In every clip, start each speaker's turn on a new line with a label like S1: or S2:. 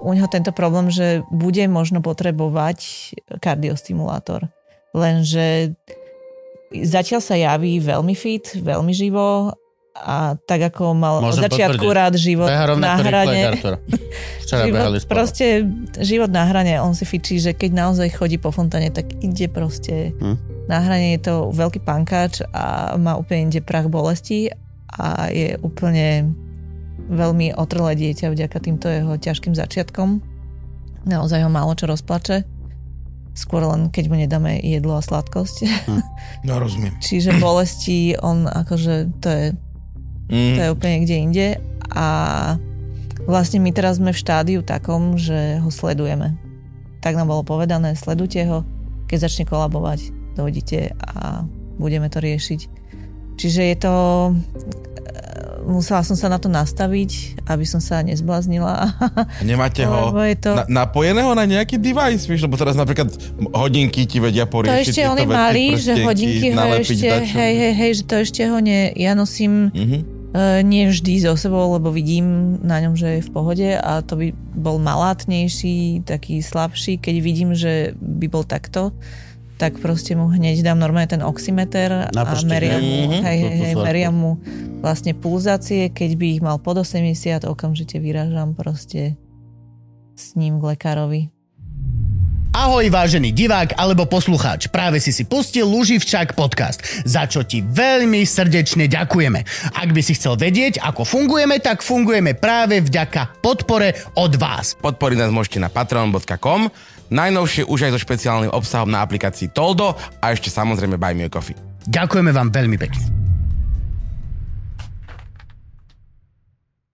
S1: u neho tento problém, že bude možno potrebovať kardiostimulátor. Lenže zatiaľ sa javí veľmi fit, veľmi živo a tak ako mal
S2: Môžem
S1: od začiatku
S2: potvrdiť.
S1: rád život
S2: Beha
S1: na hrane.
S2: Včera
S1: Život, proste život na hrane, on si fičí, že keď naozaj chodí po fontáne, tak ide proste
S2: Hm.
S1: na hrane je to veľký pankáč a má úplne inde prach bolesti a je úplne veľmi otrlé dieťa vďaka týmto jeho ťažkým začiatkom. Naozaj ho málo čo rozplače. Skôr len keď mu nedáme jedlo a sladkosť.
S3: No rozumiem.
S1: Čiže bolesti, on akože to je
S3: Mm.
S1: to je úplne kde ide a vlastne my teraz sme v štádiu takom, že ho sledujeme. Tak nám bolo povedané, sledujte ho, keď začne kolabovať, dojdite a budeme to riešiť. Čiže je to... Musela som sa na to nastaviť, aby som sa nezbláznila.
S3: Nemáte ho
S1: to...
S3: na, napojeného na nejaký device, vieš, lebo teraz napríklad hodinky ti vedia
S1: To
S3: poriešiť
S1: ešte
S3: tieto
S1: on je
S3: veci,
S1: malý, že hodinky ho ešte,
S3: dačo.
S1: hej, hej, hej, že to ešte ho ne, ja nosím
S3: Mhm.
S1: E, nie vždy so sebou, lebo vidím na ňom, že je v pohode a to by bol malátnejší, taký slabší. Keď vidím, že by bol takto, tak proste mu hneď dám normálne ten oximeter a meriam mu,
S3: hej?
S1: hej, hej, hej, meriam mu vlastne pulzácie. Keď by ich mal pod 80, okamžite vyrážam proste s ním k lekárovi.
S4: Ahoj vážený divák alebo poslucháč, práve si si pustil Luživčák podcast, za čo ti veľmi srdečne ďakujeme. Ak by si chcel vedieť, ako fungujeme, tak fungujeme práve vďaka podpore od vás.
S3: Podporiť nás môžete na patreon.com, najnovšie už aj so špeciálnym obsahom na aplikácii Toldo a ešte samozrejme Buy Me a Coffee.
S4: Ďakujeme vám veľmi pekne.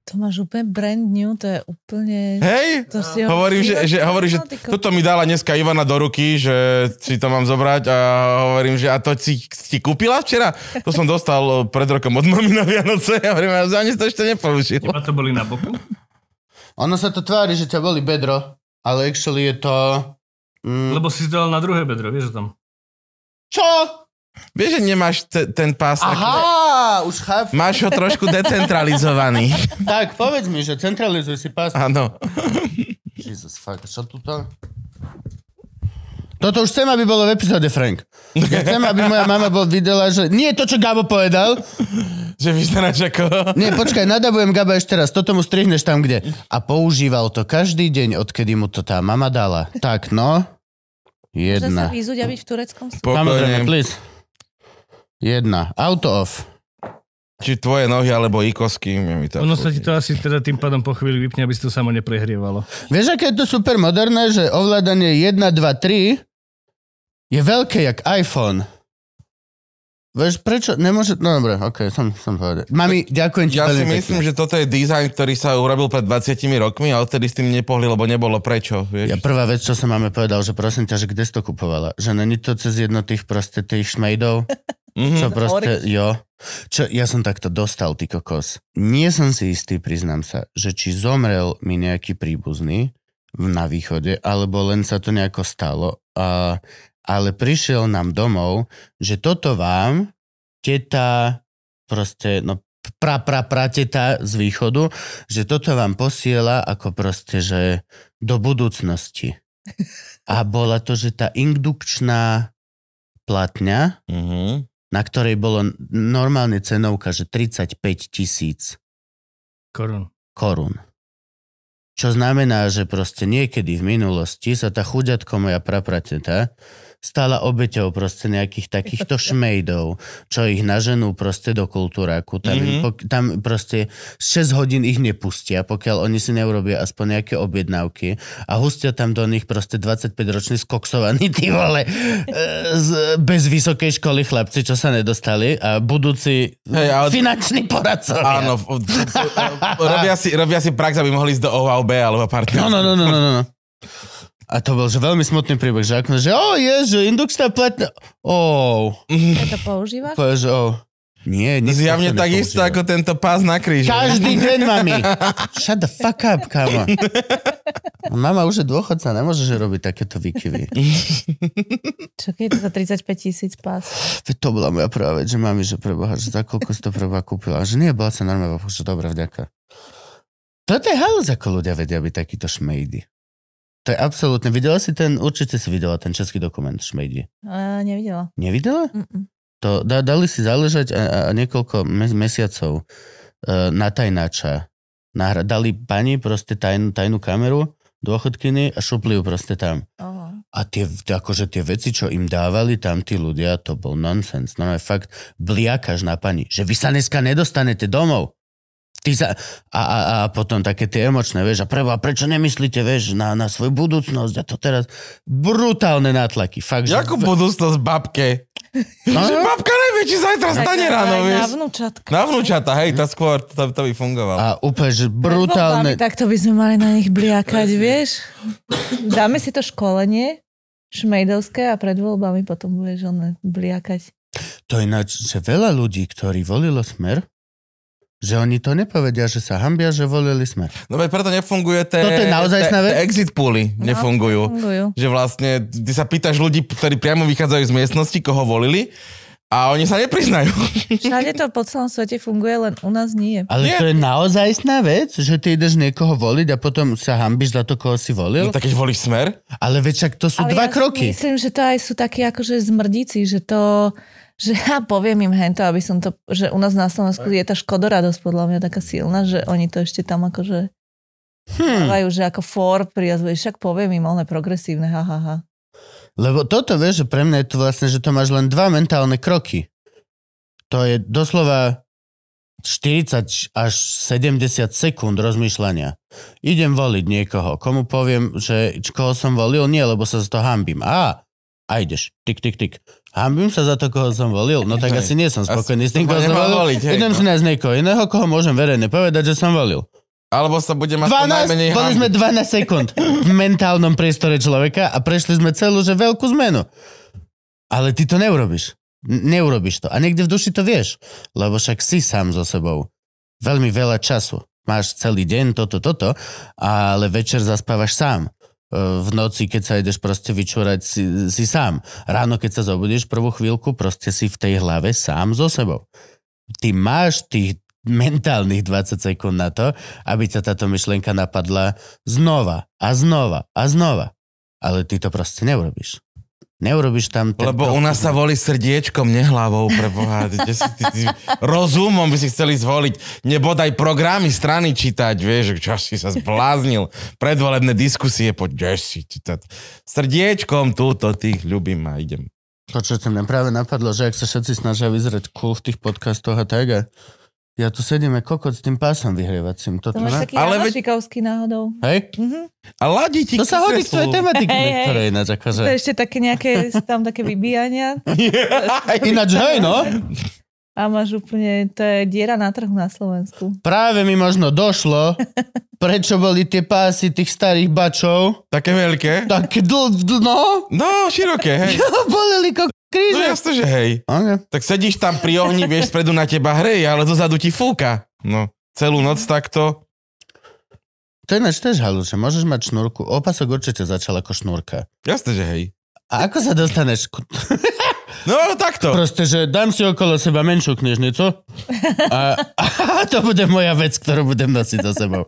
S1: To máš úplne brand new, to je úplne...
S3: Hej,
S1: To si ho
S3: hovorím, že, že, hovorím, že toto mi dala dneska Ivana do ruky, že si to mám zobrať a hovorím, že a to si, si kúpila včera? To som dostal eh, pred rokom od mami na Vianoce a hovorím, a ani to ešte nepoužil.
S5: Teba to boli na boku?
S2: Ono sa to tvári, že ťa boli bedro, ale actually je to... Mm,
S5: Lebo si dal na druhé bedro, vieš o tom.
S2: Čo?
S3: Vieš, že nemáš te, ten pás, ako-
S2: Aha, už chápem.
S3: máš ho trošku decentralizovaný.
S2: Tak, povedz mi, že centralizuj si pás.
S3: Áno.
S2: Jesus, fuck, čo tu to? Toto už chcem, aby bolo v epizóde, Frank. Ja chcem, aby moja mama bol videla, že... Nie to, čo Gabo povedal.
S3: Že vyzeráš ako...
S2: Nie, počkaj, nadabujem Gaba ešte raz. Toto mu strihneš tam, kde. A používal to každý deň, odkedy mu to tá mama dala. Tak, no.
S1: Môže sa
S2: Jedna.
S1: vyzúť a byť v tureckom súde.
S2: Samozrejme,
S3: Pokojne.
S2: please. Jedna. Auto off.
S3: Či tvoje nohy, alebo ikosky. Mi to
S5: Ono sa ti to asi teda tým pádom po chvíli vypne, aby si to samo neprehrievalo.
S2: Vieš, aké je to super moderné, že ovládanie 1, 2, 3 je veľké jak iPhone. Vieš, prečo? Nemôže... No dobre, ok, som, som povedal. Mami, ďakujem ti
S3: Ja si
S2: veľmi
S3: myslím,
S2: pekne.
S3: že toto je dizajn, ktorý sa urobil pred 20 rokmi a odtedy s tým nepohli, lebo nebolo prečo. Vieš?
S2: Ja prvá vec, čo som máme povedal, že prosím ťa, že kde si to kupovala? Že není to cez jedno tých proste tých šmejdov?
S3: Mhm.
S2: Čo proste, jo. Čo, ja som takto dostal, ty kokos. Nie som si istý, priznám sa, že či zomrel mi nejaký príbuzný v- na východe, alebo len sa to nejako stalo. A, ale prišiel nám domov, že toto vám teta, proste, no pra, pra, pra teta z východu, že toto vám posiela ako proste, že do budúcnosti. A bola to, že tá indukčná platňa,
S3: Mhm.
S2: Na ktorej bolo normálne cenovka, že 35 tisíc
S5: Korun.
S2: korún. Čo znamená, že proste niekedy v minulosti sa tá chuďatko moja praprateta stala obeťou proste nejakých takýchto šmejdov, čo ich naženú proste do kultúráku. Tam,
S3: Mhm.
S2: mm-hmm. pok- tam proste 6 hodín ich nepustia, pokiaľ oni si neurobia aspoň nejaké objednávky a hustia tam do nich proste 25-ročný skoksovaný, ty vole, e, z, bez vysokej školy chlapci, čo sa nedostali a budúci
S3: Hej, ale-
S2: finanční poradcovia.
S3: Áno, robia, si, robia si prax, aby mohli ísť do OVB alebo partner.
S2: No, no, no, no, no, no. A to bol že veľmi smutný príbeh, že ako, že o, je, že indukčná platňa, oh,
S1: Ja to používaš?
S2: povedal, že oh. Nie, nie
S3: Zjavne tak isto ako tento pás na kríži.
S2: Každý deň, mami. Shut the fuck up, kamo. Mama už je dôchodca, nemôžeš robiť takéto výkyvy.
S1: Čo keď to za 35 tisíc pás?
S2: To bola moja prvá vec, že mami, že preboha, že za koľko si to prvá kúpila. Že nie, bola sa normálne, že dobre, vďaka. Toto je halus, ako ľudia vedia byť takýto šmejdy. To je absolútne. Videla si ten, určite si videla ten český dokument šmejdi.
S1: A nevidela.
S2: Nevidela?
S1: Mm-mm.
S2: To da, dali si záležať a, a niekoľko mes, mesiacov uh, na tajnáča. Nahra, dali pani proste tajnú, tajnú kameru dôchodkyny a šupli ju proste tam.
S1: Oho.
S2: A tie, akože tie veci, čo im dávali tam tí ľudia, to bol nonsens. No aj fakt bliakaš na pani, že vy sa dneska nedostanete domov. Ty sa, a, a, a potom také tie emočné, vieš, a preba, prečo nemyslíte, vieš, na, na svoju budúcnosť a to teraz brutálne nátlaky. Fakt, že...
S3: Jakú budúcnosť babke? Že babka nevie, či zajtra stane
S1: Tak
S3: ráno,
S1: aj Na
S3: vieš.
S1: vnúčatka.
S3: Na vnúčata, hej, tá skôr, to, to by fungovalo.
S2: A úplne, že brutálne...
S1: voľbami Takto by sme mali na nich bliakať, vieš. Dáme si to školenie šmejdovské a pred voľbami potom budeš oné bliakať.
S2: To je ináč, že veľa ľudí, ktorí volilo smer, že oni to nepovedia, že sa hambia, že volili smer.
S3: No veď preto nefunguje tie,
S2: Toto je naozajstná
S3: tie-
S2: vec?
S3: tie exit pooly,
S1: No,
S3: nefungujú.
S1: Fungujú.
S3: Že vlastne ty sa pýtaš ľudí, ktorí priamo vychádzajú z miestnosti, koho volili a oni sa nepriznajú.
S1: Všade to po celom svete funguje, len u nás nie.
S2: Ale
S3: Nie.
S2: to je naozajstná vec, že ty ideš niekoho voliť a potom sa hambíš za to, koho si volil?
S3: No tak keď volíš smer,
S2: Ale veď však to sú
S1: Ale
S2: dva
S1: ja
S2: kroky.
S1: Myslím, že to aj sú takí akože zmrdíci, že to že ja poviem im hento, aby som to, že u nás na Slovensku je tá škodoradosť podľa mňa taká silná, že oni to ešte tam akože
S2: Hm.
S1: dávajú, že ako for priazvuje, však poviem im, ale progresívne, ha, ha, ha.
S2: Lebo toto vieš, že pre mňa je to vlastne, že to máš len dva mentálne kroky. To je doslova 40 až 70 sekúnd rozmýšľania. Idem voliť niekoho. Komu poviem, že koho som volil? Nie, lebo sa z toho hambím. Á, a ideš. Tik, tik, tik. Hambím sa za to, koho som volil? No tak asi nie som spokojný s tým, koho som volil.
S3: voliť,
S2: Idem
S3: no.
S2: si nájsť niekoho iného, koho môžem verejne povedať, že som volil.
S3: alebo sa bude mať to
S2: 12,
S3: najmenej
S2: boli sme 12 sekúnd v mentálnom priestore človeka a prešli sme celú, že veľkú zmenu. Ale ty to neurobiš. Neurobiš to. A niekde v duši to vieš. Lebo však si sám so sebou. Veľmi veľa času. Máš celý deň toto, toto, ale večer zaspávaš sám. E, V noci, keď sa ideš proste vyčúrať, si, si sám. Ráno, keď sa zobudíš prvú chvíľku, proste si v tej hlave sám so sebou. Ty máš tých mentálnych 20 sekúnd na to, aby ťa táto myšlienka napadla znova a znova a znova. Ale ty to proste neurobiš. Neurobiš tam... ten
S3: Lebo u nás sa volí srdiečkom, nehlavou, pre Boha. Ty, si, ty, ty, rozumom by si chceli zvoliť. Nebodaj programy strany čítať, vieš, čo si sa zbláznil. Predvolebné diskusie, poď, kde si. to- Srdiečkom túto tých ľubím a idem.
S2: To, čo sa mňa práve napadlo, že ak sa všetci snažia vyzerať cool v tých podcastoch a tak a ja tu sedím ako kokot s tým pásom vyhrievacím. Toto
S1: To máš taký
S3: Ale
S1: Šikovský náhodou.
S2: Hej?
S1: Mhm.
S3: A ladí ti
S2: To sa hodí k tvojej tematike,
S1: Hej, hej.
S2: niektoré ináč. Akože...
S1: To je ešte také nejaké, tam také vybíjania
S2: Ináč, hej, no.
S1: a máš úplne, to je diera na trhu na Slovensku.
S2: Práve mi možno došlo, prečo boli tie pásy tých starých bačov
S3: Také veľké?
S2: tak dl, dl, no,
S3: No, široké, hej.
S2: boleli ko
S3: No
S2: kríže.
S3: jasne, že hej.
S2: Okay.
S3: Tak sedíš tam pri ohni, vieš, spredu na teba hrej, ale dozadu ti fúka. No, celú noc takto.
S2: To je ináč tiež halus, že môžeš mať šnúrku. Opasok určite začal ako šnúrka.
S3: Jasne, že hej.
S2: A ako sa dostaneš? ku-
S3: No, takto.
S2: Proste, že dám si okolo seba menšiu knižnicu a, a to bude moja vec, ktorú budem nosiť za sebou.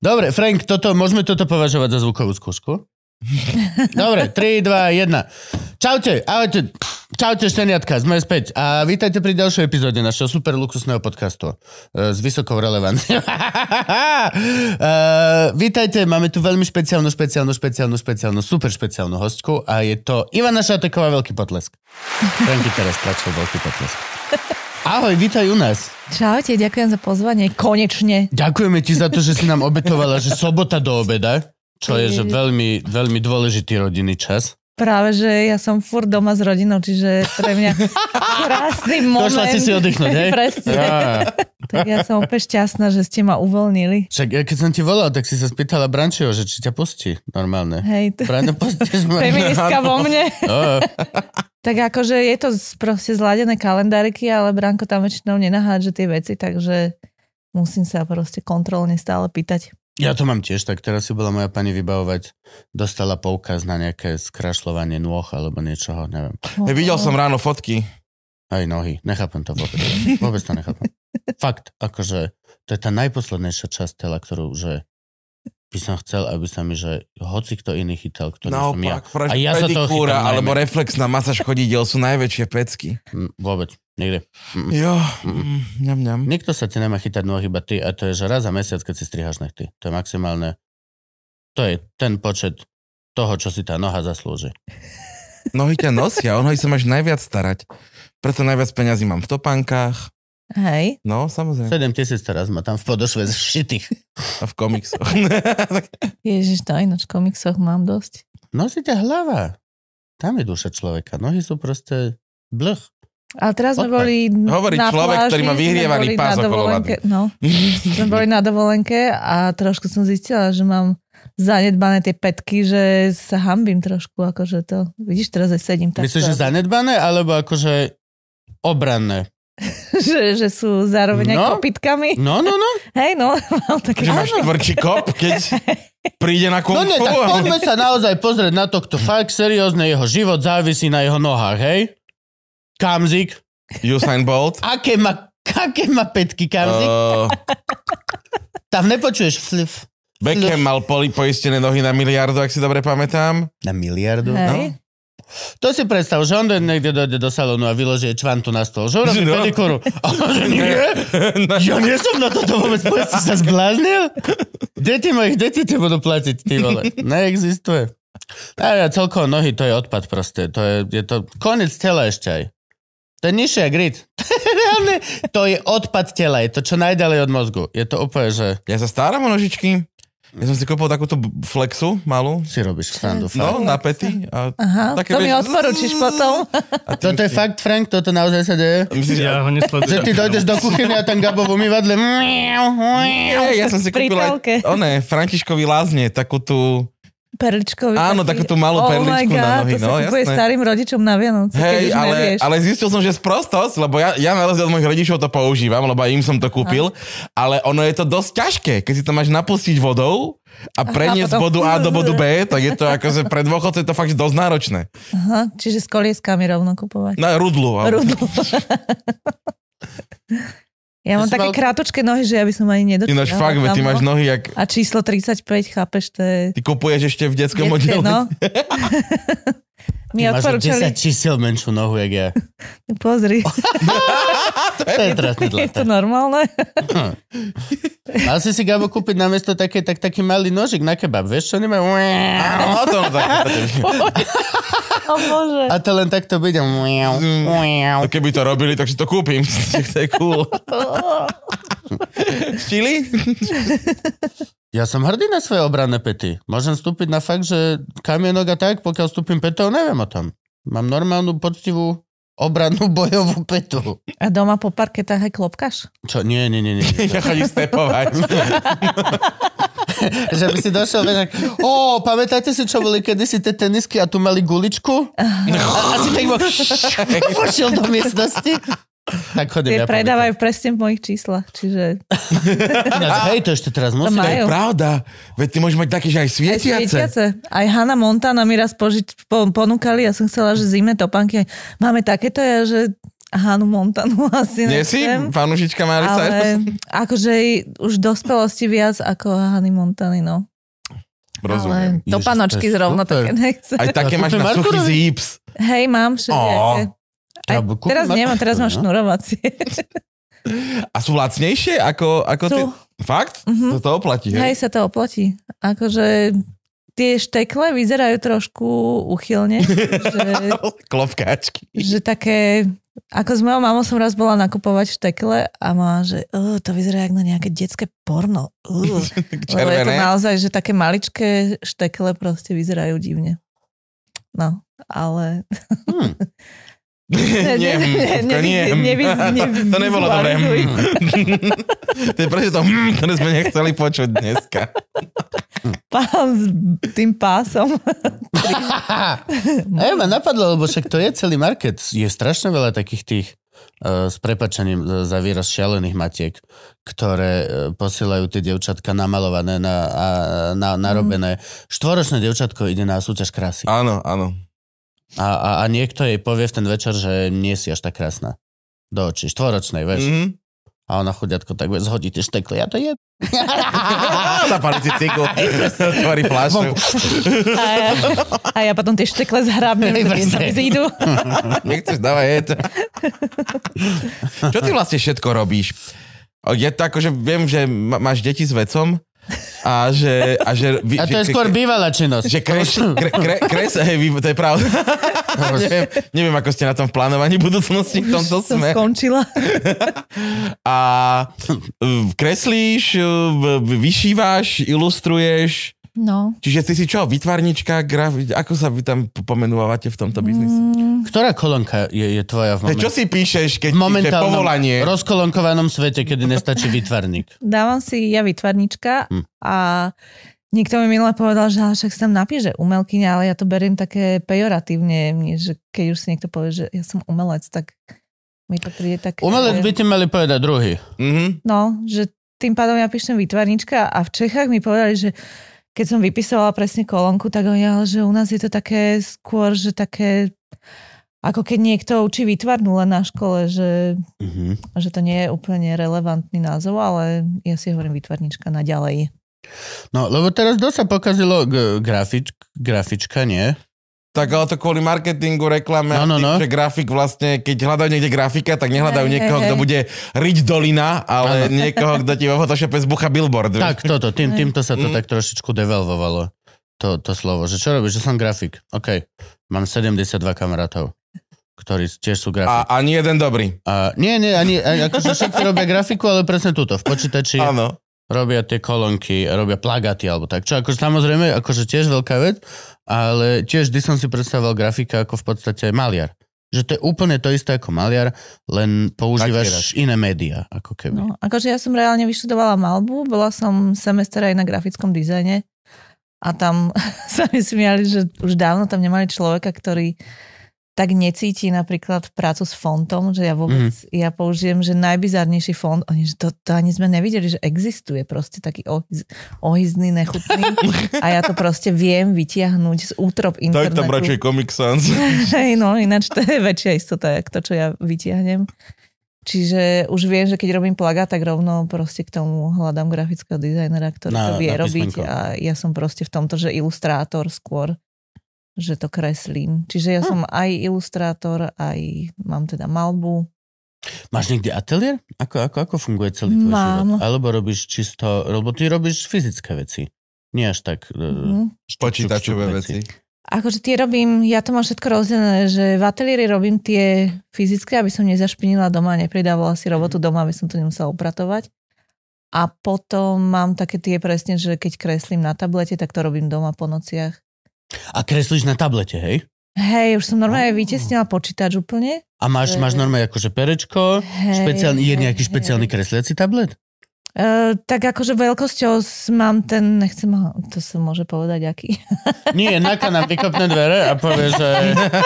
S2: Dobre, Frank, toto, môžeme toto považovať za zvukovú skúšku? Dobre, 3, 2, 1. Čaute, ahojte. Čaute, šteniatka, sme späť. A vítajte pri ďalšej epizóde našeho super luxusného podcastu e, s vysokou relevanciou. E, vítajte, máme tu veľmi špeciálnu, špeciálnu, špeciálnu, špeciálnu, super špeciálnu hostku a je to Ivana Šateková, veľký potlesk. Franky teraz tlačil veľký potlesk. Ahoj, vítaj u nás.
S1: Čaute, ďakujem za pozvanie, konečne.
S2: Ďakujeme ti za to, že si nám obetovala, že sobota do obeda, čo je že veľmi, veľmi dôležitý rodinný čas.
S1: Práve, že ja som furt doma s rodinou, čiže pre mňa krásny moment.
S2: Došla si si oddychnúť, hej?
S1: Presne.
S2: Á.
S1: Tak ja som úplne šťastná, že ste ma uvoľnili.
S2: Však ja keď som ti volal, tak si sa spýtala Brančio, že či ťa pustí normálne.
S1: Hej, to
S2: Braňo, pustíš ma?
S1: feministka vo mne. Tak akože je to proste zladené kalendáriky, ale Branko tam väčšinou nenahádže tie veci, takže musím sa proste kontrolne stále pýtať.
S2: Ja to mám tiež, tak teraz si bola moja pani vybavovať, dostala poukaz na nejaké skrašľovanie nôh alebo niečoho, neviem.
S3: Hej, videl som ráno fotky.
S2: Aj nohy, nechápem to vôbec. Vôbec to nechápem. Fakt, akože to je tá najposlednejšia časť tela, ktorú že by som chcel, aby sa mi, že hoci kto iný chytal, kto no, som ja.
S3: Naopak,
S2: A ja sa
S3: pedikúra
S2: chytám
S3: alebo
S2: najmä.
S3: reflexná masáž chodidel sú najväčšie pecky.
S2: Mm, Vôbec, nikde. Mm.
S3: Jo, mm, ňam, ňam.
S2: Nikto sa ti nemá chytať nohy, iba ty. A to je, že raz za mesiac, keď si strihaš nechty. To je maximálne. To je ten počet toho, čo si tá noha zaslúži.
S3: Nohy ťa nosia, o nohy sa máš najviac starať. Preto najviac peňazí mám v topánkach.
S1: Hej.
S3: No, samozrejme.
S2: 7 tisíc teraz má tam v podošve zšitých.
S3: A v komiksoch.
S1: Ježiš, to ináč v komiksoch mám dosť.
S2: Nosí ťa hlava. Tam je duša človeka. Nohy sú proste blh.
S1: Ale teraz sme
S2: Odpad.
S1: boli
S3: Hovorí
S1: na
S3: človek,
S1: pláži,
S3: ktorý má vyhrievaný pás
S1: na
S3: okolo
S1: dovolenke, no, sme boli na dovolenke a trošku som zistila, že mám zanedbané tie petky, že sa hambím trošku, akože to, vidíš, teraz aj sedím tak.
S2: Myslíš, že zanedbané, alebo akože obranné?
S1: že, že sú zároveň aj
S2: No.
S1: kopytkami.
S2: No, no, no.
S1: Hej, no, mám také...
S3: Že máš tvrdší kop, keď príde na kung
S2: No nie, tak poďme sa naozaj pozrieť na to, kto fakt seriózne jeho život závisí na jeho nohách, hej? Kamzik.
S3: Usain Bolt.
S2: Aké má, aké má petky Kamzik?
S3: Uh,
S2: Tam nepočuješ flip.
S3: Beckham mal poli poistené nohy na miliardu, ak si dobre pamätám.
S2: Na miliardu?
S1: Hej.
S2: To si predstav, že on do- niekde dojde do salónu a vyloží čvantu na stôl. Že urobí
S3: No.
S2: pedikúru. A on že nie? Ja nie som na toto vôbec, povedz, si sa zbláznil? Deti mojich detí ti budú platiť, ty vole. Neexistuje. A ja celkovo nohy, to je odpad proste. To je, je to koniec tela ešte aj. To je nižšie jak grid. To je odpad tela, je to čo najďalej od mozgu. Je to úplne, že
S3: Ja sa staram o nožičky. Ja som si kúpil takúto flexu malú.
S2: si robíš srandu.
S3: No, na pety. A
S1: Aha,
S3: Také
S1: to mi
S3: vieš-
S1: odporučíš potom.
S3: a tým
S2: Toto je fakt, Frank, toto naozaj sa deje?
S3: Myslíš,
S5: Ja ho
S2: Že
S5: nesledujem.
S2: ty dojdeš do kuchyny a tam Gabo v umývadle.
S3: Nie, ja som si kúpil aj, one, Františkovi lázne, takú tú,
S1: Perličkový.
S3: Áno, takú tú malú
S1: oh
S3: perličku
S1: my
S3: na
S1: God,
S3: nohy,
S1: to sa
S3: no,
S1: kupuje
S3: jasné.
S1: starým rodičom na Vianoce,
S3: hej, ale,
S1: nevieš.
S3: ale zistil som, že sprostosť, lebo ja, ja na rozdiel od mojich rodičov to používam, lebo im som to kúpil, ale ono je to dosť ťažké, keď si to máš napustiť vodou a preniesť z bodu A do bodu B, tak je to akože pre dôchodcov je to fakt dosť náročné.
S1: Aha, čiže s kolieskami rovno kupovať.
S3: Na rudlu. ale-
S1: Rudlu. ja mám také
S2: mal-
S1: krátke nohy, že ja by som ani nedočila.
S3: Ináč fakt, veď ty máš nohy, jak
S1: A číslo 35, chápeš, to je...
S3: ty kupuješ ešte v detskom
S1: detské,
S3: oddelení.
S1: no. Mi
S2: Máš o
S1: odporúčali,
S2: 10 čísel menšiu nohu, jak ja.
S1: pozri,
S2: To je trestný
S1: je to
S2: dlata.
S1: normálne?
S2: Mal si si, Gabo, kúpiť namiesto také, tak, taký malý nožik na kebab. Vieš, čo nemajú?
S3: No, to,
S1: O Bože.
S2: A to len takto bude.
S3: to keby to robili, tak si to kúpim. to je cool. Čili?
S2: Ja som hrdý na svoje obranné pety. Môžem vstúpiť na fakt, že kamienok a tak, pokiaľ vstúpim petou, neviem o tom. Mám normálnu, poctivú obrannú bojovú petu.
S1: A doma po parketách aj klopkaš?
S2: Čo? Nie, nie, nie. nie.
S3: Ja chodím stepovať.
S2: že by si došiel, vieš, ak, ó, pamätáte si, čo boli kedysi tie tenisky a tu mali guličku? A, a si tak pošiel do miestnosti. Tak chodím,
S1: Tie
S2: ja
S1: predávajú presne v mojich číslach, čiže
S2: Ináč, hej, to ešte teraz
S1: to
S2: musím.
S3: To je pravda. Veď ty môžeš mať také, že aj
S1: Aj
S3: svietiace.
S1: svietiace. Aj Hanna Montana mi raz požiť, po, ponúkali, ja som chcela, že zimné topánky. Máme takéto, ja, že Hanu Montanu asi
S3: Nie si fanúšička Marisa?
S1: Ale akože už dospelosti viac ako Hany Montany, no.
S3: Rozumiem.
S1: Ale to
S2: Ježiš,
S1: panočky
S2: to
S1: zrovna
S2: super.
S1: také nechcem.
S3: Aj také máš na suchý zips.
S1: Hej, mám všelijaké. Aj, teraz nemám, teraz mám
S2: no.
S1: šnurovacie.
S3: A sú lacnejšie ako, ako
S1: Sú.
S3: ty? Fakt?
S1: Mhm.
S3: To to oplatí,
S1: Hej,
S3: hej?
S1: sa to oplatí. Akože tie štekle vyzerajú trošku uchylne, že,
S3: Klopkáčky.
S1: že také... Ako s mojou mamou som raz bola nakupovať štekle a má, že uh, to vyzerá jak na nejaké detské porno. Uh. Lebo je to naozaj, že také maličké štekle proste vyzerajú divne. No, ale...
S2: Hm.
S3: Nie, nie,
S1: ne-
S3: Fúfko, nie.
S1: nevy- nevy-
S3: To nebolo dobré.
S1: nevizualizuj.
S3: To je presne to, hm, ktoré sme nechceli počuť dneska.
S1: Pán s tým pásom.
S2: A ja ma napadlo, lebo však to je celý market. Je strašne veľa takých tých uh, s prepačením uh, za výraz šialených matiek, ktoré uh, posielajú tie devčatka namalované, na, a, na, narobené. Štvoročné devčatko ide na súťaž krásy. A,
S3: Áno, áno.
S2: a, a niekto jej povie v ten večer, že nie si až tak krásna. Do očí. Štvoročnej, vieš.
S3: Mhm.
S2: A ona chudiatko tak bude zhodí tie štekle. Ja to je.
S3: Zapali si cigu, otvorí fľašu.
S1: A ja, a ja potom tie štekle zhrabnem,
S2: Hej,
S1: keď sa mi zídu.
S3: Nechceš, dávaj jet. Čo ty vlastne všetko robíš? Je to ako, že viem, že máš deti s vecom a že... A, že, vy-
S2: A to je
S3: že-
S2: skôr bývalá činnosť.
S3: Že kres, kre, kre, kres, hej, vy, to je pravda. neviem, neviem, ako ste na tom v plánovaní budúcnosti v tomto
S1: Som
S3: sme.
S1: skončila.
S3: A kreslíš, v- vyšívaš, ilustruješ,
S1: No.
S3: čiže ty si čo, vytvarnička, grafi, ako sa vy tam pomenúvate v tomto biznise?
S1: Mm,
S2: Ktorá kolónka je, je tvoja v, moment...
S3: čo si píšeš, keď
S2: v
S3: píše
S2: momentálnom
S3: povolanie?
S2: rozkolonkovanom svete, kedy nestačí vytvarník?
S1: dávam si ja vytvarnička
S2: Hm.
S1: a niekto mi minule povedal, že ale však sa tam napíše, že umelkyňa, ale ja to beriem také pejoratívne, mne, že keď už si niekto povie, že ja som umelec, tak mi to príde tak...
S2: Umelec by ti mali povedať druhý.
S3: Mhm.
S1: No, že tým pádom ja píšem výtvarnička a v Čechách mi povedali, že keď som vypisovala presne kolónku, tak oni, ale že u nás je to také skôr, že také ako keď niekto učí výtvarnú len na škole, že,
S2: Mhm.
S1: že to nie je úplne relevantný názov, ale ja si hovorím výtvarnička naďalej.
S2: No, lebo teraz dosť sa pokazilo g- grafič, grafička, nie?
S3: Tak ale to kvôli marketingu, reklame,
S2: No, no,
S3: a
S2: no.
S3: že grafik vlastne, keď hľadajú niekde grafika, tak nehľadajú
S1: Hej,
S3: niekoho,
S1: hej,
S3: kto bude riť dolina, ale niekoho, kto ti vo Photoshope zbucha billboard. vieš.
S2: Tak, toto, tým, týmto sa to
S3: Mm.
S2: tak trošičku devalvovalo. To, to slovo, že čo robíš, že som grafik. OK, mám 72 kamarátov, ktorí tiež sú
S3: A
S2: grafik.
S3: ani jeden dobrý.
S2: A, nie, nie, ani, ani akože všetci robia grafiku, ale presne túto, v počítači
S3: Áno.
S2: Robia tie kolónky, robia plagaty alebo tak. Čo akože samozrejme, akože tiež veľká vec, ale tiež vždy som si predstavoval grafika ako v podstate maliar. Že to je úplne to isté ako maliar, len používaš iné médiá, ako keby.
S1: No, akože ja som reálne vyštudovala malbu, bola som semester aj na grafickom dizajne a tam sa mi smiali, že už dávno tam nemali človeka, ktorý tak necíti napríklad prácu s fontom, že ja vôbec, mm. ja použijem, že najbizarnejší font, oni, že to, to ani sme nevideli, že existuje proste taký ohyz, ohyzný, nechutný a ja to proste viem vytiahnuť z útrop internetu.
S3: Comic Sans.
S1: Hej, no ináč to je väčšia istota, jak to, čo ja vytiahnem. Čiže už viem, že keď robím plagát, tak rovno proste k tomu hľadám grafického dizajnera, ktorý
S2: Na-
S1: to vie robiť a ja som proste v tomto, že ilustrátor skôr, že to kreslím. Čiže ja
S2: Hm.
S1: som aj ilustrátor, aj mám teda malbu.
S2: Máš niekde ateliér? Ako, ako, ako funguje celý tvoj
S1: Mám.
S2: život? Alebo robíš čisto, lebo ty robíš fyzické veci. Nie až tak... Mm-hmm.
S1: Mhm.
S3: Počítačové veci.
S1: Akože tie robím, ja to mám všetko rozdelené, že v ateliéri robím tie fyzické, aby som nezašpinila doma, nepridávala si robotu doma, aby som to nemusela upratovať. A potom mám také tie presne, že keď kreslím na tablete, tak to robím doma po nociach.
S2: A kreslíš na tablete, hej?
S1: Hej, už som normálne vytesnila počítač úplne.
S2: A máš, máš normálne akože perečko,
S1: Hej,
S2: špeciálny, je nejaký
S1: hej.
S2: špeciálny kresliaci tablet?
S1: Uh, tak akože veľkosťou mám ten, nechcem, to sa môže povedať aký.
S2: Nie, Naka nám vykopne dvere a povie, že...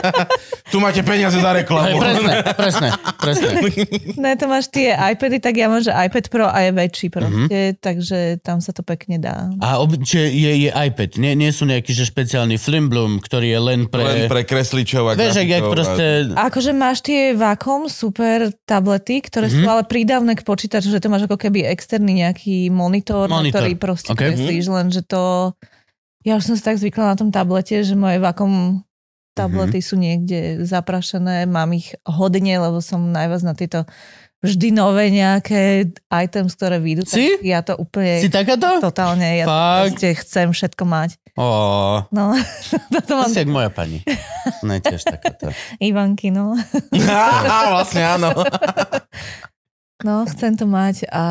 S3: Tu máte peniaze za
S2: Hej,
S3: reklamu.
S2: presne, presne, presne.
S1: ne, to máš tie iPady, tak ja mám, že iPad Pro a je väčší proste,
S2: Mhm.
S1: takže tam sa to pekne dá.
S2: A ob, čiže je, je iPad, nie, nie sú nejaký že špeciálny Flimblum, ktorý je len pre...
S3: Len pre kresličov a
S2: Vieš, jak, proste...
S1: Akože máš tie Wacom super tablety, ktoré
S2: Mhm.
S1: sú ale prídavné k počítaču, že to máš ako keby externý nejaký monitor, na
S2: Monitor.
S1: ktorý proste
S2: Ok.
S1: okay. kreslíš, len že to... Ja už som si tak zvykla na tom tablete, že moje Wacom tablety
S2: Mhm.
S1: sú niekde zaprašené, mám ich hodne, lebo som najviac na tieto vždy nové nejaké items, ktoré vyjdú.
S2: Si?
S1: Tak ja to úplne
S2: Si takáto?
S1: totálne, ja
S2: Fakt?
S1: proste chcem všetko mať.
S2: Ó,
S1: No, toto
S2: to
S1: mám
S2: si jak moja pani. Ona je tiež takáto.
S1: Ivanky, no.
S3: Á, vlastne áno.
S1: No, chcem to mať a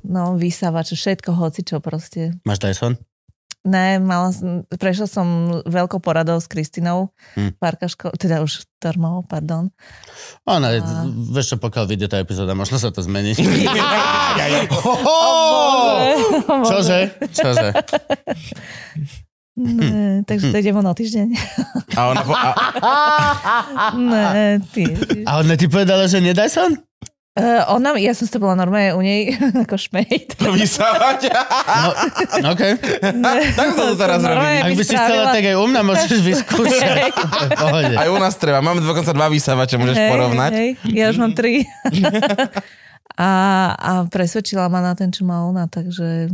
S1: no, vysávač, všetko, hoci čo proste.
S2: Máš Dyson?
S1: Ne, mala, som- prešla som veľkou poradou s Kristinou,
S2: Hm.
S1: hm. párka ško- teda už darmo, pardon.
S2: Ona,
S1: A-
S2: vieš čo, pokiaľ vyjde tá epizóda, možno sa to zmení. Čože? Čože?
S1: Ne, takže to idem o týždeň.
S3: A ona po, a,
S1: ne, ty.
S2: A ona ti povedala, že nie Dyson?
S1: Uh, ona, ja som to bola normálne u nej ako šmejt.
S3: vysávať.
S2: No, OK.
S3: Tak to teraz robí.
S2: Ak by si chcela, tak aj u mňa môžeš vyskúšať.
S3: Aj u nás treba. Máme dokonca dva vysávače, môžeš porovnať.
S1: Hej, ja už mám tri. A, a presvedčila ma na ten, čo má ona, takže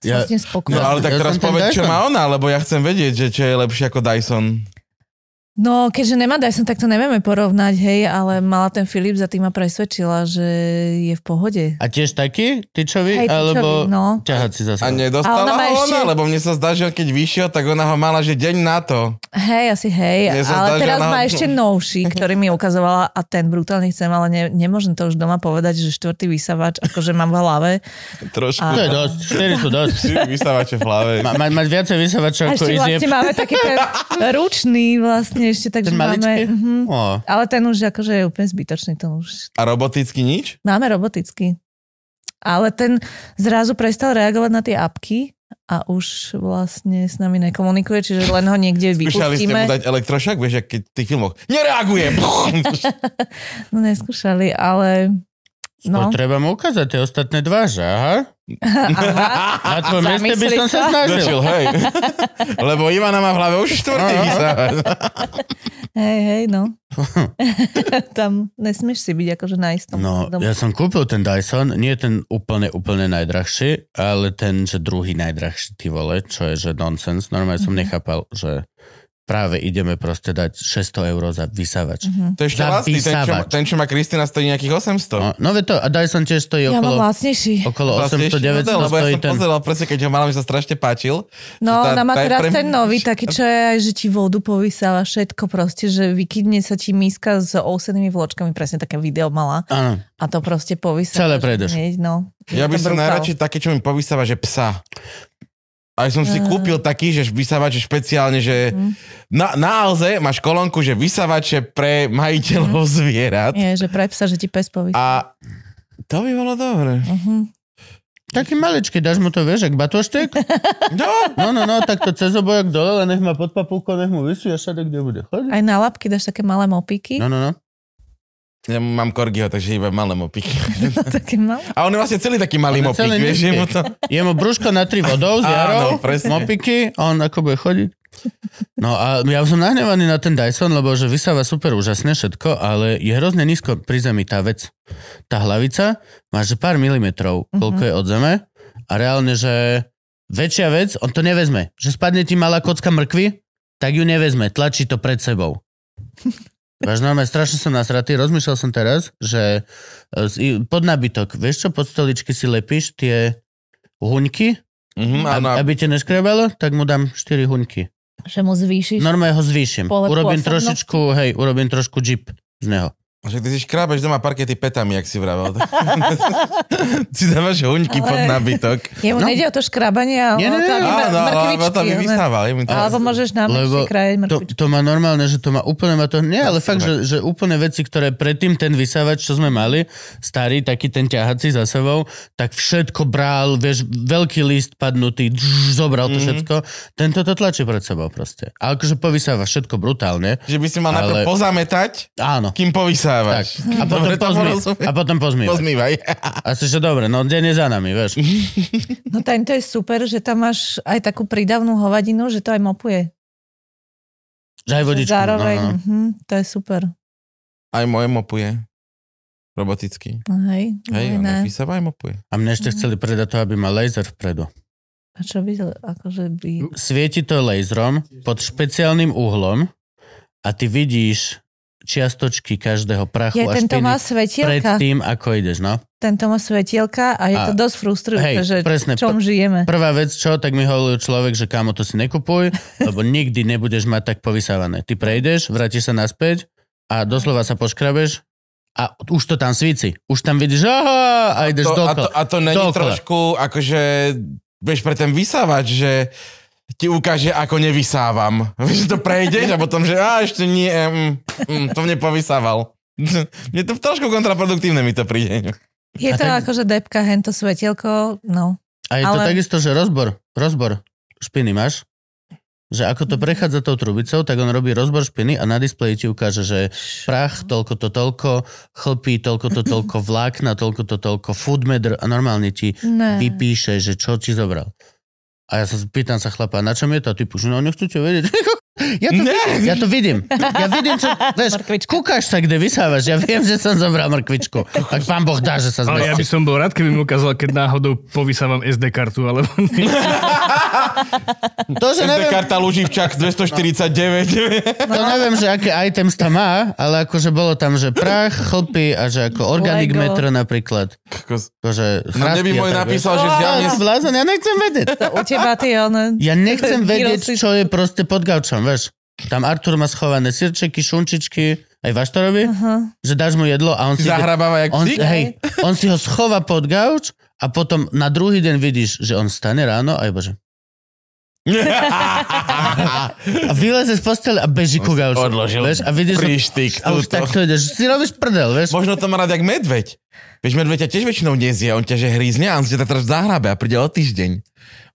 S1: som
S2: Ja-
S1: s tým
S3: No ale tak
S2: Ja
S3: teraz povedz, čo má ona, lebo ja chcem vedieť, že čo je lepšie ako Dyson.
S1: No, keďže nemá Dyson, tak to nevieme porovnať, hej, ale mala ten Philips a tým ma presvedčila, že je v pohode.
S2: A tiež taký tyčový?
S1: Hej,
S2: alebo
S1: tyčový, no.
S2: ťahací zase?
S3: A nedostala
S1: A ona ešte-
S3: ona, lebo mne sa zdá, že keď vyšiel, tak ona ho mala, že deň na to.
S1: Hej, asi hej,
S3: Mne
S1: ale
S3: zdá,
S1: teraz
S3: ona-
S1: má ešte novší, ktorý mi ukazovala a ten brutálne chcem, ale ne, nemôžem to už doma povedať, že štvrtý vysavač, akože mám v hlave.
S3: Trošku.
S2: To je dosť, 4 sú dosť.
S3: Si vysávače v hlave.
S2: Ma, ma, mať viacej vysavačov
S1: A
S2: ako
S1: vlastne máme taký ten ručný vlastne ešte, takže
S2: Ten
S1: máme... Mhm.
S2: Ó,
S1: Ale ten už akože je úplne zbytočný, ten už
S3: A roboticky nič?
S1: máme robotický. Ale ten zrazu prestal reagovať na tie apky a už vlastne s nami nekomunikuje, čiže len ho niekde
S3: Skúšali ste mu
S1: vypustíme.
S3: dať elektrošak, vieš, keď v tých filmoch nereaguje.
S1: No neskúšali, ale...
S2: no. Treba mu ukázať tie ostatné dva, že aha.
S1: aha.
S2: Na tvojom mieste by som sa snažil.
S3: Začal, hej. Lebo Ivana má v hlave už štvrtý.
S1: Hej, hej, no. Tam nesmieš si byť akože na istom.
S2: No,
S1: dom-
S2: ja som kúpil ten Dyson, nie ten úplne, úplne najdrahší, ale ten, že druhý najdrahší, ty vole, čo je, že nonsense. Normálne som
S1: Mhm.
S2: nechápal, že práve ideme proste dať 600 eur za vysávač.
S1: Mhm.
S3: To je ešte
S2: Za
S3: vlastný, ten čo, ten, čo má Kristina, stojí nejakých 800.
S2: No, no to, a Dyson tiež stojí
S1: Ja
S2: okolo,
S1: vlastnejší.
S2: okolo
S3: Vlastne
S2: 800,
S3: ešte
S2: 900
S3: model, lebo ja som
S2: ten.
S3: pozeral presne, keď ho mala, mi sa strašne páčil.
S1: No,
S3: Tá-
S1: ona má teraz
S3: pre
S1: ten nový, taký, čo je aj, že ti vodu povysáva, všetko proste, že vykydne sa ti míska s ousenými vločkami, presne také video mala
S2: Áno,
S1: a to proste povysáva.
S2: Celé prejdeš.
S1: No.
S3: Ja by som najradšej také, čo mi povysáva, že psa. Aj som si kúpil taký, že vysávač špeciálne, že
S1: Mhm.
S3: na, na Alze máš kolónku, že vysávače pre majiteľov
S1: Mhm.
S3: zvierat.
S1: Je, že pre psa, že ti pes povysá.
S3: A to by bolo dobre.
S1: Uh-huh.
S2: taký maličký, dáš mu to, vieš, ak batoštek?
S3: No,
S2: No, no, no, tak to cez obojok dole, nech má pod papulkou, nech mu vysí a všade, kde bude chodiť.
S1: Aj na labky dáš také malé mopiky.
S2: No, no, no.
S3: Ja mám korgiho, takže iba malé mopiky.
S1: také malé.
S3: A on je vlastne celý taký malý
S2: On je
S3: mopik,
S2: celý
S3: vieš,
S2: nízky.
S3: mu to...
S2: Je mu brúško na tri vodou jarou,
S3: presne.
S2: mopiky, a on ako bude chodiť. No a ja som nahnevaný na ten Dyson, lebo že vysáva super úžasne všetko, ale je hrozne nízko pri zemi tá vec. Tá hlavica má že pár milimetrov, koľko je od zeme a reálne, že väčšia vec, on to nevezme. Že spadne ti malá kocka mrkvy, tak ju nevezme, tlačí to pred sebou. Váš normálne, strašne som nasratý. Rozmýšľal som teraz, že e, pod nabytok, vieš čo, pod stoličky si lepíš tie huňky,
S3: Mhm, áno,
S2: a, aby ti neškrebalo, tak mu dám 4 huňky.
S1: Že mu zvýšiš.
S2: Normálne ho zvýšim. Urobím
S1: pôsobnosti?
S2: trošičku, hej, urobím trošku jeep z neho.
S3: Však ty si škrábaš doma parkety petami, jak si vravel. si dávaš huňky pod nabytok.
S1: Jemu
S2: No.
S1: nejde o to škrabanie, ale
S2: Nie, nie,
S1: to,
S2: nie.
S1: aby
S3: Áno, ale
S1: mrkvičky.
S3: to vysával. je mi to-
S1: Alebo môžeš na
S2: Lebo
S1: kraje
S2: To, to má normálne, že to má úplne ma to... Nie, ale fakt, že, že úplne veci, ktoré predtým ten vysávač, čo sme mali, starý, taký ten ťahací za sebou, tak všetko bral, vieš, veľký list padnutý, dž, zobral to
S3: Mhm.
S2: všetko. Tento to tlačí pred sebou proste. A akože povysáva všetko brutálne.
S3: Že by si mal najprv
S2: Ale-
S3: pozametať,
S2: Áno.
S3: kým
S2: Tak.
S3: povysávaš.
S2: A potom,
S3: Dobre, to
S2: pozmý, a potom pozmývať.
S3: Pozmývaj.
S2: Asi, že dobre, no deň je za nami, vieš.
S1: No tento je super, že tam máš aj takú prídavnú hovadinu, že to aj mopuje.
S2: Že aj
S1: Že
S2: vodičku.
S1: Zároveň,
S2: no, no.
S1: mhm, to je super.
S3: Aj moje mopuje. Roboticky.
S1: No hej,
S3: Hej,
S1: no,
S3: on
S1: ne.
S3: vysáva aj mopuje.
S2: A mne ešte chceli predať to, aby mal laser vpredu.
S1: A čo by, akože by...
S2: Svieti to laserom pod špeciálnym uhlom a ty vidíš čiastočky každého prachu
S1: Je,
S2: a
S1: tento má
S2: pred tým, ako ideš, no.
S1: Tento má svetielka a je
S2: A-
S1: to dosť frustrujúce,
S2: hej,
S1: že
S2: presne,
S1: čom žijeme.
S2: Prvá vec, čo, tak mi hovoril človek, že kámo, to si nekupuj, lebo nikdy nebudeš mať tak povysávané. Ty prejdeš, vrátiš sa naspäť a doslova sa poškrabeš a už to tam svíci. Už tam vidíš, aha, a ideš
S3: To, a, to,
S2: dokola.
S3: a to není
S2: Dokola.
S3: trošku akože, vieš, pre ten vysávač, že ti ukáže, ako nevysávam. Vieš, že to prejdeš a potom, že a ešte nie, mm, mm, to mne povysával. Mne to trošku kontraproduktívne mi to príde.
S1: Je to
S2: tak-
S1: akože depka, hento svetielko, no.
S2: A je to
S1: Ale-
S2: takisto, že rozbor, rozbor špiny máš, že ako to prechádza tou trubicou, tak on robí rozbor špiny a na displeji ti ukáže, že prach, toľko to toľko, chlpí, toľko to toľko vlákna, toľko to toľko foodmeter a normálne ti
S1: Ne.
S2: vypíše, že čo ti zobral. A ja sa pýtam sa chlapa, na čom je to? A ty píšu, no nechcete vedieť. Ja to, ja to vidím. Ja vidím, čo... Vieš,
S1: Mrkvička.
S2: kúkaš sa, kde vysávaš. Ja viem, že som zobral mrkvičku. Tak pán Boh dá, že sa
S5: Ale ja by
S2: zmestí.
S5: som bol rád, keby mi ukázal, keď náhodou povysávam SD kartu, alebo.
S2: To, že
S3: SD
S2: neviem,
S3: karta Luživčak 249.
S2: to neviem, že aké items tam má, ale akože bolo tam, že prach, chlpy a že ako organic
S1: Lego.
S2: metro napríklad.
S3: Kokos.
S2: Akože
S3: No mne by môj napísal, že zjavne...
S2: Ja nechcem vedieť.
S1: To u teba ty, on...
S2: Ja nechcem vedieť, čo je proste pod gaučom, vieš. Tam Artur má schované sirčeky, šunčičky, aj váš to robí?
S1: Aha.
S2: Že dáš mu jedlo a on si...
S3: Zahrabáva jak
S2: on,
S3: psík.
S2: hej, on si ho schová pod gauč a potom na druhý deň vidíš, že on stane ráno a je bože. A vyleze z postele a beží ku gauču.
S3: Odložil
S2: Vieš, a vidíš,
S3: príštyk
S2: a už takto ideš. Si robíš prdel, vieš.
S3: Možno to má rád jak medveď. Vieš, medveď ťa tiež väčšinou nezie, on ťa že hrízne a on si ťa teraz zahrabe a príde o týždeň.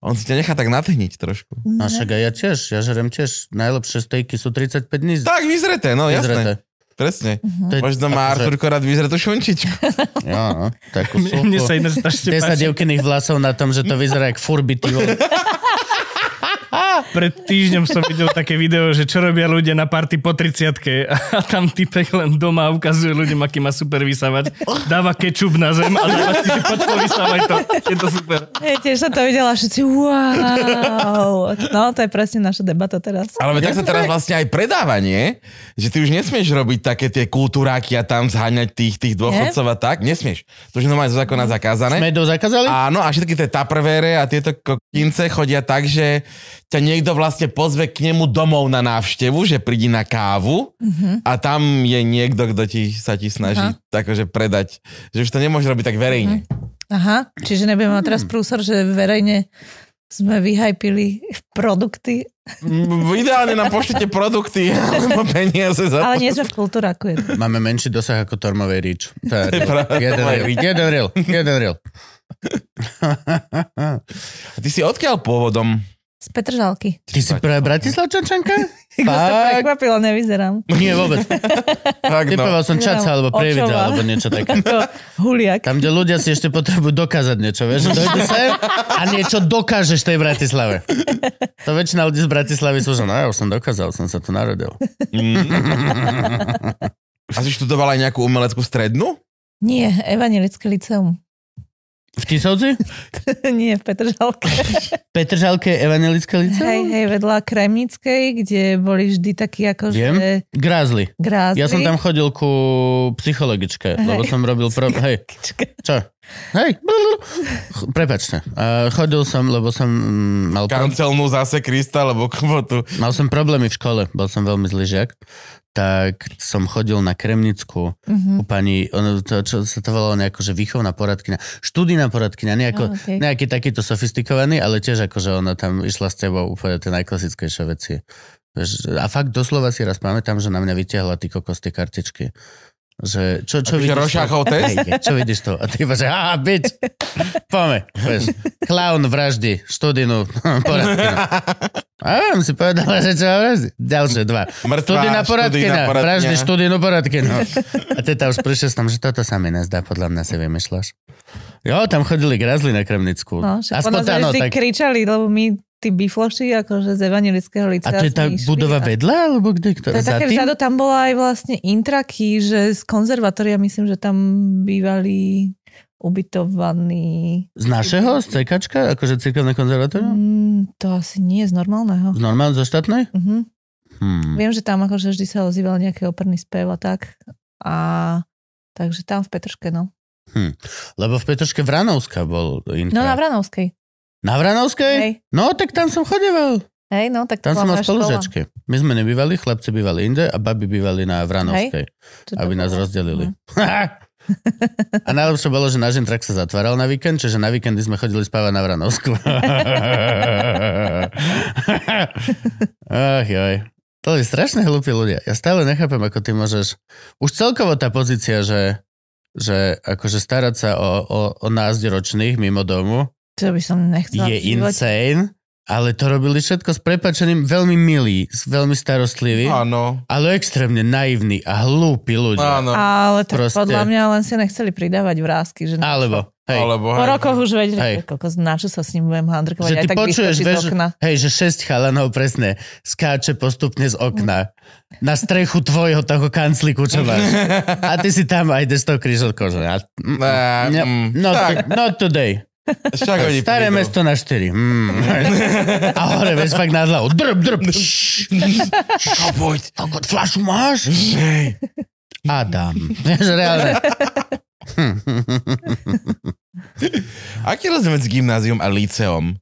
S3: On si ťa nechá tak natehniť trošku.
S2: No však aj ja tiež, ja žerem tiež. Najlepšie stejky sú 35 dní
S3: Tak, vyzreté, no jasné.
S2: vyzreté.
S3: Presne.
S2: To je
S3: Možno má
S2: akože-
S3: Arturko rád vyzretú šunčičku.
S2: Jo, no, takú
S5: Mne, mne sa iné strašne
S2: 10
S5: páči.
S2: dievkyných vlasov na tom, že to vyzerá jak furby, ty.
S5: Pred týždňom som videl také video, že čo robia ľudia na party po 30 a tam typek len doma ukazuje ľuďom, aký má super vysávať. Dáva kečup na zem a dáva si, že poď povysávaj to. Je to super.
S1: Ja tiež som to videla, všetci wow. No, to je presne naša debata teraz.
S3: Ale tak sa teraz vlastne aj predáva, nie? Že ty už nesmieš robiť také tie kultúráky a tam zháňať tých, tých dôchodcov a tak. Nesmieš. To už normálne zo zákona zakázané.
S2: Medov zakázali?
S3: Áno, a všetky tie taprvére a tieto kokince chodia tak, že ťa niekto vlastne pozve k nemu domov na návštevu, že prídi na kávu a tam je niekto, kto ti, sa ti snaží
S1: Aha.
S3: takože predať. Že už to nemôže robiť tak verejne.
S1: Aha, čiže nebudeme mať teraz prúsor, že verejne sme vyhajpili produkty,
S3: Mm, Ideálne nám pošlite produkty alebo peniaze za
S1: ale nie sme v kultúraku.
S2: Máme menší dosah ako Tormovej Rič. To jeden reel, jeden reel, jeden.
S3: A ty si odkiaľ pôvodom?
S1: Z Petržalky.
S2: Ty si práve Bratislavčančanka?
S1: Ma sa
S2: Fakt?
S1: prekvapilo, nevyzerám.
S2: Nie, vôbec.
S3: Tak, no.
S2: Typoval som Čaca alebo Prievidza alebo niečo také.
S1: Ako huliak.
S2: Tam, kde ľudia si ešte potrebujú dokázať niečo, vieš, dojde sem a niečo dokážeš tej Bratislave. To väčšina ľudí z Bratislavy sú, že no ja už som dokázal, som sa tu narodil.
S3: A si študovala aj nejakú umeleckú strednú?
S1: Nie, Evangelické liceum.
S2: V Tisovci?
S1: Nie, v Petržalke.
S2: Petržalke Evangelické liceum?
S1: hej, hej, vedľa Kremnickej, kde boli vždy takí ako,
S2: Viem.
S1: že
S2: Grázli.
S1: grázli.
S2: Ja som tam chodil ku psychologičke, lebo som robil... Pro... Hej, čo? Hej, prepačte. Chodil som, lebo som mm, mal.
S3: Kancelnú zase Krista, lebo kvotu.
S2: mal som problémy v škole, bol som veľmi zlý žiak. Tak som chodil na Kremnickú
S1: Mhm.
S2: u pani, ono, to, čo sa to volalo nejako, že výchovná poradkyňa, študijná poradkyňa, nejako,
S1: Ah, okej.
S2: nejaký takýto sofistikovaný, ale tiež akože ona tam išla s tebou úplne tie najklasickejšie veci. A fakt doslova si raz pamätám, že na mňa vytiahla ty kokos tie kartičky. Že, čo, čo vidíš?
S3: Rošákov
S2: to?
S3: test?
S2: Hej, čo vidíš to? A ty iba, že haha, bič. Vieš, klaun vraždy, študinu, poradkynu. A ja si povedala, že čo vraždy? Ďalšie dva.
S3: Mŕtva,
S2: Študina
S3: študijná
S2: poradkyna,
S3: poradkyňa.
S2: vraždy, študinu poradkynu. A teta už prišiel s tom, že toto sa mi nezdá, podľa mňa si vymýšľaš. Jo, tam chodili grazli na Kremnickú.
S1: No, však po
S2: Aspoň
S1: nás
S2: tá, no, tak...
S1: kričali, lebo my tí bifloši, akože z evangelického
S2: A
S1: licea
S2: to je tá
S1: išli
S2: budova
S1: a-
S2: vedľa, alebo kde? Kto,
S1: To je také vzadu, tam bola aj vlastne intraky, že z konzervatória myslím, že tam bývali ubytovaní.
S2: Z našeho? Z CKčka? Akože cirkevné konzervatórium?
S1: Mm, to asi nie z normálneho.
S2: Z normálne, zo štátnej?
S1: Mhm.
S2: Hmm.
S1: Viem, že tam akože vždy sa ozýval nejaký operný spev a tak. A takže tam v Petrške, no.
S2: Lebo v Petržke Vranovská bol intra.
S1: No na Vranovskej.
S2: Na Vranovskej?
S1: Hej.
S2: No, tak tam som chodeval.
S1: Hej, no, tak
S2: Tam som mal spolužiačky. My sme nebývali, chlapci bývali inde a baby bývali na Vranovskej, aby nás rozdelili.
S1: Mhm.
S2: a najlepšie bolo, že náš intrak sa zatváral na víkend, čiže na víkendy sme chodili spávať na Vranovsku. Ach joj. To je strašne hlúpi ľudia. Ja stále nechápem, ako ty môžeš... Už celkovo tá pozícia, že, že akože starať sa o, o, o názderočných mimo domu
S1: Čo by som nechcela
S2: je
S1: v živote.
S2: insane, ale to robili všetko s prepačením veľmi milí, veľmi starostliví,
S3: Áno.
S2: ale extrémne naivní a hlúpi ľudia.
S3: Áno.
S1: Ale tak
S2: Proste.
S1: podľa mňa len si nechceli pridávať vrázky. Že?
S2: Alebo, Hej.
S3: Alebo,
S1: Po
S3: hej.
S1: rokoch už veď,
S2: Hej.
S1: kokos, na čo sa s ním budem handrkovať,
S2: Že
S1: aj
S2: ty
S1: tak
S2: počuješ,
S1: vyskočí z
S2: vieš,
S1: okna.
S2: hej, že šesť chalanov presne skáče postupne z okna na strechu tvojho toho kancliku, čo máš. A ty si tam a ideš s tou krížovkou, no,
S3: mm, tak,
S2: not today.
S3: Však oni
S2: Staré
S3: prídu.
S2: mesto na 4. Mm. A hore, vieš, fakt nad hlavou. Drb, drb.
S3: Čo, poď.
S2: Kokot, flašu máš?
S3: Hej.
S2: Adam. Vieš, reálne.
S3: Aký je rozdiel medzi gymnázium a liceom?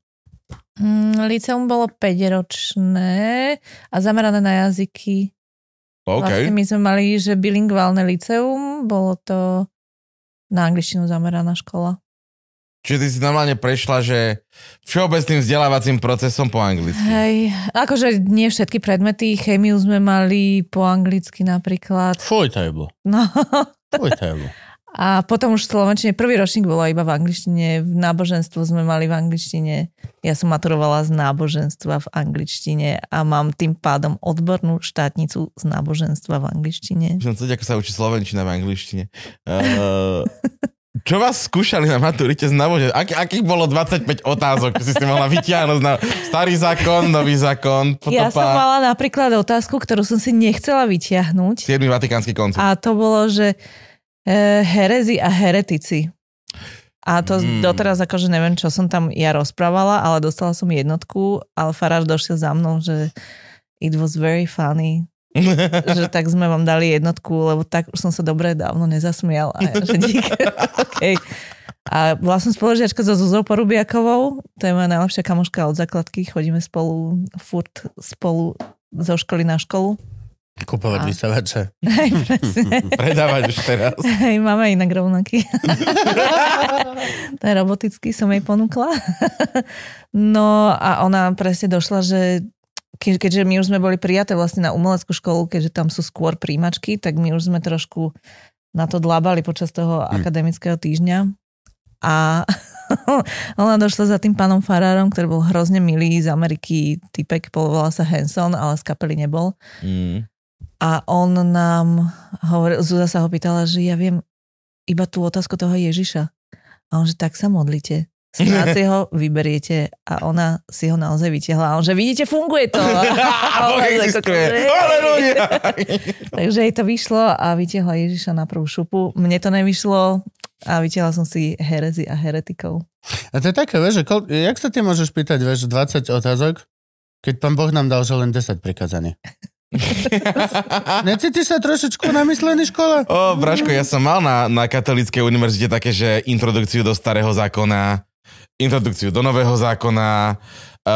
S1: Mm, liceum bolo 5-ročné a zamerané na jazyky.
S3: OK.
S1: Vlastne my sme mali, že bilingválne liceum, bolo to na angličtinu zameraná škola.
S3: Čiže ty si normálne prešla, že všeobecným vzdelávacím procesom po anglicky.
S1: Hej, akože nie všetky predmety, chémiu sme mali po anglicky napríklad.
S2: Fuj, to je bolo.
S1: No.
S2: Fuj, to je bolo.
S1: A potom už v Slovenčine, prvý ročník bolo iba v angličtine, v náboženstvu sme mali v angličtine. Ja som maturovala z náboženstva v angličtine a mám tým pádom odbornú štátnicu z náboženstva v angličtine.
S3: Som chcel, ako sa učí slovenčina v angličtine. Uh, čo vás skúšali na maturite z náboženstva? Ak, akých bolo 25 otázok, si si mohla vytiahnuť na starý zákon, nový zákon,
S1: Ja som
S3: potopa,
S1: mala napríklad otázku, ktorú som si nechcela vyťahnuť
S3: 7. vatikánsky koncil.
S1: a to bolo, že e, herezi a heretici. A to mm. doteraz akože neviem, čo som tam ja rozprávala, ale dostala som jednotku, ale Faráš došiel za mnou, že it was very funny, že tak sme vám dali jednotku, lebo tak už som sa dobre dávno nezasmial. A ja, že dík. okay. A bola som spolužiačka so Zuzou Porubiakovou, to je moja najlepšia kamoška od základky, chodíme spolu, furt spolu zo školy na školu.
S2: Kupovať
S1: A.
S2: vysavače.
S1: Hej, presne.
S3: Predávať už teraz.
S1: Hej, máme inak rovnaký. Ten robotický som jej ponúkla. No a ona presne došla, že ke- keďže my už sme boli prijaté vlastne na umeleckú školu, keďže tam sú skôr príjimačky, tak my už sme trošku na to dlábali počas toho
S2: Hm.
S1: akademického týždňa. A ona došla za tým pánom Farárom, ktorý bol hrozne milý z Ameriky, typek, volal sa Hanson, ale z kapely nebol.
S3: Mm.
S1: A on nám hovoril, Zúza sa ho pýtala, že ja viem iba tú otázku toho Ježiša. A on, že tak sa modlite. Snáď si ho vyberiete a ona si ho naozaj vytiahla. A on, že vidíte, funguje to. A ona
S3: existuje.
S1: Takže jej to vyšlo a vytiahla Ježiša na prvú šupu. Mne to nevyšlo a vytiahla som si herezi a heretikov.
S2: A to je také, vieš, že kol, jak sa ty môžeš pýtať, vieš, 20 otázok, keď pán Boh nám dal, že len 10 prikazaní. Necítiš sa trošičku namyslený škola?
S3: O, Braško, ja som mal na, na katolíckej univerzite také, že introdukciu do starého zákona, introdukciu do nového zákona,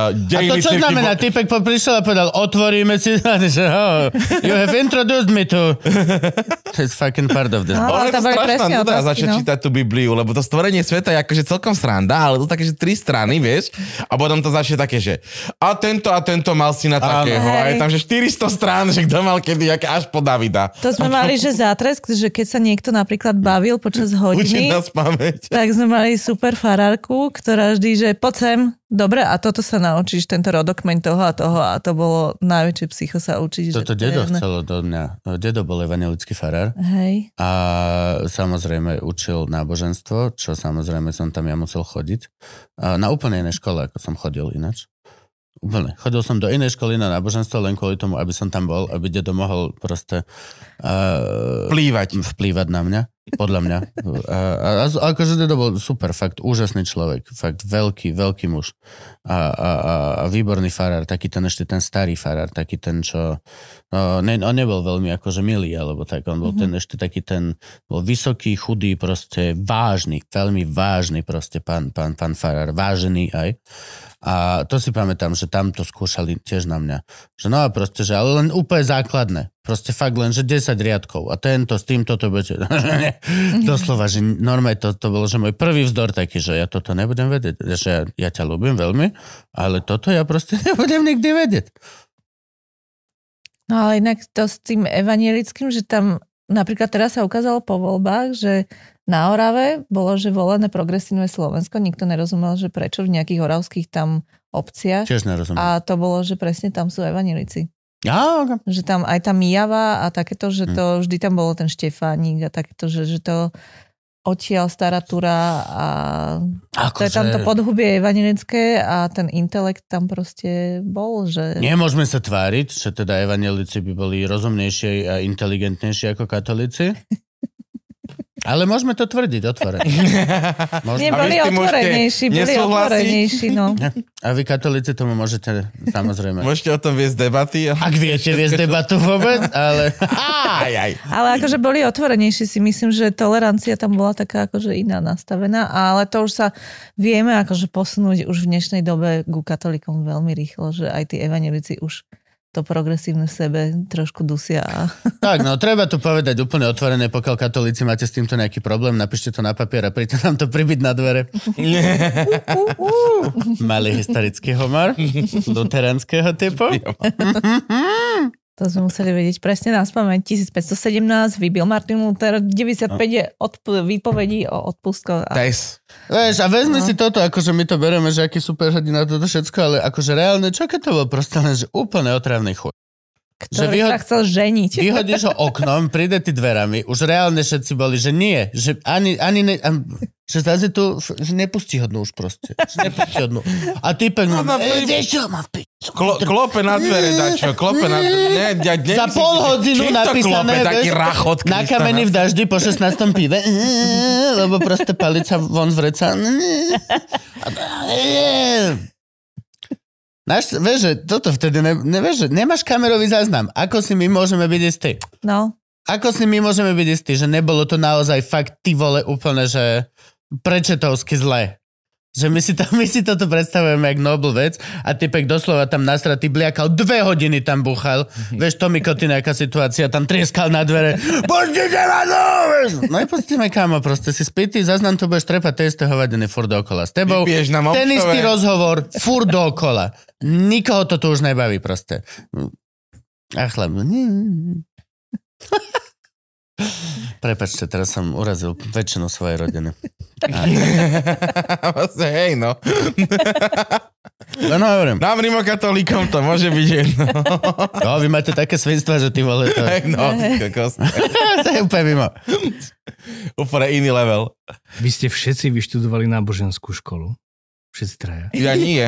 S3: uh,
S2: A to čo znamená? Typek po- prišiel a povedal, otvoríme si, že oh, you have introduced me to... It's fucking part of this.
S1: No.
S3: Je
S1: to boli presne
S3: nuda
S1: otázky,
S3: začať
S1: no.
S3: čítať tú Bibliu, lebo to stvorenie sveta je akože celkom sranda, ale to také, že tri strany, vieš, a potom to začne také, že a tento a tento mal si na takého, a je
S1: Hej.
S3: tam, že 400 strán, že kto mal kedy, aké až po Davida.
S1: To sme mali, že zátresk, že keď sa niekto napríklad bavil počas
S3: Učiť
S1: hodiny,
S3: nás pamäť.
S1: tak sme mali super farárku, ktorá vždy, že poď sem, dobre, a toto sa naučíš, tento rodokmeň toho a toho a to bolo najväčšie psycho sa učiť.
S2: Toto
S1: že to
S2: dedo
S1: je
S2: chcelo do mňa. Dedo bol evangelický farár
S1: Hej.
S2: a samozrejme učil náboženstvo, čo samozrejme som tam ja musel chodiť. Na úplne inej škole, ako som chodil ináč. Úplne. Chodil som do inej školy na náboženstvo len kvôli tomu, aby som tam bol, aby dedo mohol proste uh,
S3: Plývať.
S2: vplývať na mňa, podľa mňa. A, a, a akože dedo bol super, fakt úžasný človek, fakt veľký, veľký muž. A, a, a, a výborný farár, taký ten ešte ten starý farár, taký ten, čo... Uh, ne, on nebol veľmi akože milý, alebo tak, on bol mm-hmm. ten ešte taký ten, bol vysoký, chudý, proste vážny, veľmi vážny proste pán, pán, pán farár, vážený aj. A to si pamätám, že tam to skúšali tiež na mňa. Že no a proste, že ale len úplne základné. Proste fakt len, že 10 riadkov. A tento s týmto to budete... Doslova, že normálne to, to bolo, že môj prvý vzdor taký, že ja toto nebudem vedieť. Že ja, ja ťa ľúbim veľmi, ale toto ja proste nebudem nikdy vedieť.
S1: No ale inak to s tým evanielickým, že tam napríklad teraz sa ukázalo po voľbách, že na Orave bolo, že volené progresívne Slovensko, nikto nerozumel, že prečo v nejakých oravských tam obciach.
S2: Tiež nerozumiem.
S1: A to bolo, že presne tam sú evanielici.
S2: Ja, okay.
S1: Že tam aj tá Mijava a takéto, že
S2: Hm.
S1: to vždy tam bolo ten Štefánik a takéto, že, že to odtiaľ stará tura a to je
S2: Akože-
S1: tam to podhubie evangelické a ten intelekt tam proste bol, že...
S2: Nemôžeme sa tváriť, že teda evanelici by boli rozumnejšie a inteligentnejšie ako katolíci. Ale môžeme to tvrdiť otvorene. Môžeme.
S1: Nie, boli otvorenejší, boli otvorenejší, no.
S2: A vy katolíci tomu môžete, samozrejme.
S3: Môžete o tom viesť debaty.
S2: Ak viete viesť debatu vôbec, ale...
S3: Aj, aj.
S1: Ale akože boli otvorenejší, si myslím, že tolerancia tam bola taká akože iná nastavená, ale to už sa vieme akože posunúť už v dnešnej dobe ku katolikom veľmi rýchlo, že aj tí evanelici už to progresívne v sebe trošku dusia. A...
S2: Tak, no treba to povedať úplne otvorené, pokiaľ katolíci máte s týmto nejaký problém, napíšte to na papier a príďte nám to pribiť na dvere. Malý historický humor, luteránskeho typu.
S1: To sme museli vedieť presne na spameň. 1517 vybil Martin Luther, 95 je odp- výpovedí o odpustkoch. A...
S3: Tes.
S2: Vieš, a vezmi si toto, akože my to bereme, že aký super hrdina toto všetko, ale akože reálne, čo keď to bol proste len, že úplne otravný chuj.
S1: Ktorý
S2: vyhod-
S1: sa chcel ženiť.
S2: Vyhodíš ho oknom, príde ty dverami, už reálne všetci boli, že nie, že ani, ani ne, že zase tu, že nepustí ho dnu už proste. Že nepustí ho dnu. A typek, no,
S3: No, no,
S2: e, vieš čo, má v
S3: Klo, klope na dvere, dačo, klope na dvere. Nie, ja, nemyslím,
S2: Za pol
S3: že-
S2: hodinu napísané,
S3: klope, taký rachot
S2: na kameni v daždi po 16. pive, lebo proste palica von z vreca. Náš, vieš, že toto vtedy, ne, ne, vieš, že nemáš kamerový záznam. Ako si my môžeme byť istí?
S1: No,
S2: Ako si my môžeme byť istí, že nebolo to naozaj fakt ty vole úplne, že prečetovsky zlé. Že my si, to, my si toto predstavujeme jak nobl vec a typek doslova tam nasratý bliakal, dve hodiny tam buchal. Vieš, to mi koty nejaká situácia, tam trieskal na dvere. Pustite ma no! vieš. No i pustíme kamo, proste si spýty, zaznam tu budeš trepať tie isté hovadiny furt dookola. S tebou
S3: na
S2: ten istý rozhovor, furt dookola. Nikoho to tu už nebaví proste. A chlap. Prepačte, teraz som urazil väčšinu svojej rodiny.
S3: Vlastne, hej, no.
S2: Len hovorím.
S3: Nám rimokatolíkom to môže byť jedno.
S2: No, vy máte také svinstva, že ty vole to...
S3: Hej, no, kokos.
S2: to je úplne mimo.
S3: Úplne iný level.
S5: Vy ste všetci vyštudovali náboženskú školu. Všetci traja.
S3: Ja nie.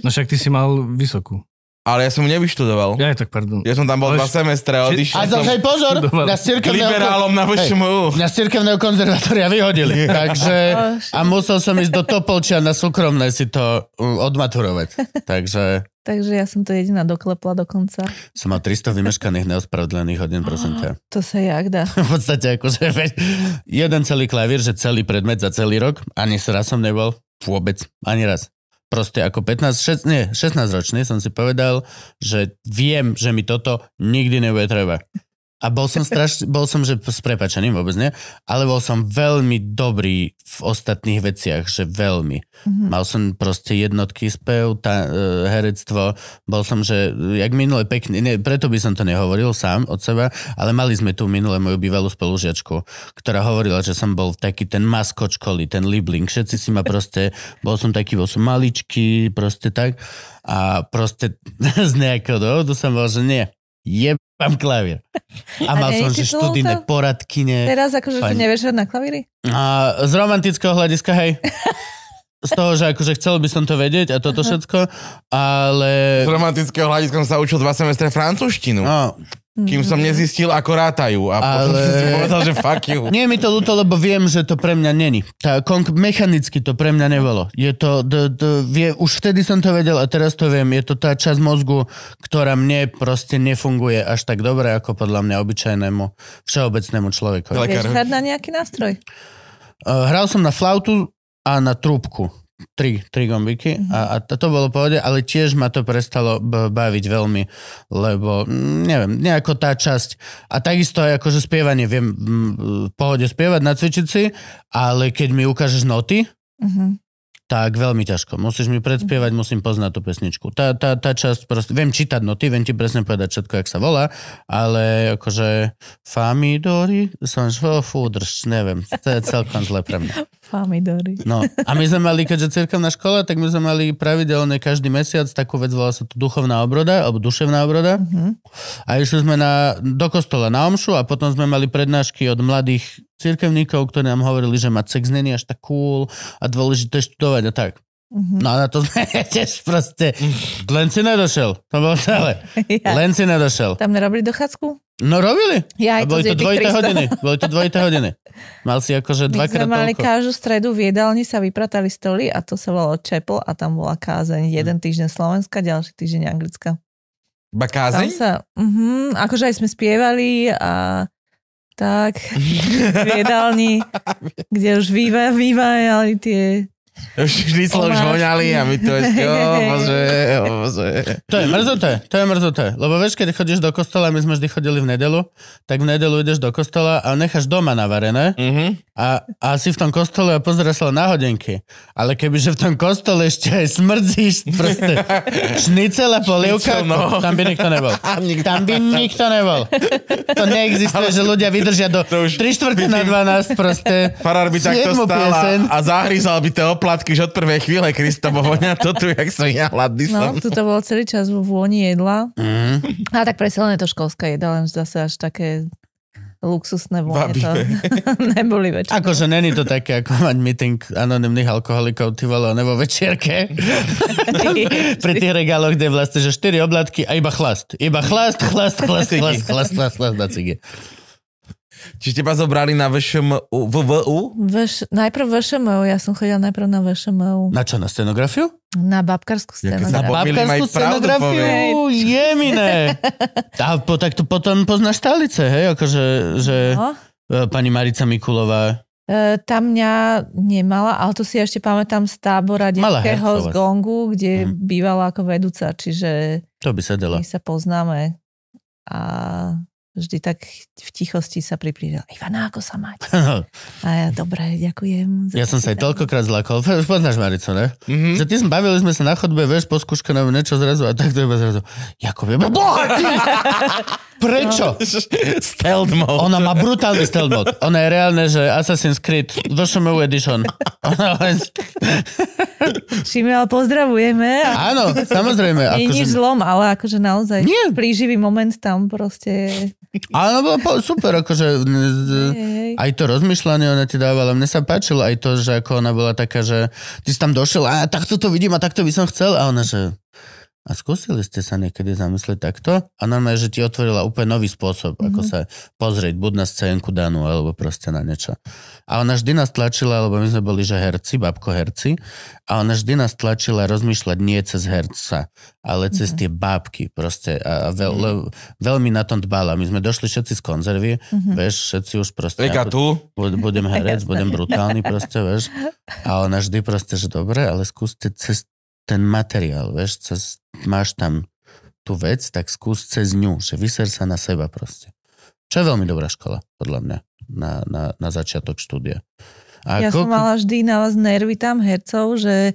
S5: No však ty si mal vysokú.
S3: Ale ja som nevyštudoval.
S5: Ja tak, pardon.
S3: Ja som tam bol
S5: Ale
S3: dva semestre a
S2: A
S3: odišiel som
S2: zase pozor,
S5: Študoval.
S2: na cirkevného,
S3: liberálom na VŠMU.
S2: na cirkevného konzervatória vyhodili. Takže a musel som ísť do Topolčia na súkromné si to odmaturovať. Takže
S1: Takže ja som to jediná doklepla dokonca.
S2: som mal 300 vymeškaných neospravedlených hodín, prosím ťa.
S1: To sa jak dá.
S2: v podstate akože veď, jeden celý klavír, že celý predmet za celý rok, ani raz som nebol, vôbec, ani raz. Proste ako 15, 6, nie, 16 ročný som si povedal, že viem, že mi toto nikdy nebude treba. A bol som strašne, bol som, že s prepačením vôbec nie, ale bol som veľmi dobrý v ostatných veciach, že veľmi.
S1: Mhm.
S2: Mal som proste jednotky spev, tá, e, herectvo, bol som, že jak minule pekne, ne, preto by som to nehovoril sám od seba, ale mali sme tu minule moju bývalú spolužiačku, ktorá hovorila, že som bol taký ten maskot školy, ten libling, všetci si ma proste, bol som taký, bol som maličký, proste tak a proste z nejakého dôvodu som bol, že nie, jebám klavír. A
S1: A
S2: mal som, že
S1: to
S2: študijné
S1: ľúto?
S2: poradkyne.
S1: Teraz akože to
S2: Pani.
S1: nevieš hrať na klavíri?
S2: A z romantického hľadiska, hej. Z toho, že akože chcel by som to vedieť a toto všetko, ale...
S3: Z romantického hľadiska som sa učil dva semestre francúzštinu.
S2: No,
S3: Kým som nezistil, ako rátajú. A potom
S2: Ale-
S3: som si povedal, že fuck you.
S2: nie je mi to ľúto, lebo viem, že to pre mňa není. Tá, konk- mechanicky to pre mňa nebolo. Je to, d- d- vie, už vtedy som to vedel a teraz to viem. Je to tá časť mozgu, ktorá mne proste nefunguje až tak dobre, ako podľa mňa obyčajnému všeobecnému človeku.
S3: Ale-
S1: Vieš
S3: Lekár.
S1: hrať na nejaký nástroj?
S2: Uh, hral som na flautu a na trúbku. Tri, tri gombiky a, a to to bolo pohode, ale tiež ma to prestalo baviť veľmi, lebo mm, neviem, nejako tá časť a takisto aj akože spievanie, viem v pohode spievať, nacvičiť si, ale keď mi ukážeš noty,
S1: Uh-huh.
S2: tak veľmi ťažko. Musíš mi predspievať, musím poznať tú pesničku. Tá, tá, tá časť proste, viem čítať noty, viem ti presne povedať všetko, jak sa volá, ale akože famidori, som fú, drž, neviem, to je celkom zle pre mňa.
S1: Pomidory.
S2: No a my sme mali, keďže cirkevná škola, tak my sme mali pravidelne každý mesiac takú vec, volá sa to duchovná obroda, alebo duševná obroda.
S1: Mhm.
S2: A išli sme na, do kostola na omšu a potom sme mali prednášky od mladých cirkevníkov, ktorí nám hovorili, že mať sex není až tak cool a dôležité študovať a tak.
S1: Mhm.
S2: No na to sme tiež proste... Len si nedošel. To bolo celé.
S1: Ja.
S2: Len si nedošel.
S1: Tam nerobili dochádzku?
S2: No robili.
S1: Ja aj to
S2: boli to dvojité
S1: 300.
S2: hodiny. Boli to dvojité hodiny. Mal si akože dvakrát
S1: sme mali
S2: toľko.
S1: každú stredu v jedálni sa vypratali stoly a to sa volalo Chapel a tam bola kázeň. Jeden týždeň Slovenska, ďalší týždeň Anglická. Tam
S3: kázeň?
S1: sa, uh-huh, akože aj sme spievali a tak v jedálni, kde už výva, vývajali tie
S3: Vždy sme už voňali a my to ešte, o bože, o bože.
S2: To je mrzuté, to je mrzuté. Lebo vieš, keď chodíš do kostola, my sme vždy chodili v nedelu, tak v nedelu ideš do kostola a necháš doma navarené
S3: Mhm.
S2: a, a si v tom kostole a pozeráš sa na hodinky. Ale kebyže v tom kostole ešte aj smrdzíš proste šnicel a polievka,
S3: no.
S2: tam by nikto nebol. Tam by nikto nebol. To neexistuje, že ľudia vydržia do
S3: To už
S2: 3 čtvrte na 12 proste.
S3: Farár by takto stál a, zahryzal by tie oplatky už od prvej chvíle, Krista, bo vonia to tu, jak som ja hladný som.
S1: No, tu to bolo celý čas vo vôni jedla.
S2: Mm.
S1: A tak predsa len je to školská jedla, len zase až také luxusné vône to neboli väčšie.
S2: Akože není to také, ako mať meeting anonimných alkoholikov, ty vole, nebo večierke. Pri tých regáloch, kde vlastne, že 4 oblatky a iba chlast. Iba chlast, chlast, chlast, chlast, chlast, chlast, chlast na cigy.
S3: Či teba zobrali na VŠMU? VVU?
S1: Veš, najprv VŠMU, ja som chodila najprv na VŠMU,
S2: Na čo, na scenografiu?
S1: na babkarskú
S3: sa Pomýlim, aj
S2: Babkarskú scenografiu? Jemine. A po, tak to potom poznáš stálice, hej? Akože, že
S1: No.
S2: e, pani Marica Mikulová.
S1: E, tam mňa nemala, ale to si ešte pamätám z tábora detského z. Gongu, kde
S2: Mhm.
S1: bývala ako vedúca, čiže
S2: To by sedela.
S1: my sa poznáme a vždy tak v tichosti sa priplížila. Ivana, ako sa máte? A ja, dobre, ďakujem.
S2: Ja som sa aj
S1: počítanie."
S2: toľkokrát zlakol. Poznáš Maricu, ne?
S3: Mhm.
S2: Že ty sme bavili sme sa na chodbe, vieš, po skúškanom niečo zrazu a tak to iba zrazu. Jakub je bohatý! Prečo?
S3: Stealth mode.
S2: Ona má brutálny stealth mode. Ona je reálne, že Assassin's Creed VŠMU Edition. Ona len...
S1: Šimi, ale pozdravujeme.
S2: Áno, samozrejme.
S1: nie nič
S2: Akože...
S1: zlom, ale akože naozaj
S2: Nie.
S1: plíživý moment tam proste.
S2: Áno, bolo po- super, akože... Aj to rozmýšľanie ona ti dávala. Mne sa páčilo aj to, že ako ona bola taká, že ty si tam došiel a takto to vidím a takto by som chcel. A ona, že a skúsili ste sa niekedy zamyslieť takto? A normálne, že ti otvorila úplne nový spôsob, mm-hmm. ako sa pozrieť, buď na scénku danú, alebo proste na niečo. A ona vždy nás tlačila, lebo my sme boli, že herci, babko herci, a ona vždy nás tlačila rozmýšľať nie cez herca, ale cez tie bábky proste. A veľ, mm. veľmi na tom dbala. My sme došli všetci z konzervy, mm-hmm. vieš, všetci už proste...
S3: Rika tu.
S2: Bud- budem herec, budem brutálny proste, vieš. A ona vždy proste, že dobre, ale skúste cez ten materiál, vieš, cez, máš tam tú vec, tak skús cez ňu, že vyser sa na seba proste. Čo je veľmi dobrá škola, podľa mňa, na, na, na začiatok štúdia. A
S1: Ja
S2: koľko-
S1: som mala vždy na vás nervy tam hercov, že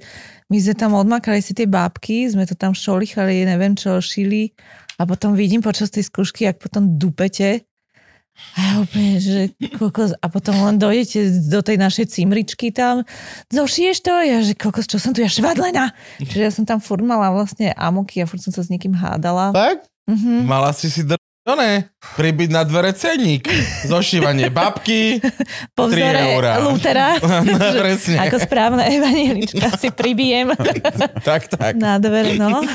S1: my sme tam odmakali si tie bábky, sme to tam šolichali, neviem čo, šili a potom vidím počas tej skúšky, ak potom dupete a ja úplne, že kokos, a potom len dojdete do tej našej cimričky tam, zošiješ to? Ja, že kokos, čo som tu, ja švadlená. Čiže ja som tam furt mala vlastne amoky a furt som sa s niekým hádala.
S2: Fakt?
S1: Mhm.
S3: Mala si si dr... No ne, pribyť na dvere cenník. Zošívanie babky.
S1: Po
S3: Tri
S1: vzore
S3: eurá.
S1: Lutera,
S3: No, presne.
S1: ako správna evanilička si pribijem.
S3: Tak, tak.
S1: Na dvere, no.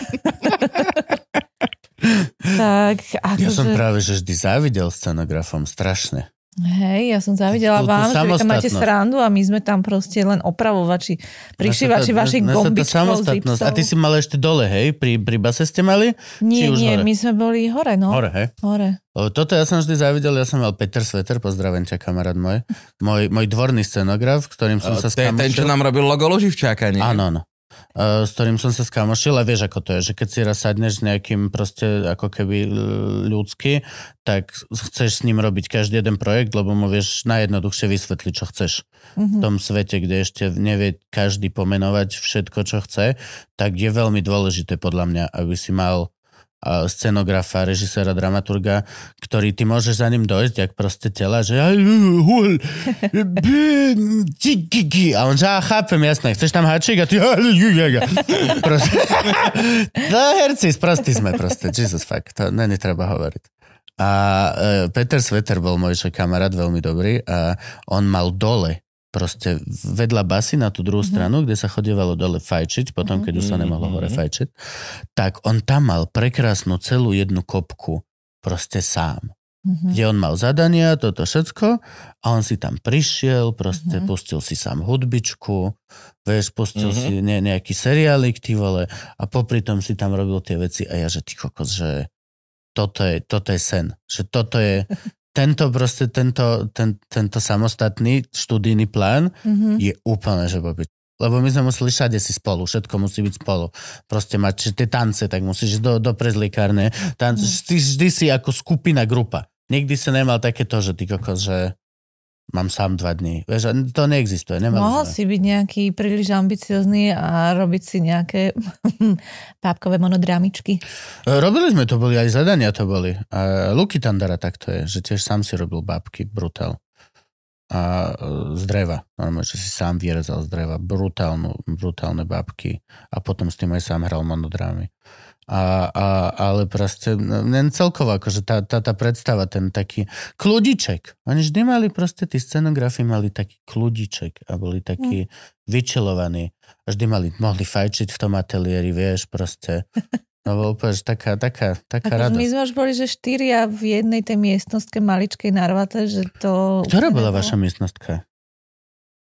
S1: Tak, akože...
S2: Ja som práve, že vždy závidel scenografom, strašne.
S1: Hej, ja som zavidela
S2: Tú- tú
S1: vám, že máte srandu a my sme tam proste len opravovači, prišívači vašich
S2: sa
S1: gombičkov,
S2: samostatnosť. A ty
S1: zipsov.
S2: si mal ešte dole, hej? Pri, pri base ste mali?
S1: Nie,
S2: či už
S1: nie,
S2: hore?
S1: my sme boli hore, no.
S2: Hore, hej?
S1: Hore.
S2: Toto ja som vždy závidel, ja som mal Peter Sveter, pozdravím ťa, kamarát môj. Môj, môj dvorný scenograf, s ktorým som sa
S3: To je ten, čo nám robil logo Luživčáka, nie?
S2: Áno, áno. Uh, s ktorým som sa skamošil a vieš, ako to je, že keď si raz sadneš s nejakým proste ako keby l- ľudský, tak chceš s ním robiť každý jeden projekt, lebo mu vieš najjednoduchšie vysvetliť, čo chceš.
S1: Mhm.
S2: V tom svete, kde ešte nevie každý pomenovať všetko, čo chce, tak je veľmi dôležité podľa mňa, aby si mal scenografa, režiséra, dramaturga, ktorý ty môžeš za ním dojsť, jak proste tela, že a on že, a chápem, jasné, chceš tam hačík a ty proste, no herci, sprostí sme proste, Jesus fuck, to není treba hovoriť. A uh, Peter Sveter bol môj kamarát, veľmi dobrý a on mal dole proste vedľa basy na tú druhú mm-hmm. stranu, kde sa chodievalo dole fajčiť, potom keď už sa nemohlo hore fajčiť, tak on tam mal prekrásnu celú jednu kopku proste sám. Mm-hmm. Kde on mal zadania, toto všetko a on si tam prišiel, proste mm-hmm. pustil si sám hudbičku, vieš, pustil mm-hmm. si ne, nejaký seriálik, ty vole, a popri tom si tam robil tie veci a ja, že ty kokos, že toto je, toto je sen, že toto je, tento proste, tento, ten, tento samostatný študijný plán mm-hmm. je úplne, že bobi. Lebo my sme museli všade si spolu, všetko musí byť spolu. Proste mať že tie tance, tak musíš do, do prezlikárne. Tance, mm. vždy si ako skupina, grupa. Nikdy si nemal takéto, že ty kokos, že mám sám dva dní. Vieš, to neexistuje.
S1: Mohol sme. si byť nejaký príliš ambiciozný a robiť si nejaké pápkové monodramičky.
S2: E, robili sme, to boli aj zadania, to boli. A Luky Tandara takto je, že tiež sám si robil bábky, brutál. A e, z dreva. Normálne, že si sám vyrezal z dreva. Brutálnu, brutálne bábky. A potom s tým aj sám hral monodrámy. A, a, ale proste, len celkovo, akože tá, tá, tá predstava, ten taký kľudiček. Oni vždy mali proste, tí scenografi mali taký kľudiček a boli takí mm. vyčilovaní. A vždy mali, mohli fajčiť v tom ateliéri, vieš, proste. No bol úplne taká, taká, taká radosť.
S1: My sme už boli, že štyria v jednej tej miestnostke maličkej narvate, že to...
S2: Ktorá bola vaša miestnostka?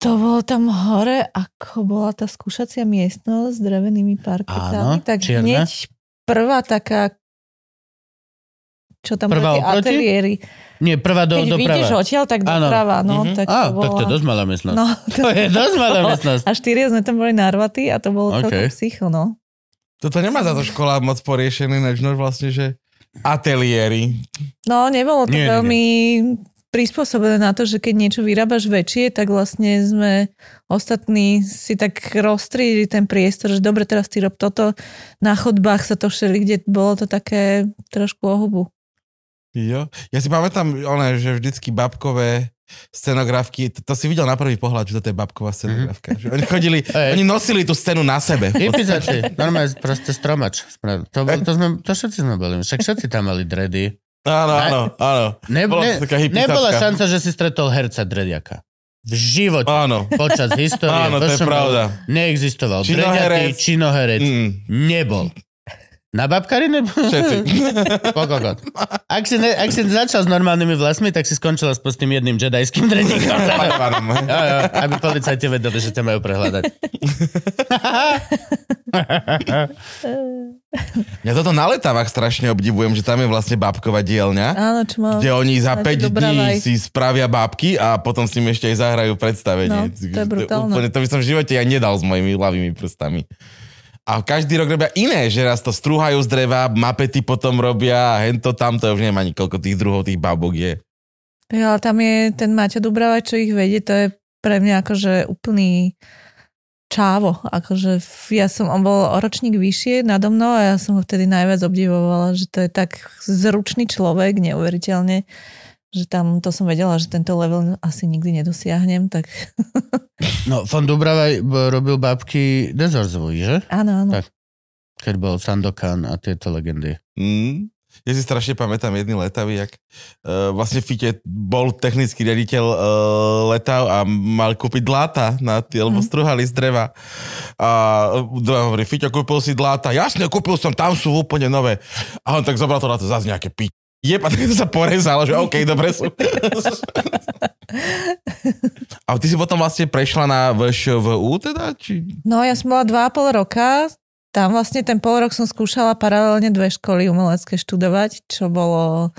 S1: To bolo tam hore, ako bola tá skúšacia miestnosť s drevenými parketami. Áno, tak čierne. hneď prvá taká čo tam prvá boli ateliéry.
S2: Nie, prvá do,
S1: Keď
S2: doprava.
S1: vidíš odtiaľ, tak doprava, no. Mm-hmm. Tak to
S2: Á,
S1: bola...
S2: tak to je dosť malá miestnosť. No, to, to je dosť malá miestnosť.
S1: A štyria sme tam boli narvatí a to bolo okay. celkom psycho, no.
S3: Toto nemá za to škola moc poriešený, než vlastne, že ateliéry.
S1: No, nebolo to nie, veľmi nie, nie prispôsobené na to, že keď niečo vyrábaš väčšie, tak vlastne sme ostatní si tak roztriedili ten priestor, že dobre, teraz ty rob toto. Na chodbách sa to všeli, kde bolo to také trošku ohubu.
S3: Jo. Ja si pamätám, one, že vždycky babkové scenografky, to, to si videl na prvý pohľad, že to je babková scenografka. Mm-hmm. Že oni chodili, Ej. oni nosili tú scénu na sebe.
S2: Impizaci, normálne proste stromač. To, to, sme, to všetci sme boli, však všetci tam mali dredy.
S3: Áno, áno, áno.
S2: Ne, ne, nebola šanca, že si stretol herca Drediaka. V živote.
S3: Áno.
S2: Počas histórie.
S3: Áno, to je pravda.
S2: Neexistoval. Činoherec. činoherec. Mm. Nebol. Na babkari nebol?
S3: Všetci.
S2: Pokokot. Ak si, ne, ak si začal s normálnymi vlasmi, tak si skončila s tým jedným jedajským dreníkom. jo, jo, aby policajti vedeli, že ťa majú prehľadať.
S3: Ja toto na letavách strašne obdivujem, že tam je vlastne bábková dielňa.
S1: Áno, čo má...
S3: Kde oni za 5 dní si spravia bábky a potom s ním ešte aj zahrajú predstavenie.
S1: No, to je brutálne.
S3: Úplne, to by som v živote ja nedal s mojimi hlavými prstami. A každý rok robia iné, že raz to strúhajú z dreva, mapety potom robia a hento tamto, už neviem ani koľko tých druhov tých bábok je.
S1: Ja, ale tam je ten Maťo Dubrava, čo ich vedie, to je pre mňa akože úplný čávo. Akože ja som, on bol ročník vyššie nado mnou a ja som ho vtedy najviac obdivovala, že to je tak zručný človek, neuveriteľne že tam to som vedela, že tento level asi nikdy nedosiahnem, tak...
S2: No, von Dubrava robil bábky Dezorzovi, že?
S1: Áno, áno. Tak,
S2: keď bol Sandokan a tieto legendy.
S3: Mm. Ja si strašne pamätám jedný letavý, jak uh, vlastne Fite bol technický riaditeľ uh, letav a mal kúpiť dláta na tie, lebo mm. struhali z dreva. A uh, hovorí, Fite, kúpil si dláta. Jasne, kúpil som, tam sú úplne nové. A on tak zobral to na to zase nejaké piť je, tak to sa porezalo, že OK, dobre sú. a ty si potom vlastne prešla na VŠVU teda? Či...
S1: No ja som bola dva a pol roka, tam vlastne ten pol rok som skúšala paralelne dve školy umelecké študovať, čo bolo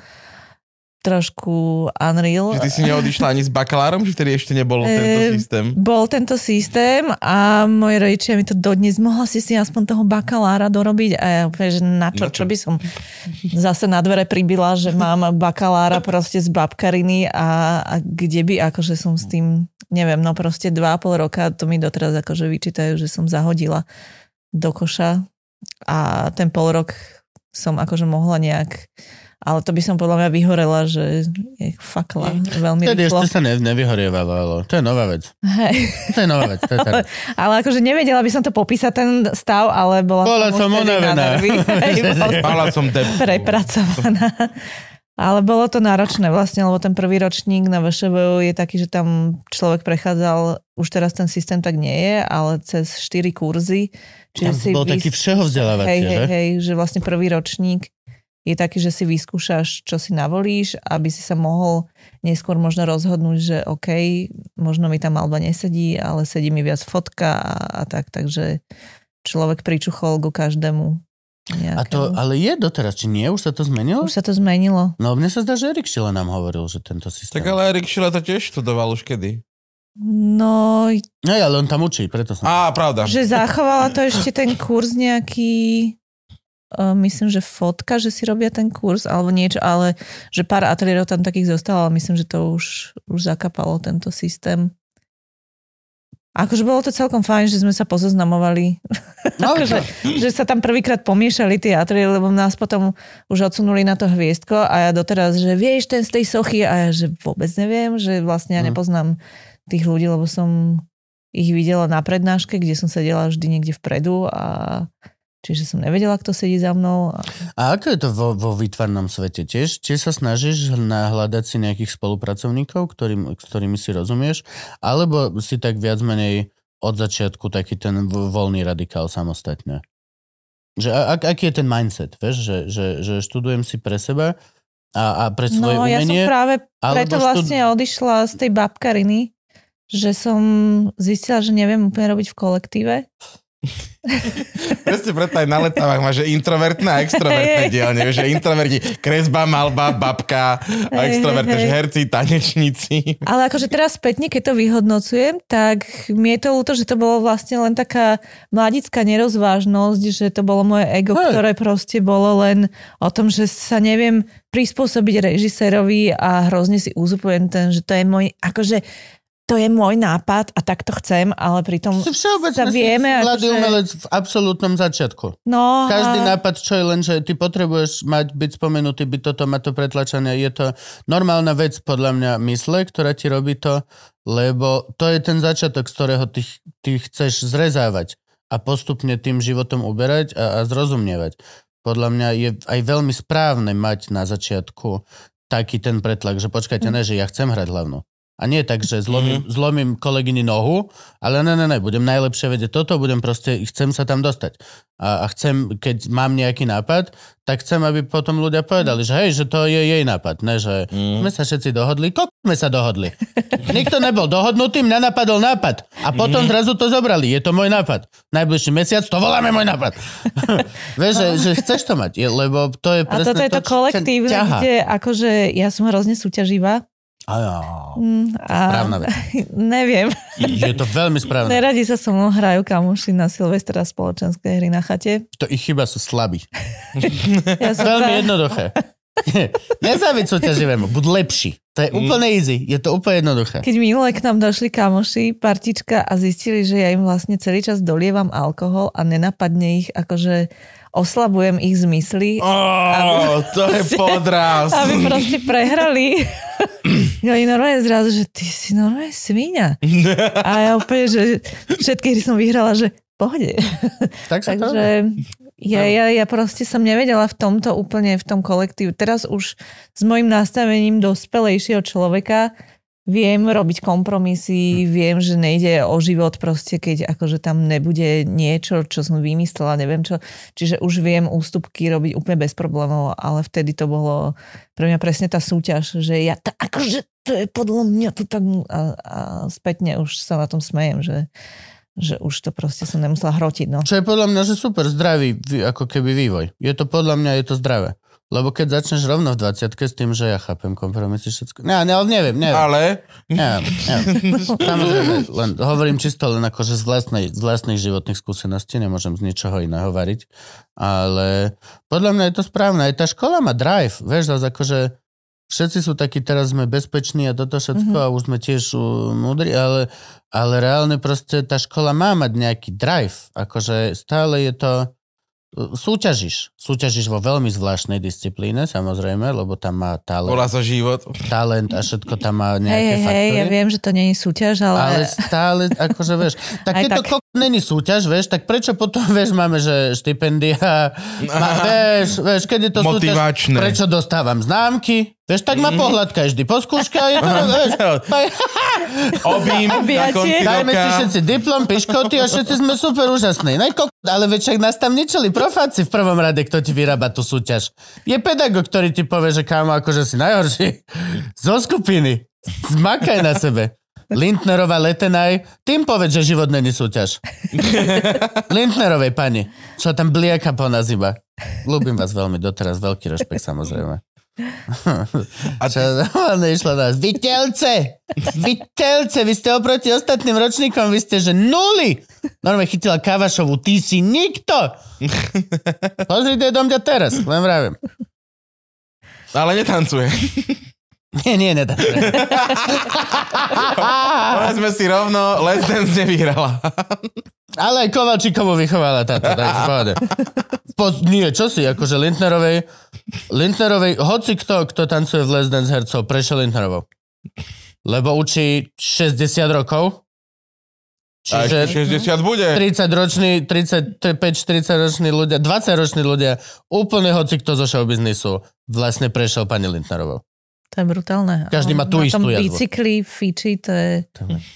S1: trošku unreal.
S3: Že ty si neodišla ani s bakalárom, že vtedy ešte nebol e, tento systém?
S1: Bol tento systém a moji rodičia mi to dodnes, mohla si si aspoň toho bakalára dorobiť a ja že na čo, na čo? čo by som zase na dvere pribila, že mám bakalára proste z babkariny a, a kde by akože som s tým, neviem, no proste dva a pol roka to mi doteraz akože vyčítajú, že som zahodila do koša a ten pol rok som akože mohla nejak ale to by som podľa mňa vyhorela, že je fakla veľmi
S2: Vtedy
S1: rýchlo.
S2: ešte sa ne, nevyhorievalo, ale to je nová vec.
S1: Hej.
S2: To je nová vec. To je teraz.
S1: Ale akože nevedela by som to popísať ten stav, ale bola,
S2: Bola som unavená.
S3: Mala som dep.
S1: prepracovaná. Ale bolo to náročné vlastne, lebo ten prvý ročník na VŠVU je taký, že tam človek prechádzal, už teraz ten systém tak nie je, ale cez 4 kurzy.
S2: Tam bol
S1: vys-
S2: taký všeho vzdelávací,
S1: hej,
S2: že?
S1: hej, hej, že vlastne prvý ročník je taký, že si vyskúšaš, čo si navolíš, aby si sa mohol neskôr možno rozhodnúť, že OK, možno mi tam malba nesedí, ale sedí mi viac fotka a, a tak, takže človek pričuchol ku každému.
S2: A to, ale je doteraz, či nie? Už sa to zmenilo?
S1: Už sa to zmenilo.
S2: No mne sa zdá, že Erik Šile nám hovoril, že tento systém.
S3: Tak ale Erik Šile to tiež študoval už kedy.
S1: No,
S2: No ale on tam učí, preto som...
S3: Á, pravda.
S1: že zachovala to ešte ten kurz nejaký, myslím, že fotka, že si robia ten kurz, alebo niečo, ale že pár ateliérov tam takých zostalo, ale myslím, že to už, už zakapalo tento systém. Akože bolo to celkom fajn, že sme sa pozoznamovali.
S2: No,
S1: akože, že sa tam prvýkrát pomiešali tie ateliéry, lebo nás potom už odsunuli na to hviezdko a ja doteraz, že vieš ten z tej sochy a ja, že vôbec neviem, že vlastne ja
S2: Mhm.
S1: nepoznám tých ľudí, lebo som ich videla na prednáške, kde som sedela vždy niekde vpredu a čiže som nevedela, kto sedí za mnou. A...
S2: A ako je to vo, vo výtvarnom svete? Tiež, tiež sa snažíš nahľadať si nejakých spolupracovníkov, ktorým, s ktorými si rozumieš? Alebo si tak viac menej od začiatku taký ten vo- voľný radikál samostatne? Že a, ak, aký je ten mindset? Vieš, že, že, že študujem si pre seba a, a pre svoje
S1: No ja som
S2: umenie?
S1: práve preto
S2: štud-
S1: vlastne odišla z tej babkariny, že som zistila, že neviem úplne robiť v kolektíve.
S3: Presne preto aj na letávach máš, že introvertné a extrovertné dielne. Vieš, že introverti kresba, malba, babka a
S1: hej,
S3: že herci, tanečníci.
S1: Ale akože teraz spätne, keď to vyhodnocujem, tak mi je to ľúto, že to bolo vlastne len taká mladická nerozvážnosť, že to bolo moje ego,
S2: Hej.
S1: ktoré proste bolo len o tom, že sa neviem prispôsobiť režisérovi a hrozne si uzupujem ten, že to je môj, akože to je môj nápad a tak to chcem, ale pritom
S2: všeobecne
S1: sa vieme,
S2: mladý
S1: akože-
S2: umelec v absolútnom začiatku.
S1: no,
S2: Každý
S1: a-
S2: nápad, čo je len, že ty potrebuješ mať, byť spomenutý, byť toto, mať to pretlačené. Je to normálna vec, podľa mňa, mysle, ktorá ti robí to, lebo to je ten začiatok, z ktorého ty, ty chceš zrezávať a postupne tým životom uberať a, a zrozumnievať. Podľa mňa je aj veľmi správne mať na začiatku taký ten pretlak, že počkajte, ne, že ja chcem hrať hlavnú. A nie tak, že zlomím, mm-hmm. zlomím kolegyni nohu, ale ne, ne, ne, budem najlepšie vedieť toto, budem proste, chcem sa tam dostať. A, a chcem, keď mám nejaký nápad, tak chcem, aby potom ľudia povedali, že hej, že to je jej nápad, ne, že mm. sme sa všetci dohodli, kok sme sa dohodli. Nikto nebol dohodnutý, mňa napadol nápad. A potom zrazu to zobrali, je to môj nápad. Najbližší mesiac to voláme môj nápad. Vieš, že, že chceš to mať, lebo to je
S1: a
S2: presne
S1: toto je to
S2: čo ťa
S1: kolektívne,
S2: ťahá.
S1: kde akože ja som hrozne súťaživá.
S2: Á, ja.
S1: Mm, A,
S2: Správna vec.
S1: neviem.
S2: Je to veľmi správne.
S1: Neradi sa so mnou hrajú kamoši na Silvestra spoločenské hry na chate.
S2: To ich chyba sú slabí.
S1: Ja som
S2: Veľmi
S1: tá-
S2: jednoduché. Nezáviť súťaživému, buď lepší. To je úplne easy, je to úplne jednoduché.
S1: Keď minule k nám došli kamoši, partička a zistili, že ja im vlastne celý čas dolievam alkohol a nenapadne ich, akože oslabujem ich zmysly,
S3: Ó, to je podraz.
S1: aby proste prehrali. Ja oni normálne zrazu, že ty si normálne svíňa. A ja úplne, že všetky hry som vyhrala, že pohode.
S2: Tak sa.
S1: Takže ja, ja, ja proste som nevedela v tomto úplne, v tom kolektívu. Teraz už s mojim nastavením dospelejšieho človeka viem robiť kompromisy, viem, že nejde o život proste, keď akože tam nebude niečo, čo som vymyslela, neviem čo. Čiže už viem ústupky robiť úplne bez problémov, ale vtedy to bolo pre mňa presne tá súťaž, že ja ta, akože to je podľa mňa to tak... A, a spätne už sa na tom smejem, že že už to proste som nemusela hrotiť, no.
S2: Čo je podľa mňa, že super zdravý vý- ako keby vývoj. Je to podľa mňa, je to zdravé. Lebo keď začneš rovno v 20 s tým, že ja chápem kompromisy všetko. Ne, ne, ale neviem, neviem.
S3: Ale
S2: neviem, neviem. Samozrejme, len, hovorím čisto len akože z, vlastnej, z vlastných životných skúseností, nemôžem z ničoho iného hovoriť. Ale podľa mňa je to správne. Aj tá škola má drive, vieš, zase akože všetci sú takí, teraz sme bezpeční a toto všetko mm-hmm. a už sme tiež uh, múdri, ale, ale reálne proste tá škola má mať nejaký drive. Akože stále je to súťažíš. Súťažíš vo veľmi zvláštnej disciplíne, samozrejme, lebo tam má talent,
S3: Volá sa život.
S2: talent a všetko tam má
S1: Hej,
S2: nejaké
S1: hej, hej,
S2: faktory.
S1: ja viem, že to nie je súťaž, ale...
S2: Ale stále, akože vieš, tak
S1: Aj
S2: keď to
S1: tak.
S2: Není súťaž, vieš, tak prečo potom, vieš, máme, že štipendia, má, vieš, vieš, keď je to
S3: Motivačné.
S2: súťaž, prečo dostávam známky, vieš, tak ma pohľadka vždy po skúške a je to, vieš,
S3: Obím na konci
S2: dajme si
S3: roka.
S2: všetci diplom, piškoty a všetci sme super úžasní. No, kok, ale veď však nás tam ničili profáci v prvom rade, kto ti vyrába tú súťaž. Je pedagog, ktorý ti povie, že kámo, akože si najhorší zo skupiny. Zmakaj na sebe. Lindnerová letenaj, tým povedz, že život není súťaž. Lindnerovej pani, čo tam blieka po nás iba. Ľúbim vás veľmi doteraz, veľký rešpekt samozrejme. A čo normálne išlo na nás. Viteľce! Viteľce! Vy ste oproti ostatným ročníkom, vy ste, že nuly! Normálne chytila Kavašovu, ty si nikto! Pozri, do mňa teraz, len vravím.
S3: Ale netancuje.
S2: Nie, nie, nedá.
S3: Povedzme si rovno, Let's Dance nevyhrala.
S2: Ale aj Kovalčíkovu vychovala táto, tak v pohode. Po, nie, čo si, akože Lindnerovej, Lindnerovej, hoci kto, kto tancuje v Les Dance hercov, prešiel Lindnerovou. Lebo učí 60 rokov. Čiže
S3: 60 bude.
S2: 30 roční, 35-40 roční ľudia, 20 roční ľudia, úplne hoci kto zo showbiznisu vlastne prešiel pani Lindnerovou.
S1: To je brutálne.
S2: Každý má tú
S1: Na
S2: istú
S1: tom
S2: jazvu.
S1: bicykli fiči, to je...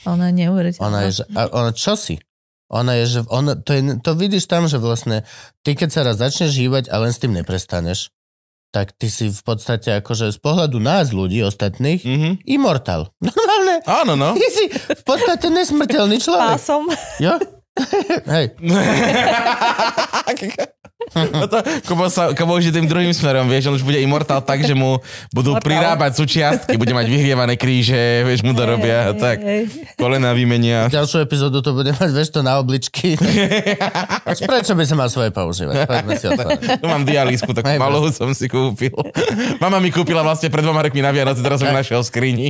S1: Ona je neuveriteľná.
S2: Ona je, že, a ona čo si? Ona je, že ona, to, je, to vidíš tam, že vlastne ty keď sa raz začneš hýbať a len s tým neprestaneš, tak ty si v podstate akože z pohľadu nás ľudí ostatných
S3: Mhm.
S2: immortal. Normálne.
S3: Áno, no.
S2: Ty si v podstate nesmrteľný človek.
S1: Pásom.
S2: Jo? Hej.
S3: No to, Kubo, sa, Kubo už je tým druhým smerom, vieš, on už bude immortal tak, že mu budú
S1: Mortal.
S3: prirábať súčiastky, bude mať vyhrievané kríže, vieš, mu dorobia a tak.
S1: Hej.
S3: Kolena vymenia.
S2: Ďalšiu epizódu to bude mať, vieš, to na obličky. Prečo by som mal svoje používať? Si.
S3: Tu mám dialýzku, takú
S2: Hej,
S3: malú som si kúpil. Mama mi kúpila vlastne pred dvoma rokmi na Vianoce, teraz som ju našiel v skrini.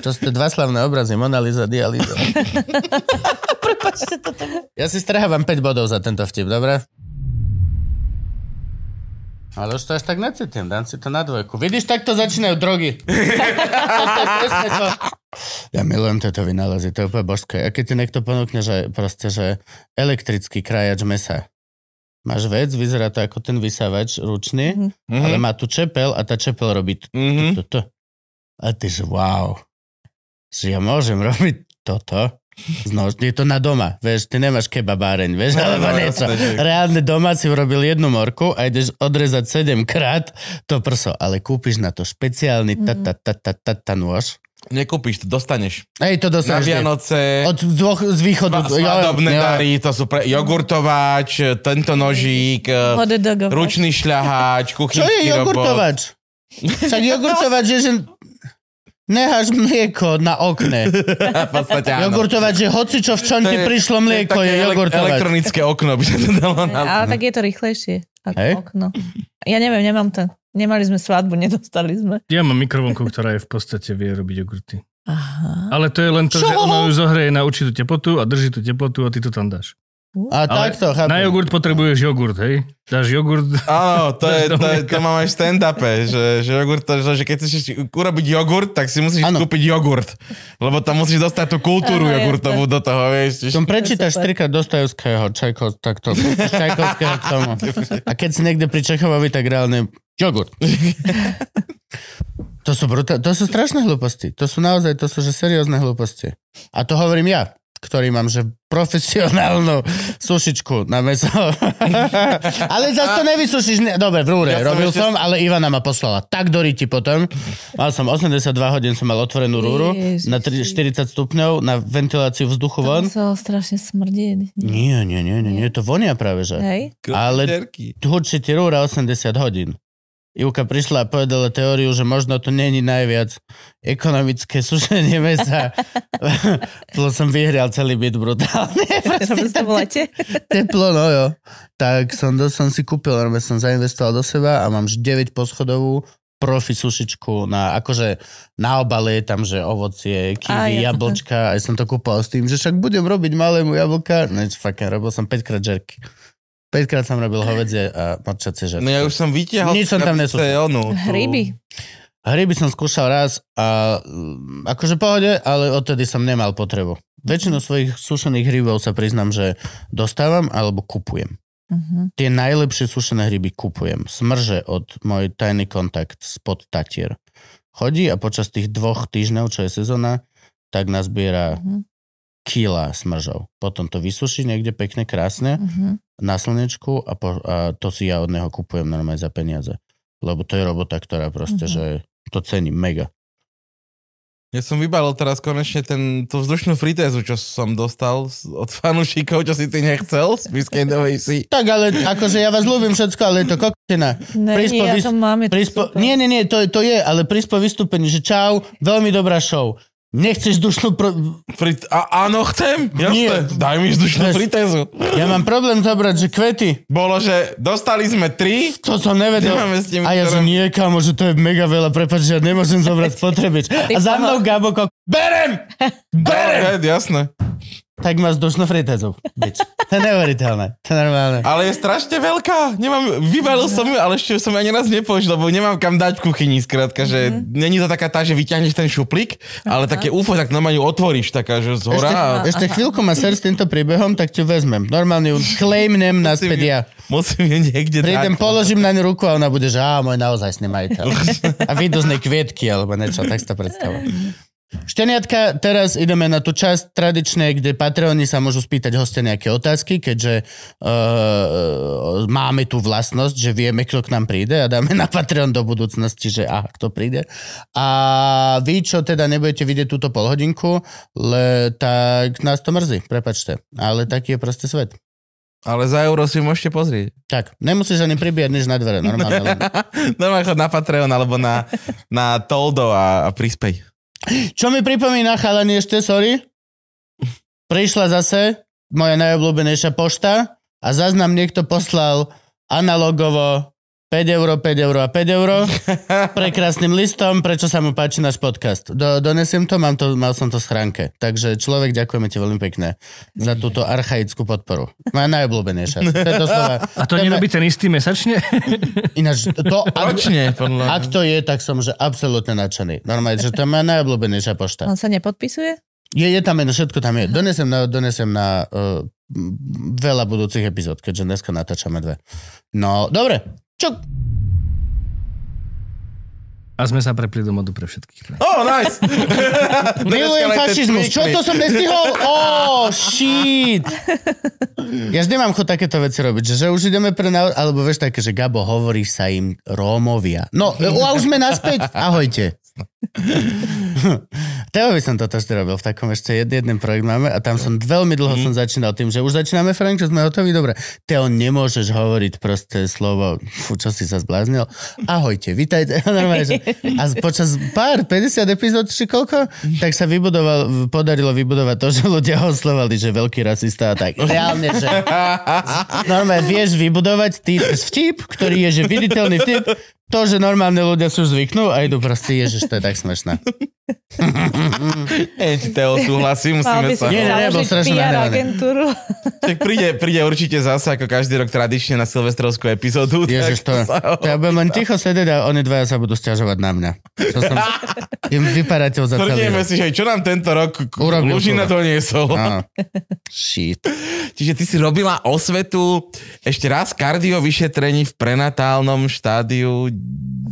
S2: Čo ste dva slavné obrazy, Mona Lisa, Dialýza. Ja si strhávam 5 bodov za tento vtip, dobre? Ale už to až tak necítim, dám si to na dvojku. Vidíš, takto začínajú drogy. Toto je presne to. Ja milujem tieto vynálezy, to je úplne božské. A keď ti niekto ponúkne, že proste, že elektrický krajač mesa. Máš vec, vyzerá to ako ten vysávač ručný,
S1: Mhm.
S2: ale má tu čepel a tá čepel robí t-
S3: Mhm.
S2: toto. A ty, že wow, že ja môžem robiť toto. Znož, je to na doma, vieš, ty nemáš kebabáreň, vieš,
S3: No,
S2: alebo
S3: no,
S2: niečo.
S3: jasné, že-
S2: Reálne doma si urobil jednu morku a ideš odrezať 7 krát to prso, ale kúpiš na to špeciálny ta, ta, ta, ta, ta, ta nôž.
S3: Nekúpiš, to dostaneš.
S2: Ej, to
S3: Na
S2: dostaneš hneď.
S3: Vianoce,
S2: od dvoch, z východu.
S3: sva- svadobné dary, to sú pre jogurtovač, tento nožík,
S1: Hodedogovač.
S3: ručný šľaháč,
S2: Čo
S3: kuchynský
S2: je
S3: robot.
S2: jogurtovač? Však jogurtovač je, že neháš mlieko na okne.
S3: v podstate áno.
S2: Jogurtovač je hoci čo v čom ti
S3: je-
S2: prišlo mlieko,
S3: to
S2: je
S3: také elek-
S2: jogurtovač.
S3: Elektronické okno by sa to dalo
S1: Ale
S3: nazvať.
S1: tak je to rýchlejšie ako
S2: Hej.
S1: okno. Ja neviem, nemám to. Nemali sme svadbu, nedostali sme.
S5: Ja mám mikrovlnku, ktorá je v podstate vie robiť jogurty.
S1: Aha.
S5: Ale to je len to,
S2: Čo?
S5: že ona ju zohreje na určitú teplotu a drží tú teplotu a ty to tam dáš.
S2: A
S5: Ale
S2: takto, chápem.
S5: Na jogurt potrebuješ jogurt, hej? Dáš jogurt,
S3: Áno, to, je, to, je, to mám aj v stand-upe, že, že, jogurt, to, že keď chceš urobiť jogurt, tak si musíš
S2: Áno.
S3: kúpiť jogurt. Lebo tam musíš dostať tú kultúru
S1: Áno,
S3: jogurtovú do toho, vieš.
S2: Som prečítaš trikrát Dostojevského, Čajko, takto, Čajkovského k tomu. A keď si niekde pri Čechovovi, tak reálne jogurt. To sú, brutá- to sú strašné hlúposti. To sú naozaj, to sú že seriózne hlúposti. A to hovorím ja, ktorý mám, že profesionálnu sušičku na meso. ale zase to nevysušíš. Ne- Dobre, v rúre.
S3: Ja som
S2: Robil
S3: ešte-
S2: som, ale Ivana ma poslala tak do riti potom. Mal som 82 hodín, som mal otvorenú rúru
S1: Ježiši.
S2: na tri- 40 stupňov na ventiláciu vzduchu
S1: To
S2: von.
S1: muselo strašne smrdieť.
S2: Nie, nie, nie, nie, nie, to vonia práve, že.
S1: Hej?
S2: Ale- určite rúra 80 hodín. Ivka prišla a povedala teóriu, že možno to není najviac ekonomické sušenie mesa. Plus som vyhrial celý byt brutálne.
S1: Robil to lete?
S2: Teplo, no jo. Tak som, som si kúpil, normálne som zainvestoval do seba a mám už 9 poschodovú profi sušičku na, akože na obale je tam, že ovocie, kiwi,
S1: jasné.
S2: jablčka, aj som to kúpal s tým, že však budem robiť malému jablka. No, fucking, robil som 5 krát žerky. 5 krát som robil hovedzie a morčacie žertky.
S3: No ja už som vytiahol...
S2: Nič som tam.
S3: Onu, tú-
S1: Hryby.
S2: Hryby som skúšal raz a mm, akože pohode, ale odtedy som nemal potrebu. Väčšinu svojich sušených hrybov sa priznám, že dostávam alebo kupujem.
S1: Mhm.
S2: Tie najlepšie sušené hryby kupujem. Smrže od môj tajný kontakt spod Tatier. Chodí a počas tých dvoch týždňov, čo je sezóna, tak nazbiera
S1: Mhm.
S2: Kila smržov. Potom to vysuší niekde pekne, krásne
S1: Mhm.
S2: na slnečku a, po, a to si ja od neho kupujem normálne za peniaze. Lebo to je robota, ktorá proste,
S1: Mhm.
S2: že to cením mega.
S3: Ja som vybalil teraz konečne ten, tú vzdušnú fritézu, čo som dostal od fanúšikov, čo si ty nechcel z Biskendovej si.
S2: Tak ale akože ja vás ľúbim všetko, ale je to kokotina.
S1: Ne,
S2: Prispo
S1: nie, ja
S2: vys-
S1: to mám, je to
S2: Prispo...
S1: super.
S2: Nie, nie, nie, to, to je, ale prispo vystúpení, že čau, veľmi dobrá show. Nechceš dušnú... Pro...
S3: Frit... A, áno, chcem,
S2: Nie.
S3: jasné, daj mi vzdušnú
S2: Vieš-
S3: fritézu.
S2: Ja mám problém zobrať, že kvety.
S3: Bolo, že dostali sme tri,
S2: To som nevedel.
S3: S tým,
S2: a ja, že
S3: ktoré-
S2: nie, kamo, že to je mega veľa, prepáč, že ja nemôžem zobrať spotrebič. A za mnou Gabo kok... Berem! Berem!
S3: Ja, jasné.
S2: Tak má vzdušnú fritézu. Bič. To je neuveriteľné. To je normálne.
S3: Ale je strašne veľká. Nemám, vybalil som ju, ale ešte som ani raz nepoužil, lebo nemám kam dať v kuchyni, skrátka, že
S1: Mhm.
S3: není to taká tá, že vyťahneš ten šuplík, ale také UFO, tak normálne ju otvoríš, taká, že z hora. a
S2: Ešte, ešte chvíľku ma ser s týmto príbehom, tak ti ju vezmem. Normálne ju claimnem naspäť ja.
S3: Musím ju niekde
S2: Prídem,
S3: dať.
S2: položím na ňu ruku a ona bude, že á, môj naozaj majiteľ. A vyjdú z nej kvietky alebo niečo, tak si to predstavujem. Šteniatka, teraz ideme na tú časť tradičné, kde Patreoni sa môžu spýtať hostia nejaké otázky, keďže uh, máme tú vlastnosť, že vieme, kto k nám príde a dáme na Patreon do budúcnosti, že aha, kto príde. A vy, čo teda nebudete vidieť túto polhodinku, le, tak nás to mrzí, prepačte. Ale taký je proste svet.
S3: Ale za euro si môžete pozrieť.
S2: Tak, nemusíš ani pribíjať nič na dvere, normálne.
S3: Normálne chod na Patreon alebo na, na Toldo a, a prispej.
S2: Čo mi pripomína, chalani, ešte, sorry. Prišla zase moja najobľúbenejšia pošta a zaznam niekto poslal analogovo 5 euro, 5 euro a 5 euro prekrásnym listom, prečo sa mu páči náš podcast. Do, donesiem to, mám to, mal som to v schránke. Takže človek, ďakujeme ti veľmi pekne za túto archaickú podporu. Moja najobľúbenejšia. To je doslova,
S5: A to
S2: je
S5: nerobí ten istý mesačne?
S2: Ináč, to, ak,
S3: Ročne, podľa
S2: ak to je, tak som že absolútne nadšený. Normálne, že to je moja najobľúbenejšia pošta.
S1: On sa nepodpisuje?
S2: Je, je tam jedno, všetko tam je. Donesem na, donesem na uh, veľa budúcich epizód, keďže dneska natáčame dve. No, dobre. Čo?
S5: A sme sa prepli do modu pre všetkých.
S3: Oh, nice!
S2: Milujem fašizmus. Čo to som nestihol? Oh, shit. Ja vždy mám chuť takéto veci robiť, že, že už ideme pre... Na, alebo vieš také, že Gabo, hovorí sa im Rómovia. No, a už sme naspäť. Ahojte. Teo by som toto ešte robil v takom ešte jed, projekt máme a tam som veľmi dlho som začínal tým, že už začíname Frank, že sme hotoví, dobre. Teo, nemôžeš hovoriť proste slovo, fú, čo si sa zbláznil. Ahojte, vítajte. Normálne, že, a počas pár, 50 epizód, či koľko, tak sa vybudoval, podarilo vybudovať to, že ľudia oslovali, že veľký rasista a tak. Reálne, že normálne vieš vybudovať ty vtip, ktorý je, že viditeľný vtip, to, že normálne ľudia sú zvyknú a idú proste, ježiš, to je tak smiešné.
S3: Nie, ti Teo súhlasí, musíme sa...
S2: Nie, nie, bol strašne
S1: agentúru.
S3: Tak príde, príde určite zase, ako každý rok tradične na silvestrovskú epizódu.
S2: Ježiš, to, to ja budem len ticho sedieť a oni dvaja sa budú stiažovať na mňa. Čo som im vyparateľ za celý rok.
S3: si, že čo nám tento rok
S2: Urobil
S3: Lužina
S2: to.
S3: doniesol.
S2: Áno. Shit.
S3: Čiže ty si robila osvetu ešte raz kardio vyšetrení v prenatálnom štádiu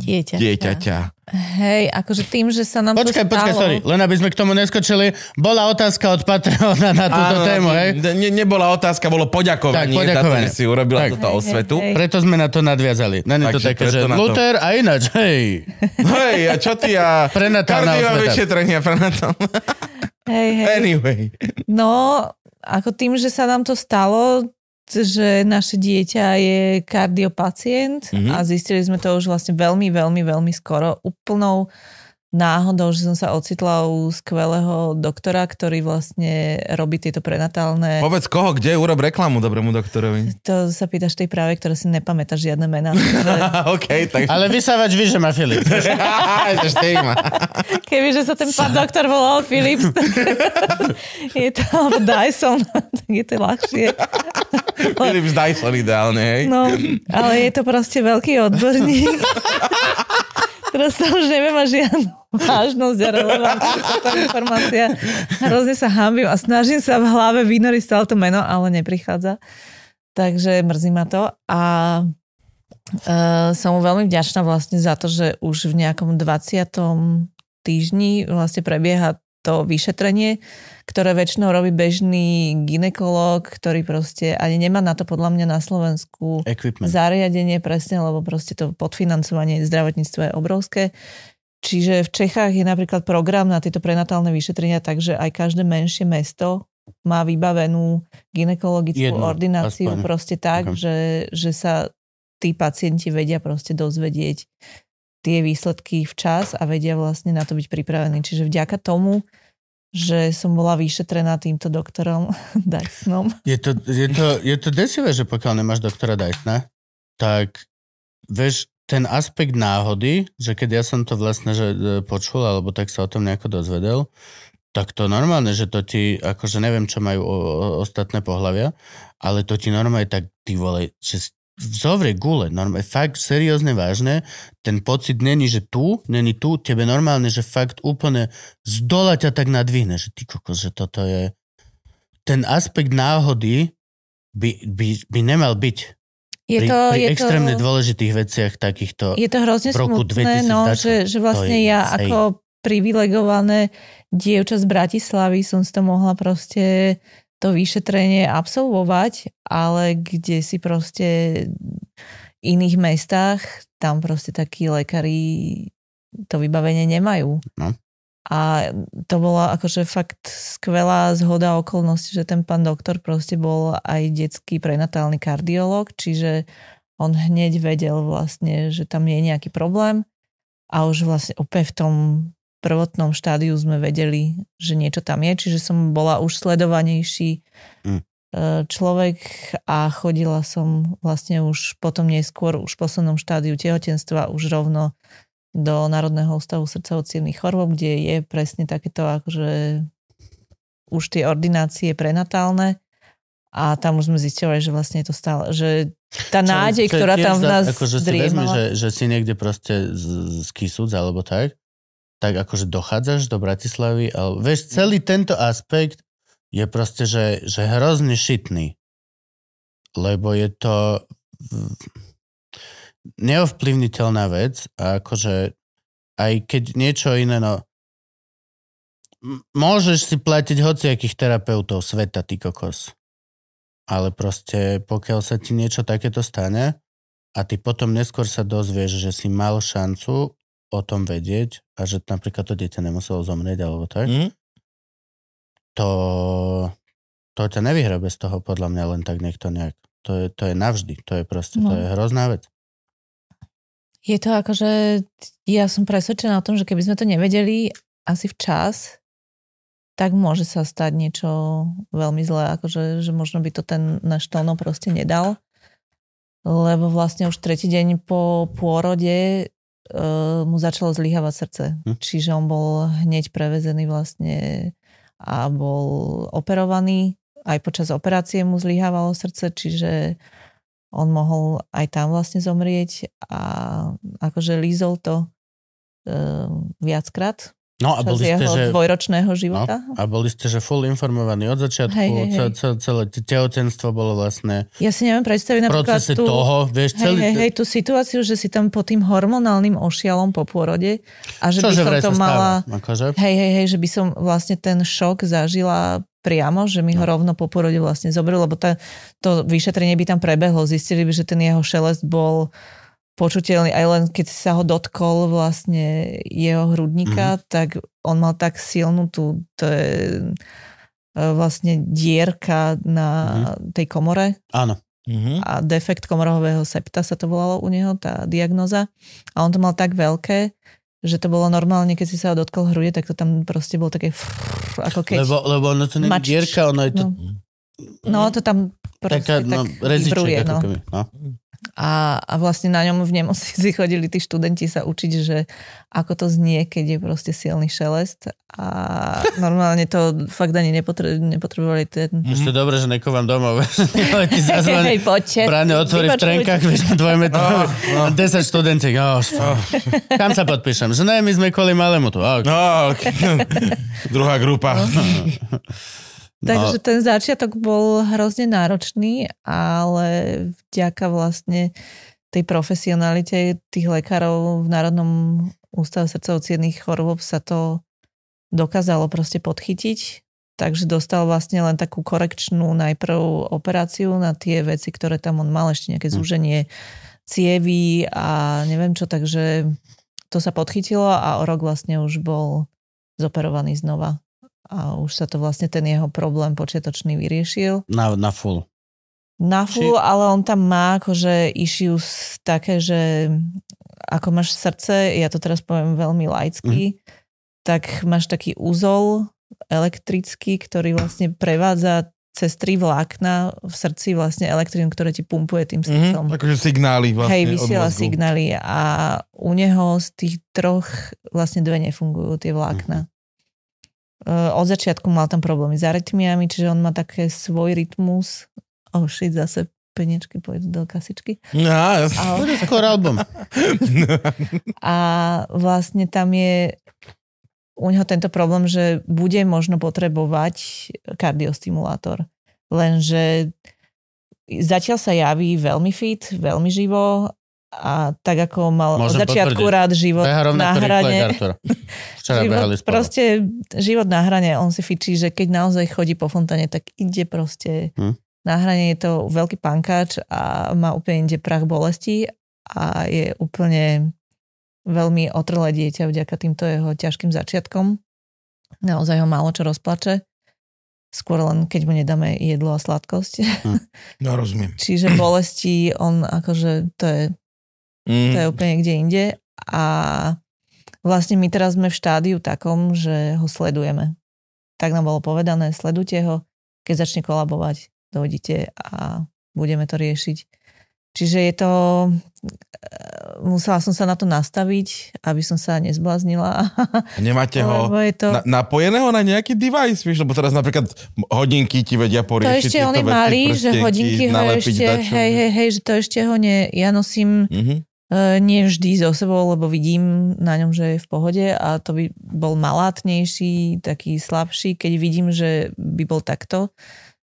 S1: Dieťa.
S3: dieťaťa.
S1: Hej, akože tým, že sa nám
S2: Počkaj,
S1: to stalo.
S2: počkaj, sorry. Len aby sme k tomu neskočili, bola otázka od Patreona na túto
S3: Áno,
S2: tému, hej?
S3: Ne, nebola otázka, bolo poďakovanie,
S2: Tak, poďakovanie.
S3: že si urobila
S2: Tak.
S3: túto
S1: Hej, hej,
S3: osvetu.
S1: hej.
S2: Preto sme na to nadviazali. Na to
S3: Takže
S2: také, že
S3: na to.
S2: Luther a ináč, hej.
S3: Hej, a čo ty a...
S2: Prenatálna osveta.
S3: vyšetrenia, prenatálne.
S1: Hej, hej.
S3: Anyway.
S1: No, ako tým, že sa nám to stalo, že naše dieťa je kardiopacient
S3: Mhm.
S1: a zistili sme to už vlastne veľmi, veľmi, veľmi skoro. Úplnou náhodou, že som sa ocitla u skvelého doktora, ktorý vlastne robí tieto prenatálne...
S3: Povedz koho, kde, urob reklamu dobrému doktorovi.
S1: To sa pýtaš tej práve, ktoré si nepamätá žiadne mená. Takže
S3: OK, tak...
S2: Ale vysávač ví, že má Filip.
S3: Ma.
S1: Kebyže sa ten pán doktor volal tak je to alebo Dyson, tak je to ľahšie.
S3: Philips Dyson ideálne, hej?
S1: No, ale je to proste veľký odborník. Teraz to už neviem a žiadnu vážnosť a relevantnosť táto informácia. Hrozne sa hambím a snažím sa v hlave vynoriť stále to meno, ale neprichádza. Takže mrzí ma to. A uh, som mu veľmi vďačná vlastne za to, že už v nejakom 20. týždni vlastne prebieha to vyšetrenie, ktoré väčšinou robí bežný ginekolog, ktorý proste ani nemá na to podľa mňa na Slovensku
S2: Equipment.
S1: zariadenie presne, lebo proste to podfinancovanie zdravotníctva je obrovské. Čiže v Čechách je napríklad program na tieto prenatálne vyšetrenia, takže aj každé menšie mesto má vybavenú ginekologickú
S2: Jednu,
S1: ordináciu
S2: aspoň.
S1: proste tak,
S2: Ok.
S1: že, že sa tí pacienti vedia proste dozvedieť tie výsledky včas a vedia vlastne na to byť pripravení. Čiže vďaka tomu, že som bola vyšetrená týmto doktorom Dysonom.
S2: Je to, je, to, je to desivé, že pokiaľ nemáš doktora Dysona, tak vieš, ten aspekt náhody, že keď ja som to vlastne že, e, počul, alebo tak sa o tom nejako dozvedel, tak to normálne, že to ti, akože neviem, čo majú o, o, ostatné pohľavia, ale to ti normálne tak, ty vole, že vzovrie gule, normálne, fakt seriózne vážne, ten pocit není, že tu, není tu, tebe normálne, že fakt úplne z dola ťa tak nadvihne, že ty kokos, že toto je, ten aspekt náhody by, by, by nemal byť
S1: Je to,
S2: pri
S1: je
S2: extrémne
S1: to,
S2: dôležitých veciach takýchto.
S1: je to hrozne
S2: v roku
S1: smutné,
S2: 2000
S1: no, že, že vlastne ja
S2: insane.
S1: ako privilegované dievča z Bratislavy som si to mohla proste to vyšetrenie absolvovať, ale kde si proste v iných mestách, tam proste takí lekári to vybavenie nemajú.
S2: No.
S1: A to bola akože fakt skvelá zhoda okolností, že ten pán doktor proste bol aj detský prenatálny kardiolog, čiže on hneď vedel vlastne, že tam je nejaký problém a už vlastne úplne v tom prvotnom štádiu sme vedeli, že niečo tam je, čiže som bola už sledovanejší
S2: Mm.
S1: e, človek a chodila som vlastne už potom neskôr, už v poslednom štádiu tehotenstva už rovno do Národného ústavu srdca chorôb, kde je presne takéto akože už tie ordinácie prenatálne a tam už sme zistovali, že vlastne je to stále, že tá
S2: Čo-
S1: nádej,
S2: čo je
S1: ktorá tam v nás
S2: akože si vezmi,
S1: driemala.
S2: že, že si niekde proste z, z Kisúc alebo tak, tak akože dochádzaš do Bratislavy, ale vieš, celý tento aspekt je proste, že, že hrozne šitný. Lebo je to neovplyvniteľná vec a akože aj keď niečo iné, no môžeš si platiť hociakých terapeutov sveta, ty kokos. Ale proste pokiaľ sa ti niečo takéto stane a ty potom neskôr sa dozvieš, že si mal šancu o tom vedieť a že napríklad to dieťa nemuselo zomrieť alebo tak,
S3: Hm?
S2: to, to ťa nevyhra bez toho podľa mňa len tak niekto nejak. To je, to je navždy. To je proste, to
S1: No.
S2: je hrozná vec.
S1: Je to akože, ja som presvedčená o tom, že keby sme to nevedeli asi včas, tak môže sa stať niečo veľmi zlé, akože že možno by to ten náš Tono proste nedal. Lebo vlastne už tretí deň po pôrode uh, mu začalo zlyhávať srdce.
S2: Hm.
S1: Čiže on bol hneď prevezený vlastne a bol operovaný. Aj počas operácie mu zlyhávalo srdce, čiže on mohol aj tam vlastne zomrieť a akože lízol to uh, viackrát
S2: No a boli ste, že...
S1: dvojročného života.
S2: No, a boli ste, že full informovaní od začiatku,
S1: Hej, hej, hej.
S2: ce- ce- celé tehotenstvo bolo vlastne
S1: Ja si neviem predstaviť napríklad tú,
S2: toho, vieš,
S1: hej,
S2: celý...
S1: hej, hej, tú situáciu, že si tam pod tým hormonálnym ošialom po pôrode a že
S2: čo,
S1: by
S2: že
S1: som to mala...
S2: stáva, akože?
S1: Hej, hej, hej, že by som vlastne ten šok zažila priamo, že mi ho
S2: No.
S1: rovno po porode vlastne zobrali, lebo tá, to vyšetrenie by tam prebehlo. Zistili by, že ten jeho šelest bol počuteľný, aj len keď sa ho dotkol vlastne jeho hrudníka, mm-hmm. tak on mal tak silnú tú, to je e, vlastne dierka na mm-hmm. tej komore
S2: Áno.
S3: Mhm.
S1: a defekt komorového septa sa to volalo u neho, tá diagnoza. A on to mal tak veľké, že to bolo normálne, keď si sa dotkol hrude, tak to tam proste bolo také frrr, ako keď...
S2: Lebo, lebo ono to je
S1: mačič.
S2: dierka, ono je to
S1: No, no to tam proste
S2: taká, no,
S1: tak
S2: reziček,
S1: vibruje, no.
S2: keby. No.
S1: A, a vlastne na ňom v nemocnici chodili tí študenti sa učiť, že ako to znie, keď je proste silný šelest. A normálne to fakt ani nepotre- nepotrebovali ten...
S2: Ešte dobre, že neko vám domov.
S1: Hej, poďte.
S2: bráne otvorí v trenkách, vieš, na dvojmetrové. 10 študentiek. Oh, Kam sa podpíšem? Že ne, my sme kvôli malému tu. Oh,
S3: No, ok. Druhá grupa.
S2: No.
S1: Takže ten začiatok bol hrozne náročný, ale vďaka vlastne tej profesionalite tých lekárov v Národnom ústave srdcovo chorôb sa to dokázalo proste podchytiť. Takže dostal vlastne len takú korekčnú najprv operáciu na tie veci, ktoré tam on mal, ešte nejaké zúženie cievy a neviem čo, takže to sa podchytilo a o rok vlastne už bol zoperovaný znova. A už sa to vlastne ten jeho problém počiatočný vyriešil.
S2: na, na full.
S1: Na full, ale on tam má akože issues také, že ako máš srdce, ja to teraz poviem veľmi laicky, tak máš taký úzol elektrický, ktorý vlastne prevádza cez tri vlákna v srdci vlastne elektrínu, ktoré ti pumpuje tým srdcom.
S3: Mhm, akože signály vlastne
S1: Hej, vysiela signály a u neho z tých troch vlastne dve nefungujú tie vlákna. Uh, od začiatku mal tam problémy s arytmiami, čiže on má také svoj rytmus. Oh shit, zase peniečky pôjdu do kasičky.
S3: No.
S1: A,
S2: Bude skôr album.
S1: a vlastne tam je u neho tento problém, že bude možno potrebovať kardiostimulátor. Lenže zatiaľ sa javí veľmi fit, veľmi živo a tak ako mal od začiatku
S2: potvrdiť.
S1: rád život
S2: Beha
S1: na hrane.
S2: Včera
S1: život,
S2: behali spolu.
S1: proste život na hrane, on si fičí, že keď naozaj chodí po fontáne, tak ide proste
S2: Hm.
S1: na hrane je to veľký pankáč a má úplne inde prach bolesti a je úplne veľmi otrlé dieťa vďaka týmto jeho ťažkým začiatkom. Naozaj ho málo čo rozplače. Skôr len keď mu nedáme jedlo a sladkosť.
S3: No, rozumiem.
S1: Čiže bolesti, on akože to je
S3: Mm.
S1: to je úplne kde inde. A vlastne my teraz sme v štádiu takom, že ho sledujeme. Tak nám bolo povedané, sledujte ho, keď začne kolabovať, dojdite a budeme to riešiť. Čiže je to, e, musela som sa na to nastaviť, aby som sa nezbláznila.
S3: Nemáte ho
S1: je to,
S3: na, napojeného na nejaký device, vieš, lebo teraz napríklad hodinky ti vedia
S1: to
S3: poriešiť
S1: ešte
S3: tieto
S1: on je
S3: veci,
S1: malý, že hodinky ho ešte,
S3: dačo.
S1: hej, hej, hej, že to ešte ho nie, ja nosím
S3: Mhm.
S1: E, nie vždy so sebou, lebo vidím na ňom, že je v pohode a to by bol malátnejší, taký slabší. Keď vidím, že by bol takto,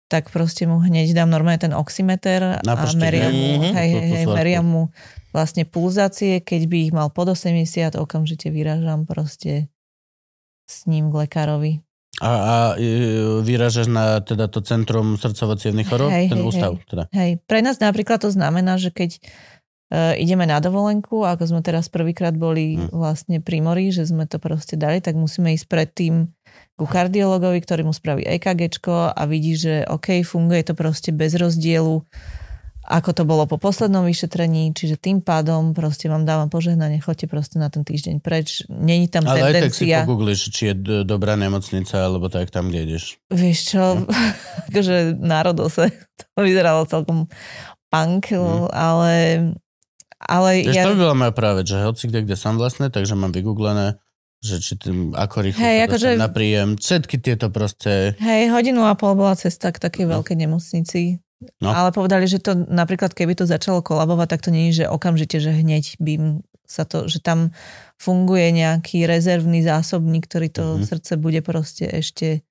S1: tak proste mu hneď dám normálne ten oximeter a meriam mu,
S3: hej?
S1: hej, hej, hej, meriam mu vlastne pulzácie. Keď by ich mal pod 80, okamžite vyrážam proste s ním k lekárovi.
S2: A, a e, vyražaš na teda to Centrum srdcovo chorób?
S1: Hej,
S2: Ten
S1: hej,
S2: ústav?
S1: hej.
S2: Teda.
S1: Hej, pre nás napríklad to znamená, že keď uh, ideme na dovolenku, ako sme teraz prvýkrát boli
S2: Hm.
S1: vlastne pri mori, že sme to proste dali, tak musíme ísť predtým ku kardiologovi, ktorý mu spraví EKGčko a vidí, že OK, funguje to proste bez rozdielu, ako to bolo po poslednom vyšetrení, čiže tým pádom proste vám dávam požehnanie, choďte proste na ten týždeň preč. Není tam
S2: Ale aj tak si
S1: tendencia.
S2: pogoogliš, či je dobrá nemocnica, alebo tak tam, kde ideš.
S1: Vieš čo, akože národose, to vyzeralo celkom punk,
S2: Hm.
S1: ale, ale
S2: Vieš,
S1: ja...
S2: to by bola moja práve, že hoci kde, kde som vlastne, takže mám vygooglené, že či tým, ako rýchlo
S1: Hej,
S2: sa
S1: akože-
S2: na príjem. Všetky tieto proste...
S1: Hej, hodinu a pol bola cesta k takej veľkej nemocnici.
S2: No.
S1: Ale povedali, že to napríklad, keby to začalo kolabovať, tak to nie je, že okamžite, že hneď by sa to, že tam funguje nejaký rezervný zásobník, ktorý to
S2: Mhm.
S1: srdce bude proste ešte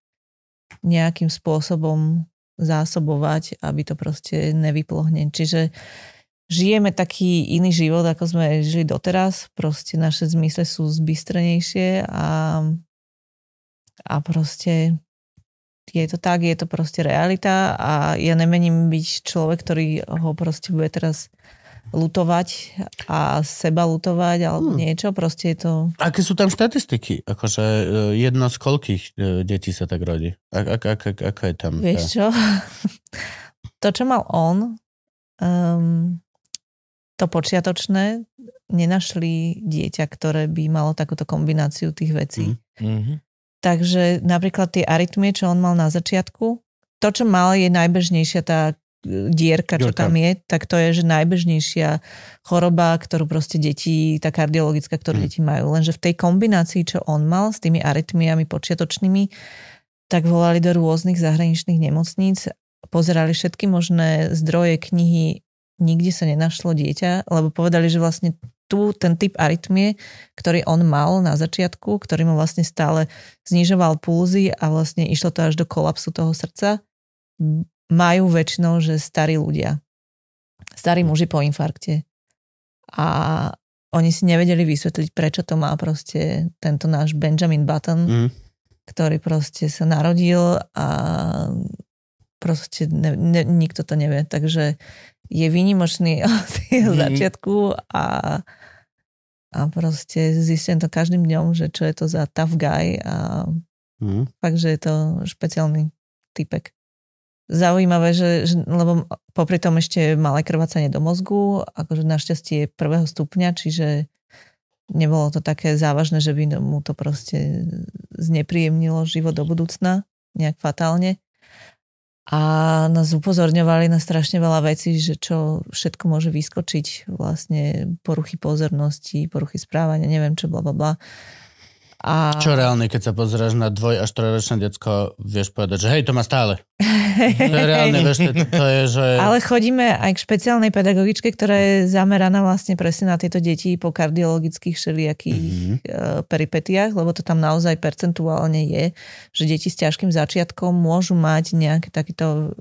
S1: nejakým spôsobom zásobovať, aby to proste nevyplo hneď. Čiže žijeme taký iný život, ako sme žili doteraz. Proste naše zmysle sú zbystrenejšie a, a proste je to tak, je to proste realita a ja nemením byť človek, ktorý ho proste bude teraz lutovať a seba lutovať alebo
S2: Hmm.
S1: niečo, proste je to...
S2: Aké sú tam štatistiky? Akože e, jedno z koľkých e, detí sa tak rodí? Ak, ak, ak, ak, ako je tam?
S1: Vieš čo? to, čo mal on, um, to počiatočné, nenašli dieťa, ktoré by malo takúto kombináciu tých vecí.
S2: Mhm.
S3: Mhm.
S1: Takže napríklad tie arytmie, čo on mal na začiatku, to, čo mal, je najbežnejšia tá e, dierka, čo
S2: Dierka.
S1: tam je, tak to je, že najbežnejšia choroba, ktorú proste deti, tá kardiologická, ktorú
S2: Mm.
S1: deti majú. Lenže v tej kombinácii, čo on mal s tými arytmiami počiatočnými, tak volali do rôznych zahraničných nemocníc, pozerali všetky možné zdroje, knihy, nikde sa nenašlo dieťa, lebo povedali, že vlastne tu ten typ arytmie, ktorý on mal na začiatku, ktorý mu vlastne stále znižoval pulzy a vlastne išlo to až do kolapsu toho srdca, majú väčšinou, že starí ľudia. Starí muži po infarkte. A oni si nevedeli vysvetliť, prečo to má proste tento náš Benjamin Button,
S2: Mm.
S1: ktorý proste sa narodil a proste ne, ne, nikto to nevie. Takže je výnimočný od jeho
S2: Mhm.
S1: začiatku a, a proste zistím to každým dňom, že čo je to za tough guy a
S2: Mm.
S1: fakt, že je to špeciálny typek. Zaujímavé, že, že lebo popri tom ešte malé krvácanie do mozgu, akože našťastie prvého stupňa, čiže nebolo to také závažné, že by mu to proste znepríjemnilo život do budúcna nejak fatálne. A nás upozorňovali na strašne veľa vecí, že čo všetko môže vyskočiť, vlastne poruchy pozornosti, poruchy správania, neviem čo, bla bla bla. A...
S2: Čo reálne, keď sa pozeráš na dvoj až trojročné decko, vieš povedať, že hej, to má stále. Je reálne, vieš, to, to je, že...
S1: Ale chodíme aj k špeciálnej pedagogičke, ktorá je zameraná vlastne presne na tieto deti po kardiologických všelijakých
S2: Mhm.
S1: mm-hmm. peripetiách, lebo to tam naozaj percentuálne je, že deti s ťažkým začiatkom môžu mať nejaké takéto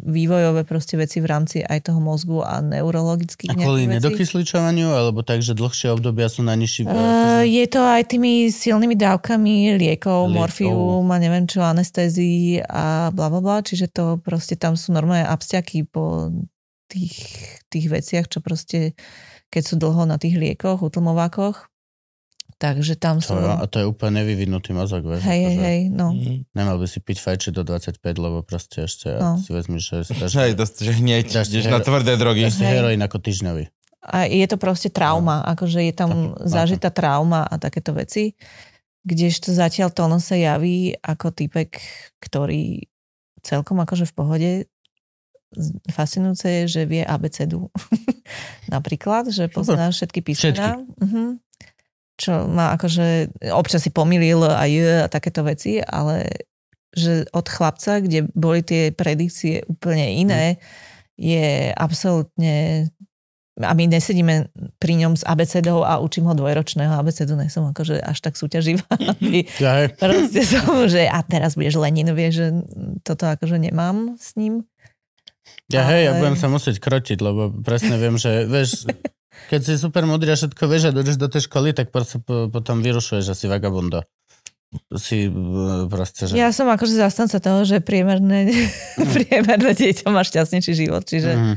S1: vývojové proste veci v rámci aj toho mozgu a
S2: A
S1: neurologických
S2: kvôli
S1: nejakých vecí.
S2: nedokysličovaniu, alebo tak, že dlhšie obdobia sú na nižší...
S1: Uh, je to aj tými silnými dávkami liekov,
S2: Liekov.
S1: morfium a neviem čo, anestézii a bla bla bla, čiže to proste tam sú normálne abstiaky po tých, tých veciach, čo proste keď sú dlho na tých liekoch, utlmovákoch. Takže tam
S2: To,
S1: sú...
S2: a to je úplne nevyvinutý mozog, vieš.
S1: Hej, hej,
S2: akože
S1: hej, no.
S3: Mhm.
S2: Nemal by si piť fajči do 25, lebo proste ešte
S1: No.
S2: no. si vezmiš, že, dáš,
S3: Hej, to, že hneď
S2: Dáš
S3: ideš na
S2: hero-
S3: tvrdé drogy.
S2: dáš si
S1: Hej.
S2: heroin ako týždňový.
S1: A je to proste trauma, akože je tam
S2: Chápem,
S1: zažitá trauma a takéto veci. Kdežto zatiaľ Tono sa javí ako typek, ktorý celkom akože v pohode fascinujúce je, že vie abecedu. Napríklad, že pozná všetky písmená. Mhm. Čo má akože, občas si pomýlil a j a takéto veci, ale že od chlapca, kde boli tie predikcie úplne iné, je absolútne a my nesedíme pri ňom s abecedou a učím ho dvojročného abecedu, ne som akože až tak súťaživá. aby
S2: Ja.
S1: Proste som, že a teraz budeš Lenin, vieš, že toto akože nemám s ním.
S2: Ja hej, ja
S1: Ale-
S2: budem sa musieť krotiť, lebo presne viem, že vieš, keď si super múdry a všetko vieš a dojdeš do tej školy, tak proste po, potom vyrušuješ asi vagabundo. Si e, proste, že...
S1: Ja som akože zastanca toho, že priemerné, priemerné dieťa má šťastnejší život, čiže
S2: Mhm.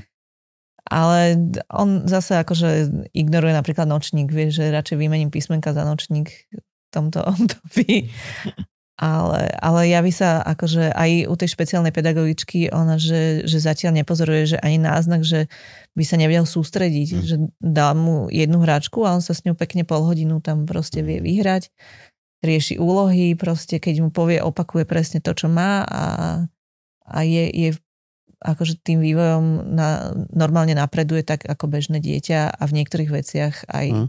S1: Ale on zase akože ignoruje napríklad nočník, vie, že radšej vymením písmenka za nočník v tomto období. Ale, ale javí sa akože aj u tej špeciálnej pedagogičky ona, že, že zatiaľ nepozoruje, že ani náznak, že by sa nevedel sústrediť,
S2: Mm.
S1: že dá mu jednu hráčku a on sa s ňou pekne pol hodinu tam proste vie vyhrať, rieši úlohy, proste keď mu povie, opakuje presne to, čo má a, a je, je akože tým vývojom na, normálne napreduje tak ako bežné dieťa a v niektorých veciach aj,
S2: Mm.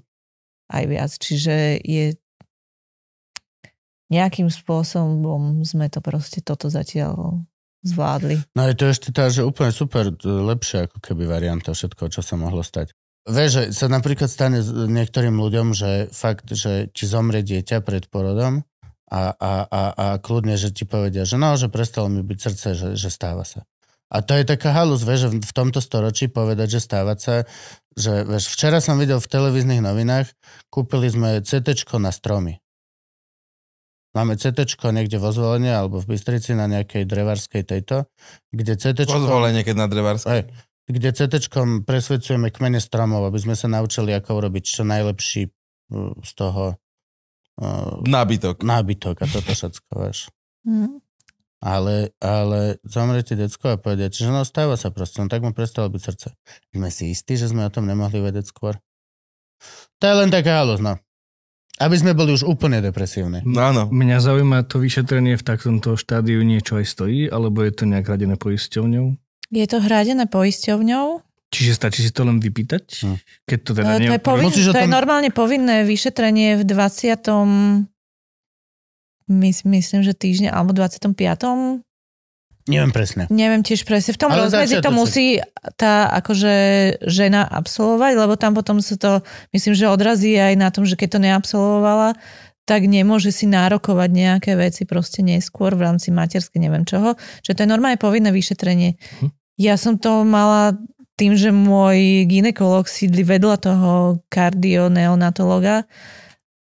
S1: aj viac. Čiže je nejakým spôsobom sme to proste toto zatiaľ zvládli.
S2: No je to ešte tá, že úplne super, e, lepšia ako keby varianta všetko, čo sa mohlo stať. Vieš, že sa napríklad stane s niektorým ľuďom, že fakt, že ti zomrie dieťa pred porodom a, a, a, a kľudne, že ti povedia, že no, že prestalo mi byť srdce, že, že stáva sa. A to je taká halus, vieš, že v- tomto storočí povedať, že stávať sa, že vieš, včera som videl v televíznych novinách, kúpili sme CT na stromy. Máme CT niekde vo zvolenie alebo v Bystrici na nejakej drevarskej tejto, kde CT
S3: Pozvolenie, keď na Drevarskej.
S2: Hej, kde CT presvedcujeme kmene stromov, aby sme sa naučili, ako urobiť čo najlepší uh, z toho uh,
S3: Nábytok.
S2: nábytok a toto všetko, vieš.
S1: Hm.
S2: Ale, ale zomrie ti decko a povedia, že no stáva sa proste, no tak mu prestalo byť srdce. Sme si istí, že sme o tom nemohli vedieť skôr. To je len taká halozna. Aby sme boli už úplne depresívni.
S3: Áno.
S5: Mňa zaujíma to vyšetrenie v takomto štádiu niečo aj stojí, alebo je to nejak radené poisťovňou?
S1: Je to hradené poisťovňou.
S5: Čiže stačí si to len vypýtať?
S2: Hm.
S5: Keď to teda
S1: No, to, je povin, to je normálne povinné vyšetrenie v 20. Mys, myslím, že týždňa, alebo 25.
S2: Neviem presne.
S1: Neviem tiež presne. V tom
S2: Ale
S1: rozmedzi to musí tá akože žena absolvovať, lebo tam potom sa to, myslím, že odrazí aj na tom, že keď to neabsolvovala, tak nemôže si nárokovať nejaké veci proste neskôr v rámci materskej, neviem čoho. Že to je normálne povinné vyšetrenie.
S5: Hm.
S1: Ja som to mala tým, že môj ginekolog sídli vedľa toho kardioneonatologa,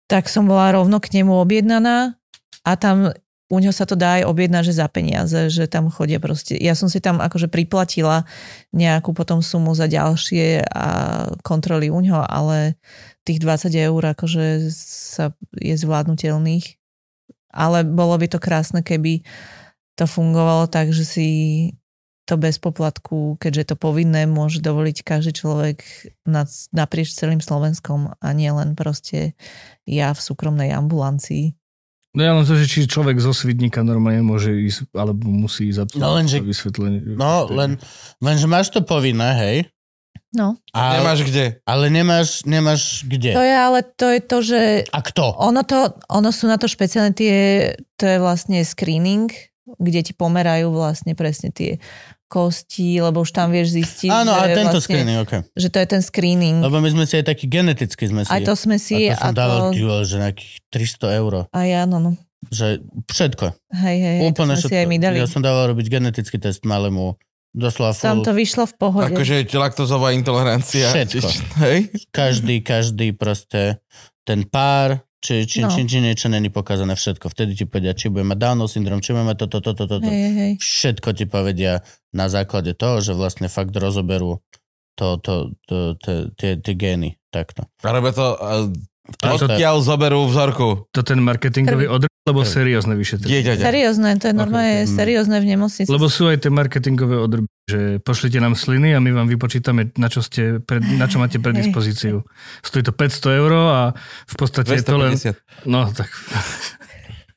S1: tak som bola rovno k nemu objednaná a tam u ňo sa to dá aj objednať, že za peniaze, že tam chodia proste. Ja som si tam akože priplatila nejakú potom sumu za ďalšie a kontroly u ňo, ale tých 20 eur akože sa je zvládnutelných. Ale bolo by to krásne, keby to fungovalo tak, že si to bez poplatku, keďže je to povinné, môže dovoliť každý človek nad, naprieč celým Slovenskom a nie len proste ja v súkromnej ambulancii.
S5: No ja len to, že či človek zo Svidníka normálne môže ísť, alebo musí ísť
S2: No lenže-
S5: to vysvetlenie.
S2: No, len, len že máš to povinné, hej?
S1: No.
S2: A,
S3: Nemáš kde.
S2: Ale nemáš, nemáš
S1: To
S2: kde.
S1: je ale to, je to že
S2: A kto?
S1: ono, to, ono sú na to špeciálne tie, to je vlastne screening, kde ti pomerajú vlastne presne tie kosti, lebo už tam vieš zistiť,
S2: Áno,
S1: že,
S2: a tento
S1: vlastne,
S2: screening, ok.
S1: že to je ten screening.
S2: Lebo my sme si aj taký geneticky sme si.
S1: Aj to sme si,
S2: a to som
S1: a
S2: dával,
S1: to...
S2: že nejakých 300 eur.
S1: A ja, no, no.
S2: Že všetko.
S1: Hej, hej,
S2: Úplne
S1: to sme si
S2: všetko.
S1: aj my dali.
S2: Ja som dával robiť genetický test malému. Doslova
S1: Tam
S2: full.
S1: to vyšlo v pohode.
S3: Akože laktozová intolerancia.
S2: Všetko.
S3: Hej?
S2: Každý, každý proste ten pár, či, či,
S1: No.
S2: či, či niečo není pokazané všetko. Vtedy ti povedia, či bude mať Downov syndrom, či bude mať toto, toto, toto.
S1: Hej, hej.
S2: Všetko ti povedia na základe toho, že vlastne fakt rozoberú to, to, to, to, tie, tie gény. Takto.
S3: A robia to... Odkiaľ zoberú vzorku?
S5: To ten marketingový odr,
S2: Krvi.
S5: seriózne vyšetrenie?
S1: Seriózne, to je normálne
S2: ok.
S1: seriózne v nemocnici.
S5: Lebo sú aj tie marketingové odrby, že pošlite nám sliny a my vám vypočítame, na čo, ste, pred, na čo máte predispozíciu. Stojí to 500 eur a v podstate je to len...
S3: 250.
S5: No, tak...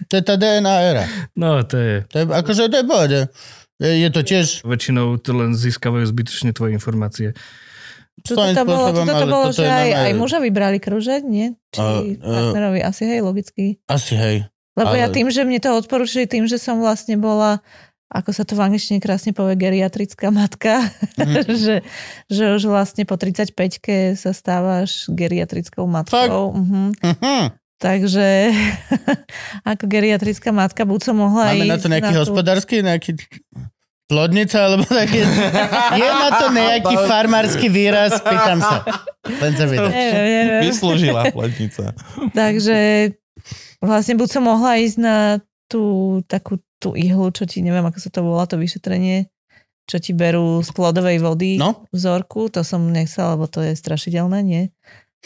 S2: To je tá DNA era.
S5: No, to je...
S2: To je, akože to je pohode. Je, je to tiež
S5: Väčšinou to len získavajú zbytočne tvoje informácie.
S2: Svojím
S1: to bolo, tuto to bolo
S2: toto
S1: že aj, aj muža vybrali kružek, nie? Či
S2: A, e,
S1: partnerovi, asi hej, logicky.
S2: asi hej.
S1: Lebo ja
S2: ale-
S1: tým, že mne to odporúčili, tým, že som vlastne bola ako sa to v angličtine krásne povie, geriatrická matka,
S2: Mhm.
S1: že, že už vlastne po 35-ke sa stávaš geriatrickou matkou. Mhm.
S2: Mhm.
S1: Takže ako geriatrická matka, buď som mohla
S2: Máme
S1: ísť
S2: na to nejaký
S1: tú-
S2: hospodársky, nejaký plodnica, alebo také... Je na to nejaký farmársky výraz? Pýtam sa. Len sa
S1: neviem.
S3: Vyslúžila pletnica.
S1: Takže vlastne buď som mohla ísť na tú takú tú ihlu, čo ti, neviem, ako sa to volá, to vyšetrenie, čo ti berú z plodovej vody
S2: No.
S1: vzorku, to som nechcela, lebo to je strašidelné, nie?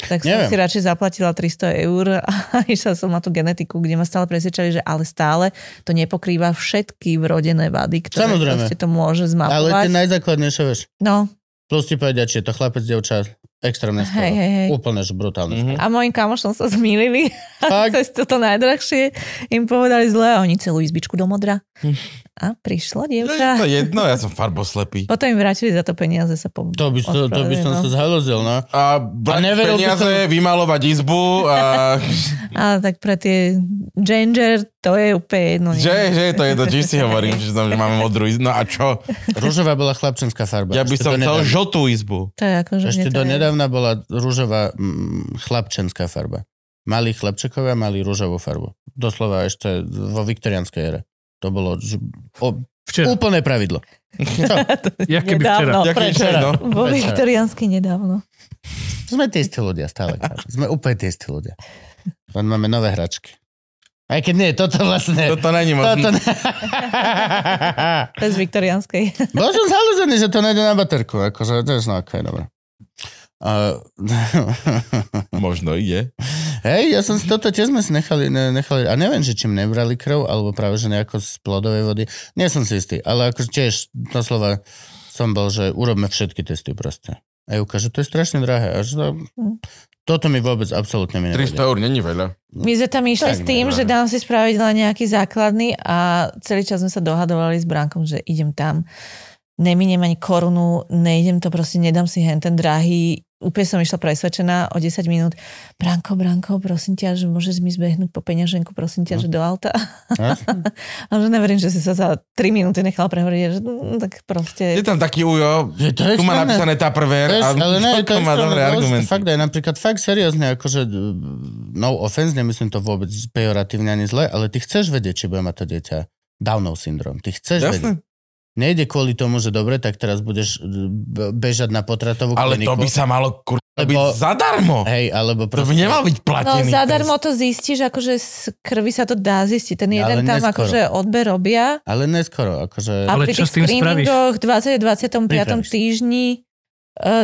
S1: Tak som
S2: Neviem.
S1: si radšej zaplatila 300 eur a išla som na tú genetiku, kde ma stále presvedčali, že ale stále to nepokrýva všetky vrodené vady, ktoré
S2: Samozrejme.
S1: to môže
S2: Ale
S1: zmapovať.
S2: tie najzákladnejšie, vieš.
S1: No,
S2: Plus ti povedia, či je to chlapec, dievča, extrémne skoro.
S1: hej, hej, hej.
S2: Úplne, že brutálne.
S3: Mhm.
S1: A mojim kamošom sa zmýlili
S2: Fakt?
S1: cez toto najdrahšie. Im povedali zle a oni celú izbičku do modra.
S2: Hm.
S1: A prišla
S3: No, je
S1: dievča.
S3: to jedno, ja som farboslepý.
S1: Potom im vrátili za to peniaze sa po...
S2: To by, to, to by som sa
S1: ospravedlnil.
S2: zhalozil, no.
S3: A brať
S2: neveril by
S3: peniaze,
S2: som-
S3: vymalovať izbu a
S1: Ale tak pre tie ginger to je úplne jedno.
S3: že, že to je to, či si hovorím, že, tam, že máme modrú izbu. No a čo?
S2: Rúžová bola chlapčenská farba.
S3: Ja by
S2: Ešte
S3: som chcel žltú izbu.
S1: To je ako, že
S2: Ešte
S1: to
S2: do
S1: je-
S2: nedávna bola rúžová mm, chlapčenská farba. Mali chlapčekovia, mali rúžovú farbu. Doslova ešte vo viktorianskej ére. To bolo že, o,
S5: Včera.
S2: úplné pravidlo. Čo?
S5: Keby včera.
S1: Nedávno.
S3: Jak
S2: prečo?
S3: no.
S1: Vo viktoriansky nedávno.
S2: Sme tie istí ľudia stále. Sme úplne tie istí ľudia. Len máme nové hračky. Aj keď nie, toto vlastne...
S3: Toto není
S2: Toto
S3: možné.
S2: ne...
S1: Bez viktorianskej.
S2: Bol som zhalúzený, že to nejde na baterku. Akože, to je no, okay, dobre. Uh,
S3: Možno ide.
S2: hej, ja som si toto tiež sme si nechali, ne, nechali, a neviem, že čím nebrali krv, alebo práve, že nejako z plodovej vody. Nie som si istý, ale akože tiež doslova som bol, že urobme všetky testy proste. A Juka, že to je strašne drahé. A že to, Toto mi vôbec absolútne mi
S3: 300
S2: nevadí.
S3: eur není veľa.
S1: My sme tam išli
S2: Tak,
S1: s tým,
S3: neviem.
S1: že dám si spraviť len nejaký základný a celý čas sme sa dohadovali s Brankom, že idem tam, neminiem ani korunu, nejdem to proste, nedám si hen ten drahý, úplne som išla presvedčená o 10 minút. Branko, Branko, prosím ťa, že môžeš mi zbehnúť po peňaženku, prosím ťa, že do auta.
S2: Jasné.
S1: A že neverím, že si sa za 3 minúty nechala prehovoriť, že mm, tak proste...
S3: Je tam taký ujo,
S2: Že to je
S3: tu má napísané
S2: Vieš,
S3: a
S2: ale ne, to
S3: to
S2: je
S3: má dobré argumenty.
S2: Fakt aj napríklad, fakt seriózne, akože no offense, nemyslím to vôbec pejoratívne ani zle, ale ty chceš vedieť, či bude mať to dieťa Downov syndrom. Ty chceš vedieť. Nejde kvôli tomu, že dobre, tak teraz budeš b- bežať na potratovú
S3: Ale to
S2: kliniku.
S3: by sa malo kur... byť
S2: Lebo-
S3: zadarmo.
S2: Hej, alebo
S3: To by
S2: proste...
S3: nemal byť
S1: No
S3: platený.
S1: zadarmo to zistíš, akože z krvi sa to dá zistiť. Ten
S2: Ale
S1: jeden tam
S2: neskoro.
S1: akože odber robia
S2: Ale neskoro, akože...
S1: a
S5: Ale
S1: pri
S5: čo
S1: tých
S5: s tým spravíš?
S1: screeningoch 20. 25.
S2: Pripravíš.
S1: týždni e,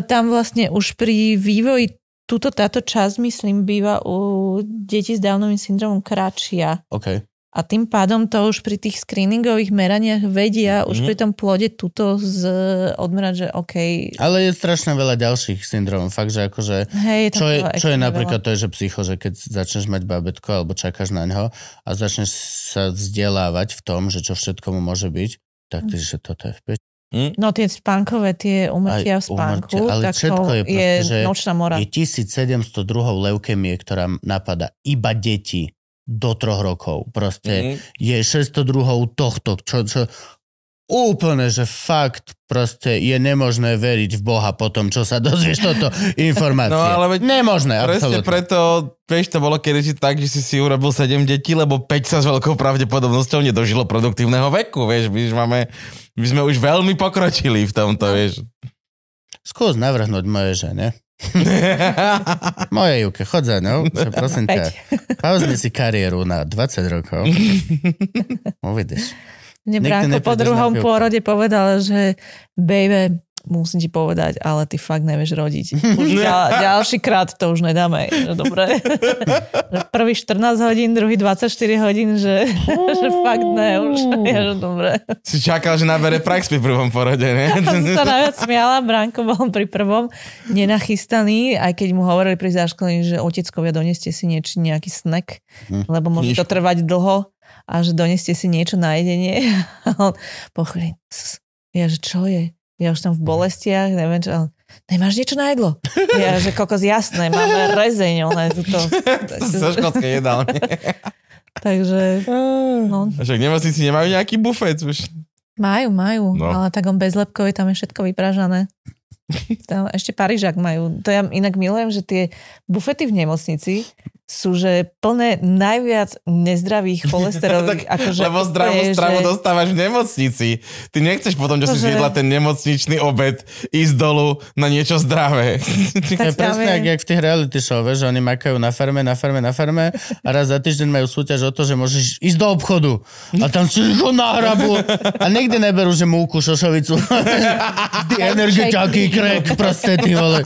S1: tam vlastne už pri vývoji túto táto časť, myslím, býva u detí s Downovým syndromom kratšia.
S2: OK.
S1: A tým pádom to už pri tých screeningových meraniach vedia už
S3: Mhm.
S1: pri tom plode túto z, odmerať, že OK,
S2: Ale je strašne veľa ďalších syndromov. Fakt, že akože...
S1: hej,
S2: Čo je, čo je napríklad to, je, že psycho, že keď začneš mať babetko alebo čakáš na ňo a začneš sa vzdelávať v tom, že čo všetko mu môže byť, tak ty, že toto je v peč.
S1: No tie spánkové, tie umrtia
S2: Aj
S1: v spánku,
S2: úmrtia, ale
S1: tak
S2: všetko
S1: to
S2: je
S1: je,
S2: proste, že
S1: nočná mora.
S2: Je 1702 leukemie, ktorá napada iba deti do troch rokov. Proste
S3: Mhm.
S2: je 602 tohto, čo, čo úplne, že fakt proste je nemožné veriť v Boha po tom, čo sa dozvieš toto informácie.
S3: No, ale veď-
S2: Nemožné,
S3: Presne
S2: absolútne.
S3: preto, vieš, to bolo kedysi tak, že si si urobil 7 detí, lebo 5 sa s veľkou pravdepodobnosťou nedožilo produktívneho veku, vieš, my máme, my sme už veľmi pokročili v tomto, vieš.
S2: Skús navrhnúť moje žene. Moje Juke, chod za že prosím ťa,
S1: Päť.
S2: pauzni si kariéru na 20 rokov. Uvidíš.
S1: Mne Bránko po druhom pôrode povedal, že baby, musím ti povedať, ale ty fakt nevieš rodiť. Už ďal, ďalší krát to už nedáme. Dobre. Prvý 14 hodín, druhý 24 hodín, že, že fakt ne. Už je, že dobre.
S3: Si čakal, že nabere prax pri prvom porode, ne?
S1: Ja som sa najviac smiala, Bránko bol pri prvom nenachystaný, aj keď mu hovorili pri záškolení, že oteckovia doneste si niečo, nejaký snack,
S2: Hm.
S1: lebo môže to trvať dlho a že doneste si niečo na jedenie. A on po chvíli, ja, že čo je? Ja už tam v bolestiach, neviem čo, ale nemáš niečo na jedlo? Ja, že kokos, jasné, máme rezeň, ale tuto.
S3: Zo škótskej jedálne.
S1: Takže, no,
S3: Však nemocnici nemajú nejaký bufet už.
S1: majú, majú,
S3: No.
S1: ale tak on bez tam je všetko vypražané. Tam ešte Parížak majú. To ja inak milujem, že tie bufety v nemocnici sú, že plné najviac nezdravých cholesterolých. akože
S3: Lebo zdravú stravu
S1: že-
S3: dostávaš v nemocnici. Ty nechceš potom, čo si
S1: Bože.
S3: zjedla ten nemocničný obed, ísť dolu na niečo zdravé.
S2: To je
S1: Tak
S2: presne jak, jak v tých reality show, vieš, že oni makajú na farme, na farme, na farme a raz za týždeň majú súťaž o to, že môžeš ísť do obchodu a tam si ho nahrabu a nikdy neberú, že múku, šošovicu. Vždy energetiaký krek, proste ty vole.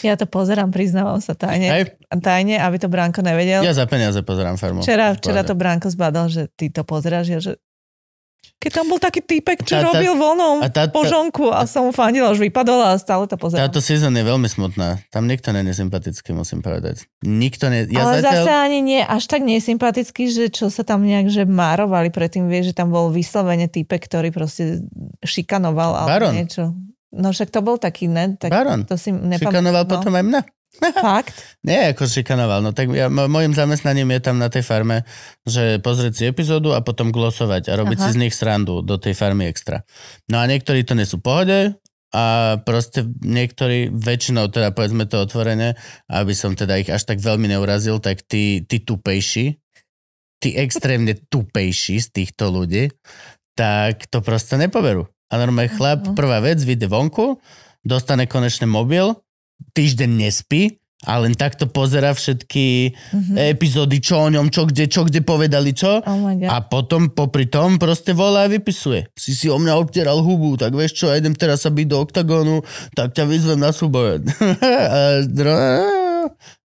S1: Ja to pozerám, priznávam sa tajne. Tajne, aby to Branko nevedel.
S2: Ja za peniaze pozerám farmu.
S1: Včera, včera to Branko zbadal, že ty to pozeráš, ja, že keď tam bol taký typek, čo
S2: Tá- tá-
S1: robil voľnou
S2: a tá- tá-
S1: požonku a som mu fandila, už vypadol a stále to pozerám.
S2: Táto sezón je veľmi smutná. Tam nikto nie je sympatický, musím povedať. Nikto nie... Ja
S1: ale
S2: zatiaľ...
S1: zase ani nie až tak nesympatický, že čo sa tam nejak že márovali predtým, vieš, že tam bol vyslovene typek, ktorý proste šikanoval alebo
S2: Baron.
S1: niečo. No však to bol taký, ne? Tak
S2: Baron.
S1: To si nepamätám.
S2: Šikanoval
S1: no.
S2: potom aj mňa.
S1: Fakt?
S2: Nie, ako šikanoval. No tak ja, mo- mojim zamestnaním je tam na tej farme, že pozrieť si epizódu a potom glosovať a robiť
S1: Aha.
S2: si z nich srandu do tej farmy extra. No a niektorí to nesú pohode a proste niektorí, väčšinou teda povedzme to otvorene, aby som teda ich až tak veľmi neurazil, tak tí, tí tupejší, tí extrémne tupejší z týchto ľudí, tak to proste nepoberú. A normálne chlap, prvá vec, vyjde vonku, dostane konečne mobil, týždeň nespí a len takto pozera všetky
S1: Mhm.
S2: epizódy, čo o ňom, čo kde, čo kde povedali, čo.
S1: Oh.
S2: A potom popri tom proste volá a vypisuje. Si si o mňa obtieral hubu, tak vieš čo, ja idem teraz sa byť do oktagónu, tak ťa vyzvem na súboj.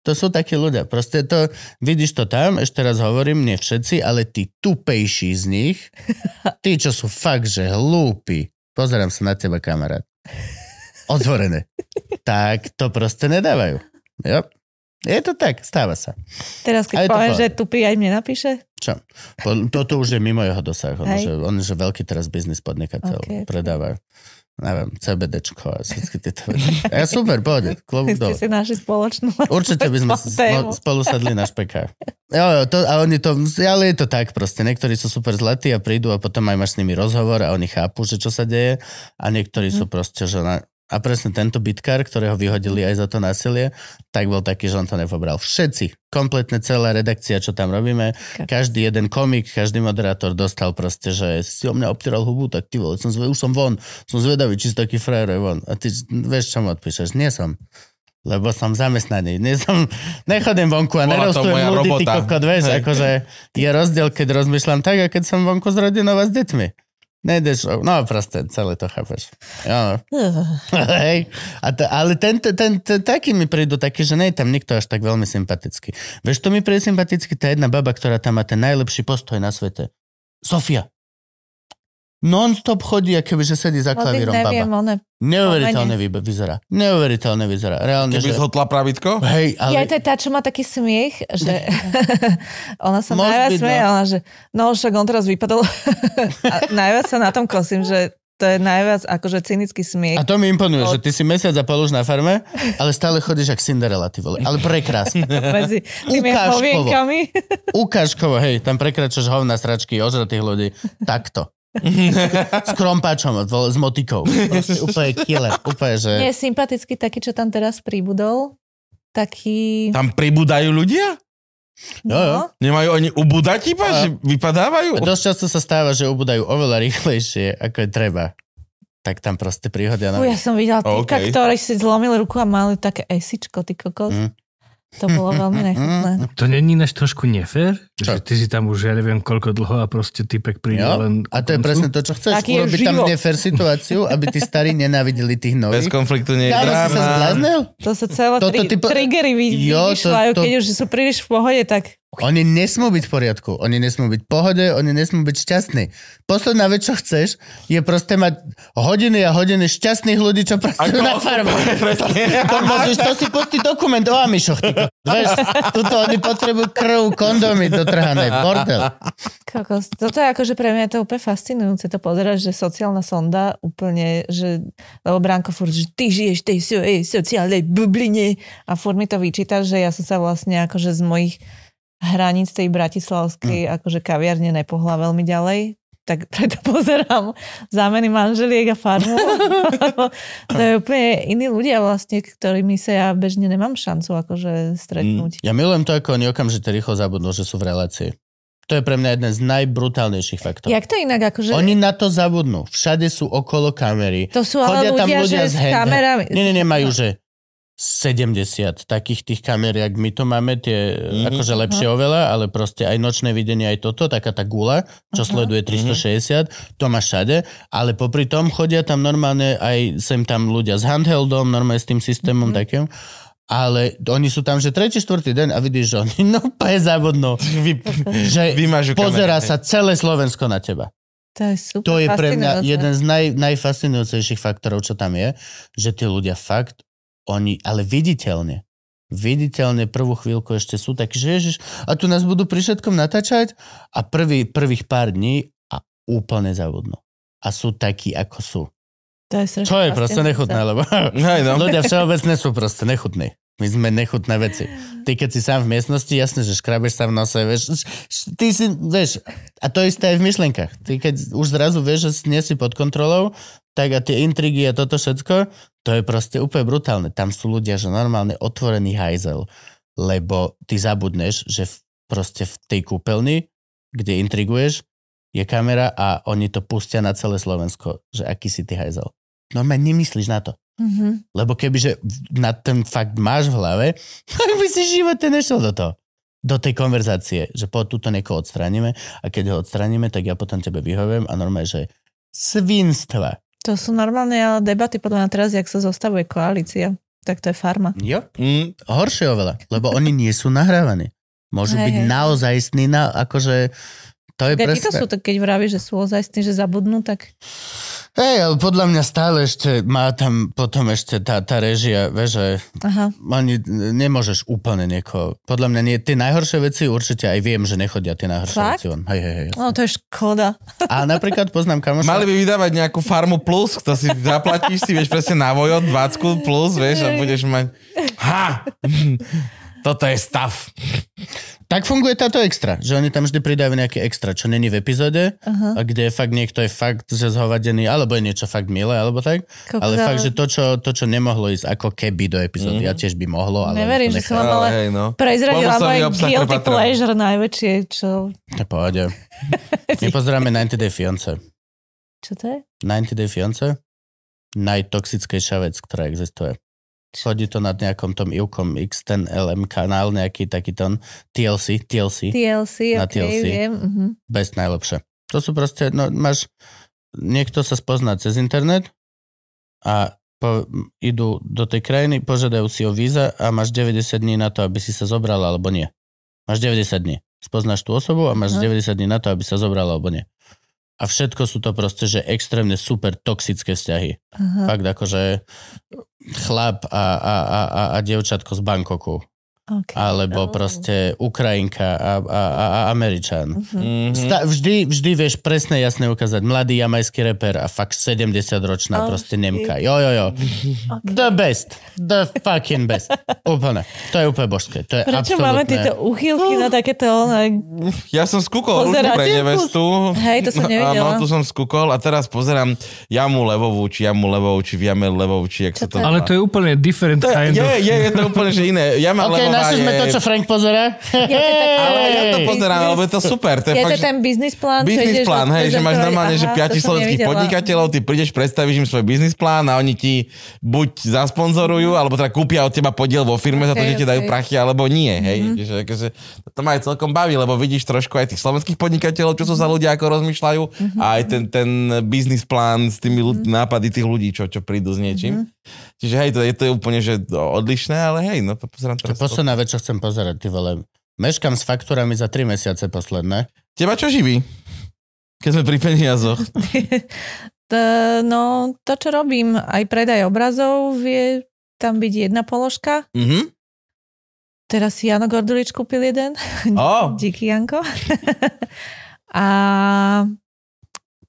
S2: To sú takí ľudia. Proste to, vidíš to tam, ešte raz hovorím, nie všetci, ale tí tupejší z nich, tí, čo sú fakt, že hlúpi, pozerám sa na teba, kamarát, otvorené, tak to proste nedávajú. Jo. Je to tak, stáva sa.
S1: Teraz keď poviem, že tupý aj mne napíše.
S2: Čo? Toto už je mimo jeho dosah. On,
S1: Hej.
S2: že, on je že veľký teraz biznis podnikateľ.
S1: Ok, ok.
S2: Predáva neviem, CBDčko a všetky tieto veci. Ja super, pohode, klobúk dole.
S1: si našli spoločnú.
S2: Určite by sme spolu, spolu sadli na špeka. Jo, jo, to, a oni to, ale je to tak proste. Niektorí sú super zlatí a prídu a potom aj máš s nimi rozhovor a oni chápu, že čo sa deje a niektorí sú proste, že na, a presne tento bitkár, ktorého vyhodili aj za to násilie, tak bol taký, že on to nepobral. Všetci, kompletne celá redakcia, čo tam robíme, každý jeden komik, každý moderátor dostal proste, že si o mňa obtiral hubu, tak ty vole, som, zve- už som von, som zvedavý, či si taký frajer aj von. A ty vieš, čo mu odpíšeš? Nie som. Lebo som zamestnaný. Nie som, nechodím vonku a nerostujem ľudí, ty kokot, vieš, akože je rozdiel, keď rozmýšľam tak, a keď som vonku s rodinou a s deťmi. Nejdeš, no proste, celé to chápeš. Jo. Hej. A to, ale ten, ten, ten, ten, taký mi prídu taký, že nie je tam nikto až tak veľmi sympatický. Vieš, to mi príde sympatický tá jedna baba, ktorá tam má ten najlepší postoj na svete. Sofia. Non-stop chodí, akoby, že sedí za
S1: No,
S2: klavírom
S1: neviem,
S2: baba.
S1: one.
S2: Neuveriteľne vy, vyzerá. Neuveriteľne vyzerá. Reálne,
S3: Keby
S2: že...
S3: zhotla pravitko?
S2: Hej,
S1: Ale... Ja to je tá, čo má taký smiech, že ona sa najviac
S2: byť,
S1: smeje,
S2: no.
S1: ona že no však on teraz vypadol. a najviac sa na tom kosím, že to je najviac akože cynický smiech.
S2: A to mi imponuje, že ty si mesiac a pol už na farme, ale stále chodíš jak Cinderella, ty vole. Ale prekrásne.
S1: medzi tými
S2: Ukážkovo. Ukážkovo, hej, tam prekračaš hovna sračky, ožratých ľudí. Takto. S krompáčom, vole, s motikou. Proste úplne killer. Úplne, že...
S1: Nie, sympatický taký, čo tam teraz pribudol. Taký...
S3: Tam pribúdajú ľudia?
S2: Jo, jo.
S1: No,
S3: Nemajú oni ubúdať iba,
S2: A-
S3: že vypadávajú?
S2: Dosť často sa stáva, že ubúdajú oveľa rýchlejšie, ako je treba. Tak tam proste príhodia.
S1: Fú, ja som videla týka, ktorý si zlomil ruku a mali také esičko, ty kokos.
S2: Mm.
S1: To bolo veľmi nechutné.
S5: To není náš trošku nefér?
S2: Čo?
S5: Že ty si tam už, ja neviem, koľko dlho a proste typek príde
S2: Jo,
S5: len...
S2: a to je
S5: koncu?
S2: presne to, čo chceš.
S1: Taký
S2: Urobiť tam nefér situáciu, aby tí starí nenávideli tých
S3: Bez
S2: nových.
S3: konfliktu nie je
S2: Kámo, si sa
S3: dráma.
S2: zbláznil?
S1: To sa celé
S2: Toto
S1: tri,
S2: typo-
S1: triggery vy,
S2: Jo, to-
S1: vyšľajú,
S2: to-
S1: keď už sú príliš v pohode, tak
S2: Oni nesmú byť v poriadku, oni nesmú byť v pohode, oni nesmú byť šťastní. Posledná vec, čo chceš, je proste mať hodiny a hodiny šťastných ľudí, čo pracujú na farme. To, môžeš, to si pustí dokument o Amišoch. Vieš, tuto oni potrebujú krv, kondomy dotrhané, bordel.
S1: kokos. Toto je akože pre mňa je to úplne fascinujúce to pozerať, že sociálna sonda úplne, že, lebo Branko furt, že ty žiješ tej so, ej, sociálnej bubline a furt mi to vyčíta, že ja som sa vlastne akože z mojich hraníc tej bratislavskej akože kaviarne nepohla veľmi ďalej, tak preto pozerám zámeny manželiek a farmu. to je úplne iní ľudia vlastne, ktorými sa ja bežne nemám šancu akože stretnúť.
S2: Ja milujem to, ako oni okamžite rýchlo zabudnú, že sú v relácii. To je pre mňa jeden z najbrutálnejších faktorov.
S1: Jak to inak akože...
S2: Oni na to zabudnú. Všade sú okolo kamery.
S1: To sú ale ľudia, že s
S2: hand-
S1: kamerami...
S2: Nie, nie, nemajú, že 70 takých tých kamer, jak my to máme, tie mm-hmm. akože lepšie oveľa, ale proste aj nočné videnie, aj toto, taká tá gula, čo
S1: Aha.
S2: sleduje 360, to má všade, ale popri tom chodia tam normálne aj sem tam ľudia s handheldom, normálne s tým systémom mm-hmm. takým, ale oni sú tam, že tretí, štvrtý deň a vidíš, že oni no je zabudnú,
S3: Vy,
S2: že
S3: vymažu
S2: pozerá
S3: kamery,
S2: sa celé Slovensko na teba.
S1: To je super
S2: To je pre mňa jeden z naj, najfascinujúcejších faktorov, čo tam je, že tí ľudia fakt, oni, ale viditeľne, viditeľne prvú chvíľku ešte sú takí, že ježiš, a tu nás budú pri všetkom natáčať a prvý, prvých pár dní a úplne zabudnú. A sú takí, ako sú.
S1: To je strašne
S2: Čo je proste nechutné, lebo
S3: Hej, no.
S2: ľudia všeobecne sú proste nechutní. My sme nechutné veci. Ty keď si sám v miestnosti, jasne, že škrabeš sa v nose, vieš, ty si, vieš, a to isté aj v myšlenkách. Ty keď už zrazu vieš, že nie si pod kontrolou, tak a tie intrigy a toto všetko, to je proste úplne brutálne. Tam sú ľudia, že normálne otvorený hajzel, lebo ty zabudneš, že v, proste v tej kúpeľni, kde intriguješ, je kamera a oni to pustia na celé Slovensko, že aký si ty hajzel. Normálne nemyslíš na to.
S1: Mhm.
S2: Lebo kebyže na ten fakt máš v hlave, tak by si živote nešiel do toho. Do tej konverzácie, že po túto niekoho odstránime a keď ho odstránime, tak ja potom tebe vyhoviem a normálne, že svinstva.
S1: To sú normálne debaty podľa mňa teraz, jak sa zostavuje koalícia. Tak to je farma.
S2: Jo.
S3: Mm,
S2: Horšie oveľa, lebo oni nie sú nahrávaní. Môžu
S1: Hej,
S2: byť
S1: hej.
S2: naozaj na, akože To je
S1: to
S2: presne.
S1: sú, tak keď vravíš, že sú ozajstní, že zabudnú, tak
S2: Hej, ale podľa mňa stále ešte má tam potom ešte tá, tá režia, vieš, že
S1: aha.
S2: ani nemôžeš úplne niekoho. Podľa mňa nie, tie najhoršie veci určite aj viem, že nechodia tie najhoršie
S1: Fakt?
S2: veci von. Hej, hej, hej.
S1: No to je škoda.
S2: A napríklad poznám kamoša.
S3: Mali by vydávať nejakú farmu plus, to si zaplatíš si, vieš presne na vojot, 20 plus, vieš, a budeš mať... Ha! Toto je stav.
S2: Tak funguje táto extra, že oni tam vždy pridajú nejaké extra, čo není v epizóde,
S1: Aha.
S2: a kde je fakt niekto je fakt, že zhovadený, alebo je niečo fakt milé, alebo tak.
S1: Kokos,
S2: Ale fakt, že to čo, to, čo nemohlo ísť ako keby do epizódy,
S3: Mhm.
S2: a tiež by mohlo, ale...
S1: Neverím, že som vám ale
S3: hej, no.
S1: prezradila
S3: obsah
S1: guilty pleasure najväčšie, čo...
S2: Pohode. My pozeráme 90 Day Fiance.
S1: Čo to je?
S2: 90 Day Fiance? Najtoxickejšia vec, ktorá existuje. Chodí to nad nejakom tom Ilkom X10 LM kanál, nejaký taký ton TLC, TLC,
S1: TLC,
S2: Na
S1: ok,
S2: TLC.
S1: viem. mhm.
S2: best najlepšie. To sú proste, no máš, niekto sa spozná cez internet a po, idú do tej krajiny, požiadajú si o víza a máš 90 dní na to, aby si sa zobral alebo nie. Máš 90 dní. Spoznáš tú osobu a máš
S1: Aha.
S2: 90 dní na to, aby sa zobral alebo nie. A všetko sú to proste, že extrémne super toxické vzťahy.
S1: Aha.
S2: Fakt akože chlap a, a, a, a, a dievčatko z Bankoku.
S1: Okay.
S2: Alebo
S1: Oh.
S2: proste Ukrajinka a, a, a, a Američan.
S1: Mhm.
S3: Mhm.
S2: Sta- vždy, vždy vieš presne jasne ukázať. Mladý jamajský reper a fakt 70-ročná
S1: Oh,
S2: proste. Nemka. Jo, jo, jo.
S1: Okay.
S2: The best. The fucking best. Úplne. To je úplne božské. To je
S1: Prečo
S2: absolútne...
S1: máme tieto uchýlky na takéto... Na...
S3: Ja som skúkol ruku
S1: Pozeráte?
S3: pre nevestu.
S1: Hej, to som nevidela.
S3: Áno, tu som skúkol a teraz pozerám jamu levovú, či jamu levovú, či v jame levovú, či jak sa to...
S1: to je?
S5: Ale to je úplne different
S3: To
S5: kind
S3: je,
S5: of...
S3: je, je to úplne, že iné. Jama
S2: OK, našli sme
S3: je...
S2: to, čo Frank pozera.
S1: Taký-
S3: Ale ja to pozerám, lebo je to super. To je,
S1: Je
S3: fakt,
S1: to
S3: že-
S1: ten biznis plán?
S3: Biznis plán, hej, že máš normálne, že
S1: Aha,
S3: piati
S1: to som
S3: slovenských podnikateľov, ty prídeš, predstavíš im svoj biznis plán a oni ti buď zasponzorujú, alebo teda kúpia od teba podiel vo firme za to, že ti dajú prachy, alebo nie, hej. Že, akože, to ma aj celkom baví, lebo vidíš trošku aj tých slovenských podnikateľov, čo sú za ľudia, ako rozmýšľajú a aj ten, ten biznis plán s tými ľudí, nápady tých ľudí, čo, čo prídu s niečím. Čiže hej, to je, to úplne že odlišné, ale hej, no to pozerám teraz.
S2: posledná vec, čo chcem pozerať, ty vole. Meškam s faktúrami za 3 mesiace posledné.
S3: Teba čo živí? Keď sme pri peniazoch.
S1: No, to, čo robím, aj predaj obrazov, vie tam byť jedna položka.
S3: Mhm.
S1: Teraz si Jano Gordulič kúpil jeden.
S3: Ó.
S1: Díky, Janko. a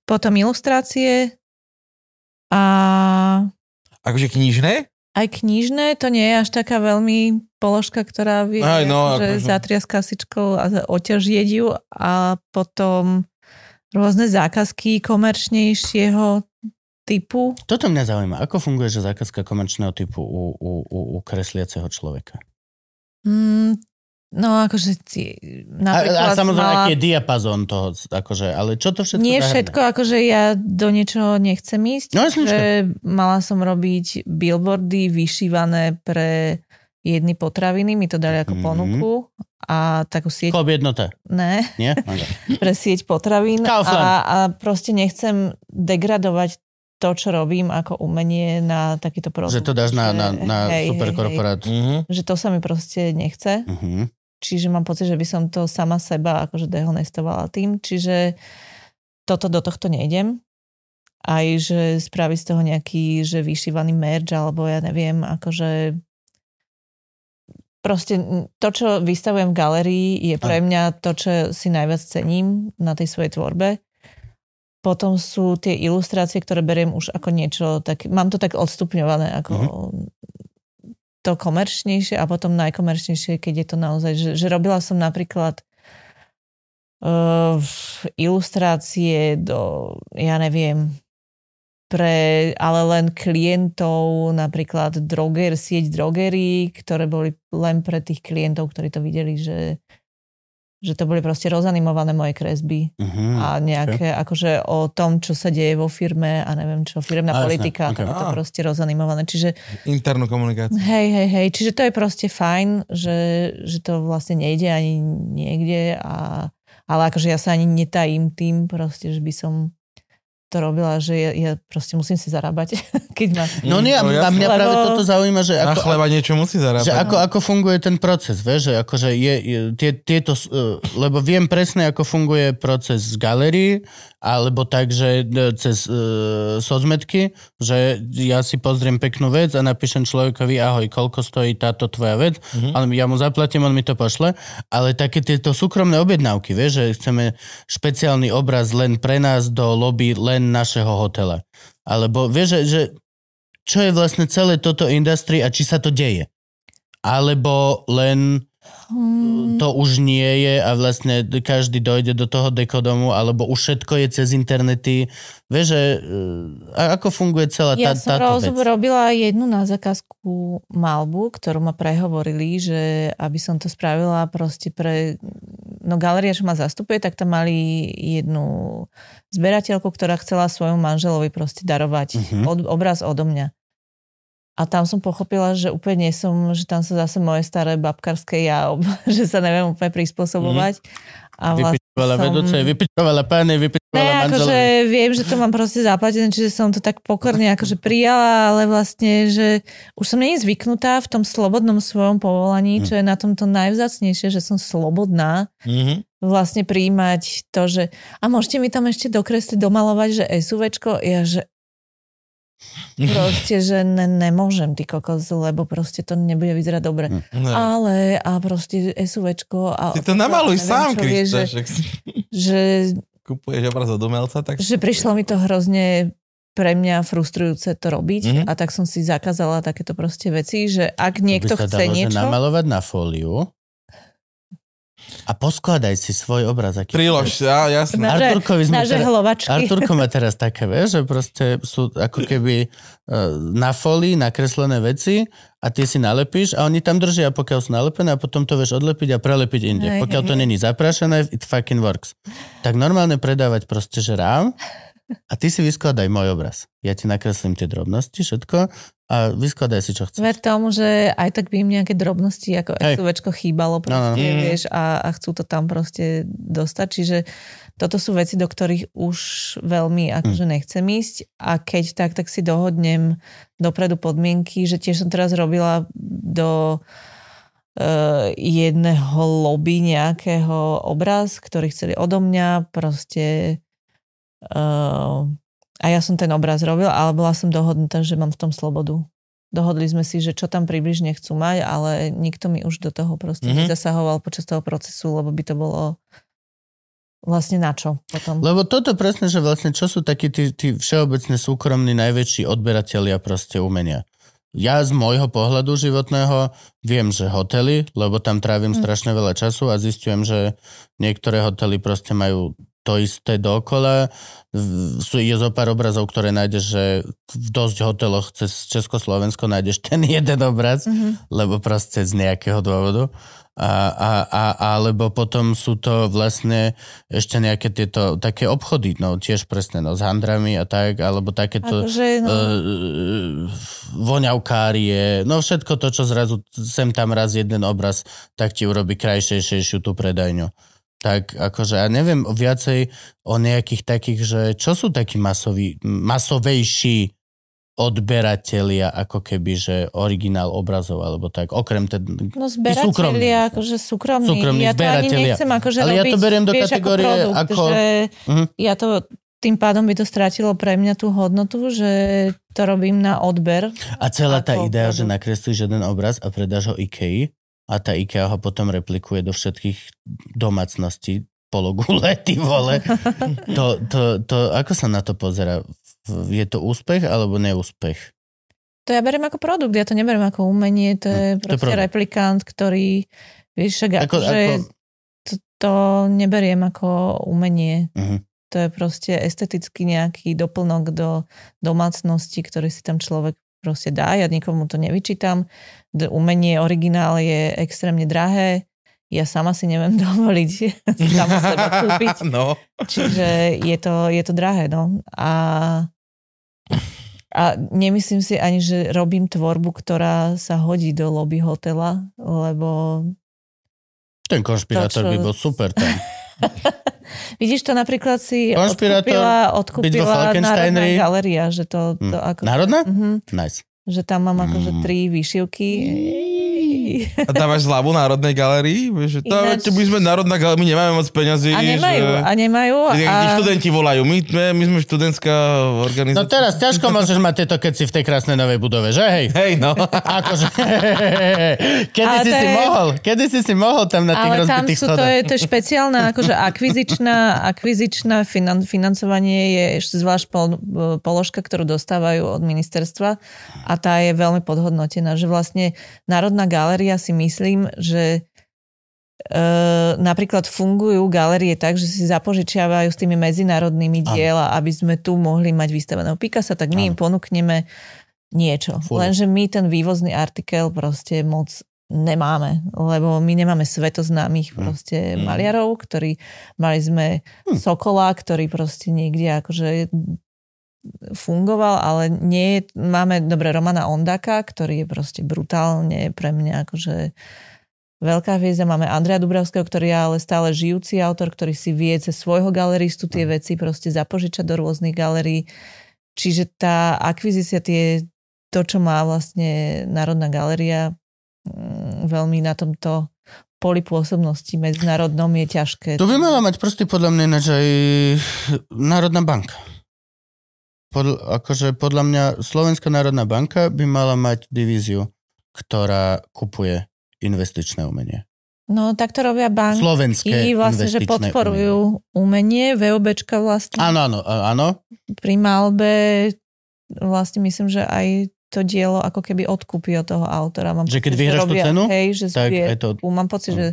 S1: potom ilustrácie a
S3: Akože knižné?
S1: aj knižné, to nie je až taká veľmi položka, ktorá vie
S3: Aj, no,
S1: že
S3: akože-
S1: zatria s kasičkou a oťažieť ju a potom rôzne zákazky komerčnejšieho typu.
S2: Toto mňa zaujíma. Ako funguje, že zákazka komerčného typu u, u, u, u kresliaceho človeka?
S1: Mm, no akože ti,
S2: A, a
S1: napríklad
S2: samozrejme,
S1: mala-
S2: aký je diapazón toho, akože, ale čo to všetko
S1: Nie
S2: zahrňa?
S1: všetko, akože ja do niečoho nechcem ísť.
S2: No
S1: že mala som robiť billboardy vyšívané pre jedny potraviny, mi to dali ako
S2: Mhm.
S1: ponuku a takú sieť,
S2: Klub jednota,
S1: ne,
S2: nie? Okay.
S1: pre sieť potravín
S2: Kaufland.
S1: a, a proste nechcem degradovať to, čo robím ako umenie na takýto produkt.
S2: Že to dáš na, na, na
S1: hej,
S2: superkorporát.
S3: Mhm.
S1: Že to sa mi proste nechce.
S2: Uh-huh.
S1: Čiže mám pocit, že by som to sama seba akože dehonestovala tým. Čiže toto do tohto nejdem. Aj, že spraviť z toho nejaký, že vyšívaný merch, alebo ja neviem, akože proste to, čo vystavujem v galerii, je pre mňa to, čo si najviac cením na tej svojej tvorbe. Potom sú tie ilustrácie, ktoré beriem už ako niečo tak, mám to tak odstupňované ako to komerčnejšie a potom najkomerčnejšie, keď je to naozaj, že, že robila som napríklad uh, ilustrácie do, ja neviem, pre, ale len klientov, napríklad droger, sieť drogerí, ktoré boli len pre tých klientov, ktorí to videli, že, že to boli proste rozanimované moje kresby
S2: Uh-huh.
S1: a nejaké akože o tom, čo sa deje vo firme a neviem čo, firmná
S2: A,
S1: politika,
S2: ok.
S1: okay. to proste rozanimované. Čiže
S3: Internú komunikáciu.
S1: Hej, hej, hej. Čiže to je proste fajn, že, že to vlastne nejde ani niekde, a, ale akože ja sa ani netajím tým proste, že by som to robila, že ja, ja proste musím si zarábať. keď má...
S2: No nie, a
S3: No
S2: a mňa práve
S1: Lebo-
S2: toto zaujíma, že
S3: Na
S2: ako,
S3: chleba niečo musí zarábať.
S2: že ako, ako funguje ten proces, vieš, že akože je, je tie, tieto, e, lebo viem presne, ako funguje proces z galerii, alebo tak, že e, cez uh, sozmetky, že ja si pozriem peknú vec a napíšem človekovi, ahoj, koľko stojí táto tvoja vec, mm-hmm. ale ja mu zaplatím, on mi to pošle, ale také tieto súkromné objednávky, vieš, že chceme špeciálny obraz len pre nás do lobby len našeho hotela. Alebo vieš, že, že čo je vlastne celé toto industry a či sa to deje. Alebo len
S1: Hmm,
S2: to už nie je a vlastne každý dojde do toho dekodomu, alebo už všetko je cez internety. Vieš, že e, a ako funguje celá tá,
S1: ja som
S2: táto
S1: roz,
S2: vec?
S1: robila jednu na zákazku malbu, ktorú ma prehovorili, že aby som to spravila proste pre... No galeria, čo ma zastupuje, tak tam mali jednu zberateľku, ktorá chcela svojmu manželovi proste darovať
S2: Mhm.
S1: od, obraz odo mňa. A tam som pochopila, že úplne nie som, že tam sa zase moje staré babkarské ja, že sa neviem úplne prispôsobovať. A vlastne
S2: Vypičovala
S1: som-
S2: vedúcej, vypičovala pány, vypičovala
S1: Ne, akože viem, že to mám proste zaplatené, čiže som to tak pokorne akože prijala, ale vlastne, že už som nie zvyknutá v tom slobodnom svojom povolaní, čo je na tomto najvzácnejšie, že som slobodná
S3: Mhm.
S1: vlastne prijímať to, že a môžete mi tam ešte dokresliť, domalovať, že SUVčko, ja že proste, že ne, nemôžem, ty kokos, lebo proste to nebude vyzerať dobre.
S3: Ne.
S1: Ale a proste SUVčko a...
S3: Ty to namaluj sám,
S1: čo vie, že, že
S3: kupuješ obraz od umelca, tak
S1: že prišlo mi to hrozne pre mňa frustrujúce to robiť
S3: Mhm.
S1: mm-hmm. a tak som si zakázala takéto proste veci, že ak
S2: To
S1: niekto
S2: by sa
S1: chce
S2: dalo, že
S1: niečo...
S2: namalovať na fóliu a poskladaj si svoj obraz. Aký
S3: prilož sa, jasné.
S1: Na- Naže-
S2: Arturkovi sme
S1: Naže
S2: teraz. Arturko má teraz také, vieš, že proste sú ako keby uh, na folii nakreslené veci a ty si nalepíš a oni tam držia, pokiaľ sú nalepené a potom to vieš odlepiť a prelepiť inde. Pokiaľ to není zaprašené, it fucking works. Tak normálne predávať proste, že rám a ty si vyskladaj môj obraz. Ja ti nakreslím tie drobnosti, všetko a vyskladaj si, čo chceš.
S1: Ver tomu, že aj tak by im nejaké drobnosti ako. SUVčko chýbalo proste,
S2: No, no,
S3: no.
S1: vieš, a, a chcú to tam proste dostať, čiže toto sú veci, do ktorých už veľmi
S2: Hm.
S1: akože nechcem ísť a keď tak, tak si dohodnem dopredu podmienky, že tiež som teraz robila do uh, jedného lobby nejakého obraz, ktorý chceli odo mňa, proste uh, a ja som ten obraz robil, ale bola som dohodnutá, že mám v tom slobodu. Dohodli sme si, že čo tam približne chcú mať, ale nikto mi už do toho proste
S3: Mhm.
S1: mm-hmm. nezasahoval počas toho procesu, lebo by to bolo vlastne na čo potom.
S2: Lebo toto presne, že vlastne čo sú takí tí, tí všeobecne súkromní najväčší odberatelia proste umenia. Ja z môjho pohľadu životného viem, že hotely, lebo tam trávim
S1: Hm.
S2: strašne veľa času a zistujem, že niektoré hotely proste majú to isté dokola. Je zo pár obrazov, ktoré nájdeš, že v dosť hoteloch cez Československo nájdeš ten jeden obraz,
S1: Mhm.
S2: lebo proste z nejakého dôvodu. A, a, a, alebo potom sú to vlastne ešte nejaké tieto také obchody, no tiež presne, no s handrami a tak, alebo takéto
S1: Akože, no,
S2: uh, voňavkárie, no všetko to, čo zrazu sem tam raz jeden obraz, tak ti urobí krajšejšiu tú predajňu. Tak akože ja neviem viacej o nejakých takých, že čo sú takí masoví, masovejší odberatelia ako keby, že originál obrazov alebo tak, okrem ten...
S1: no zberatelia, akože súkromní.
S2: Súkromní
S1: ja to ani nechcem akože
S2: Ale ja to
S1: robiť,
S2: beriem do
S1: vieš,
S2: kategórie
S1: ako, produkt,
S2: ako-
S1: Že
S2: Mhm.
S1: ja to tým pádom by to strátilo pre mňa tú hodnotu, že to robím na odber.
S2: A celá tá idea, že nakreslíš jeden obraz a predáš ho IKEA a tá IKEA ho potom replikuje do všetkých domácností pologule, ty vole. To, to, to, ako sa na to pozera? Je to úspech alebo neúspech?
S1: To ja beriem ako produkt, ja to neberiem ako umenie, to je
S2: Hm, to je
S1: proste
S2: produkt.
S1: replikant, ktorý, vieš, však
S2: Ako-
S1: že
S2: ako-
S1: to, to neberiem ako umenie.
S2: Mhm.
S1: To je proste esteticky nejaký doplnok do domácnosti, ktorý si tam človek proste dá. Ja nikomu to nevyčítam. Umenie, originál je extrémne drahé. Ja sama si neviem dovoliť sama seba kúpiť.
S3: No.
S1: Čiže je to, je to drahé, no. A, a nemyslím si ani, že robím tvorbu, ktorá sa hodí do lobby hotela, lebo
S2: Ten konšpirátor
S1: To, čo-
S2: by bol super tam.
S1: Vidíš, to napríklad si odkúpila, odkúpila. Národná galéria, že to, to
S2: Hm.
S1: ako,
S2: Národná?
S1: Mhm,
S2: Nice.
S1: že tam mám akože
S2: Mm.
S1: tri výšivky.
S3: A dávaš zľavu Národnej galérii? Vieš, že to,
S1: Ináč-
S3: my sme Národná galéria, my nemáme moc peňazí.
S1: A nemajú,
S3: že...
S1: a nemajú. A...
S3: študenti volajú, my, my, sme študentská
S2: No
S3: organizácia.
S2: teraz ťažko môžeš mať tieto keci v tej krásnej novej budove, že hej?
S3: Hej, no.
S2: Akože, kedy
S1: Ale
S2: si si
S1: je-
S2: mohol, kedy si si mohol tam na tých
S1: Ale tam
S2: rozbitých
S1: sú, to je, to je špeciálna, akože akvizičná, akvizičná finan, financovanie je ešte zvlášť pol, položka, ktorú dostávajú od ministerstva a tá je veľmi podhodnotená, že vlastne Národná galéria si myslím, že e, napríklad fungujú galérie tak, že si zapožičiavajú s tými medzinárodnými diela, aby sme tu mohli mať vystaveného Picasa, tak my
S2: Áno.
S1: im ponúkneme niečo.
S2: Furt.
S1: Lenže my ten vývozný artikel proste moc nemáme, lebo my nemáme svetoznámych proste
S2: Mm.
S1: maliarov, ktorí mali sme
S2: Hm.
S1: Sokola, ktorý proste niekde akože fungoval, ale nie je- máme dobre Romana Ondaka, ktorý je proste brutálne pre mňa akože veľká hviezda. Máme Andrea Dubravského, ktorý je ale stále žijúci autor, ktorý si vie cez svojho galeristu tie veci proste zapožičať do rôznych galerií. Čiže tá akvizícia, tie, to, čo má vlastne Národná galéria, mm, veľmi na tomto poli pôsobnosti medzinárodnom je ťažké.
S2: To by mala mať proste podľa mňa ináč aj Národná banka. Pod, akože podľa mňa Slovenská národná banka by mala mať divíziu, ktorá kupuje investičné umenie.
S1: No tak to robia banky.
S2: Slovenské
S1: vlastne, že podporujú umenie, VOBčka vlastne.
S2: Áno, áno, áno.
S1: Pri Malbe vlastne myslím, že aj to dielo ako keby odkúpi od toho autora. Mám
S2: Že keď
S1: pocit,
S2: vyhráš tú cenu,
S1: hej, že
S2: tak
S1: zbier,
S2: to...
S1: mám pocit, že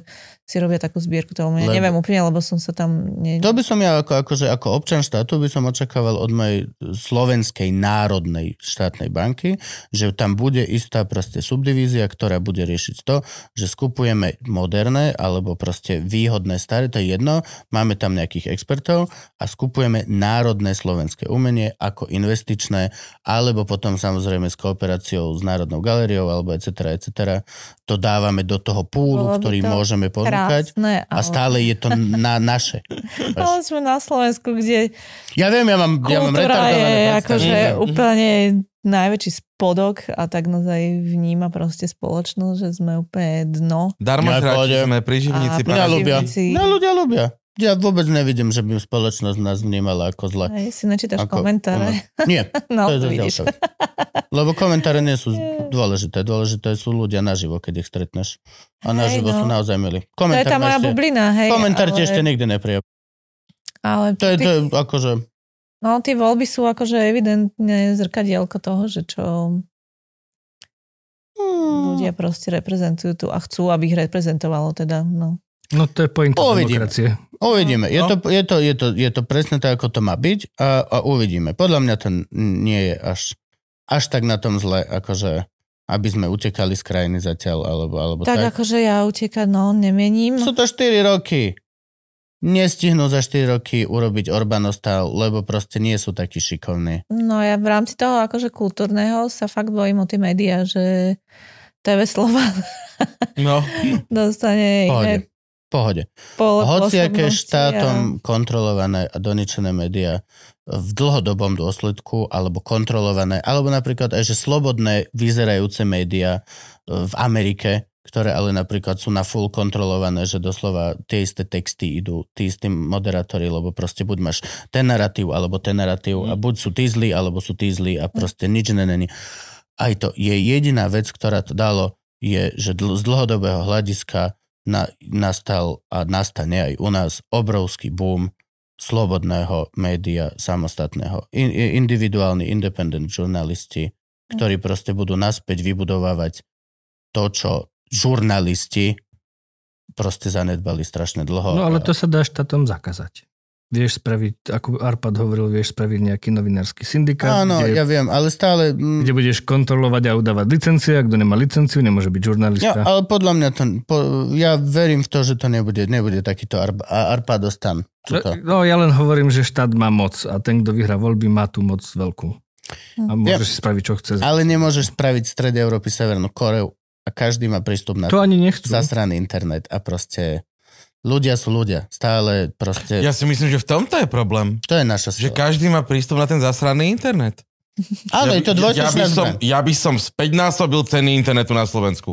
S1: si robia takú zbierku umenia.
S2: Lebo-
S1: Neviem úplne, lebo som sa tam... Ne...
S2: To by som ja ako, akože, ako občan štátu by som očakával od mojej slovenskej národnej štátnej banky, že tam bude istá proste subdivízia, ktorá bude riešiť to, že skupujeme moderné alebo proste výhodné staré, to je jedno, máme tam nejakých expertov a skupujeme národné slovenské umenie ako investičné, alebo potom samozrejme s kooperáciou s Národnou galériou alebo etc. etc. To dávame do toho púlu,
S1: Bolo
S2: ktorý
S1: to
S2: môžeme ponúkať
S1: Krásne,
S2: a stále je to na naše.
S1: Ale sme na Slovensku, kde
S2: Ja viem, ja mám, ja mám
S1: je akože úplne najväčší spodok a tak naozaj vníma proste spoločnosť, že sme úplne dno.
S3: Darmo
S2: Ja
S3: sme pri živnici.
S1: A
S2: Mňa
S1: Paraziti.
S2: ľúbia.
S1: Živníci.
S2: Mňa ľudia ľúbia. Ja vôbec nevidím, že by spoločnosť nás vnímala ako zle.
S1: Hej, si načítaš
S2: Ako-
S1: komentáre.
S2: Nie,
S1: No,
S2: to je zase. Lebo komentáre nie sú dôležité. Dôležité sú ľudia naživo, keď ich stretneš. A naživo
S1: no.
S2: sú naozaj milí.
S1: To je
S2: Komentár,
S1: tá moja
S2: ešte,
S1: bublina, hej.
S2: komentár ti
S1: ale,
S2: ešte nikdy neprijel.
S1: ale
S2: To je, to je akože...
S1: no, tie voľby sú akože evidentne zrkadielko toho, že čo ľudia proste reprezentujú tu a chcú, aby ich reprezentovalo teda, no.
S5: No to je pointa
S2: Uvidíme.
S5: demokracie.
S2: Uvidíme. Je,
S3: No.
S2: to, je, to, je, to, je to presne tak, ako to má byť a, a uvidíme. Podľa mňa to nie je až, až tak na tom zle, akože aby sme utekali z krajiny zatiaľ, alebo, alebo
S1: Tak,
S2: tak.
S1: akože ja utekať, no, nemením.
S2: Sú to 4 roky. Nestihnú za 4 roky urobiť Orbánostál, lebo proste nie sú takí šikovní.
S1: No ja v rámci toho akože kultúrneho sa fakt bojím o tie médiá, že TV Slova
S3: No,
S1: dostane
S2: Pohode.
S1: iné
S2: Pohode.
S1: pole
S2: Hociaké štátom
S1: a-
S2: kontrolované a doničené médiá v dlhodobom dôsledku, alebo kontrolované, alebo napríklad aj, že slobodné vyzerajúce médiá e, v Amerike, ktoré ale napríklad sú na full kontrolované, že doslova tie isté texty idú, tí istí moderátori, lebo proste buď máš ten narratív, alebo ten narratív a buď sú tí zlí, alebo sú tí zlí a proste nič není. Aj to je jediná vec, ktorá to dalo, je, že dl- z dlhodobého hľadiska na, nastal a nastane aj u nás obrovský boom slobodného média samostatného. In, individuálni independent žurnalisti, ktorí proste budú naspäť vybudovávať to, čo žurnalisti proste zanedbali strašne dlho.
S5: No ale to sa dá štátom zakázať. Vieš spraviť, ako Arpad hovoril, vieš spraviť nejaký novinársky syndikát,
S2: Áno,
S5: kde,
S2: ja viem, ale stále... mm,
S5: kde budeš kontrolovať a udávať licencie, a kto nemá licenciu, nemôže byť
S2: Ja,
S5: žurnalista.
S2: ale podľa mňa to... Po, ja verím v to, že to nebude, nebude takýto Ar, Arpadostan. Tuto.
S5: No ja len hovorím, že štát má moc a ten, kto vyhrá voľby, má tú moc veľkú. A môže si spraviť, čo chce.
S2: Ale nemôžeš spraviť stred Európy Severnú Koreu a každý má prístup na
S5: To ani nechcú.
S2: zasraný internet a proste Ľudia sú ľudia. Stále proste...
S3: Ja si myslím, že v tomto je problém.
S2: To je naša
S3: Že
S2: sila.
S3: každý má prístup na ten zasraný internet.
S2: Áno, je to
S3: ja, by
S2: dvojsečná
S3: som, ja by som späť násobil ceny internetu na Slovensku.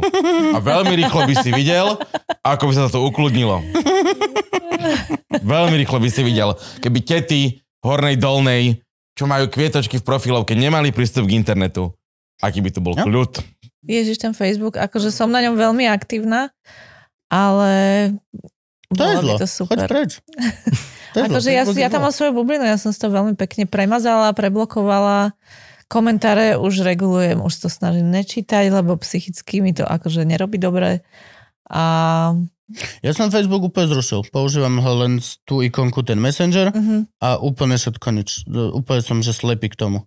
S3: A veľmi rýchlo by si videl, ako by sa to ukludnilo. Veľmi rýchlo by si videl. Keby tety hornej, dolnej, čo majú kvietočky v profilovke, nemali prístup k internetu. Aký by tu bol
S2: No.
S3: kľud.
S1: Ježiš, ten Facebook, akože som na ňom veľmi aktívna, ale
S2: To je
S1: bolo by
S2: zlo.
S1: to
S2: Choď
S1: super.
S2: preč. To je zlo.
S1: Akože ja,
S2: je
S1: ja tam mám svoju bublinu, ja som si to veľmi pekne premazala, preblokovala. Komentáre už regulujem, už to snažím nečítať, lebo psychicky mi to akože nerobí dobre. A
S2: Ja som Facebook úplne zrušil. Používam ho len tú ikonku, ten Messenger
S1: uh-huh.
S2: a úplne všetko nič. Úplne som, že slepý k tomu.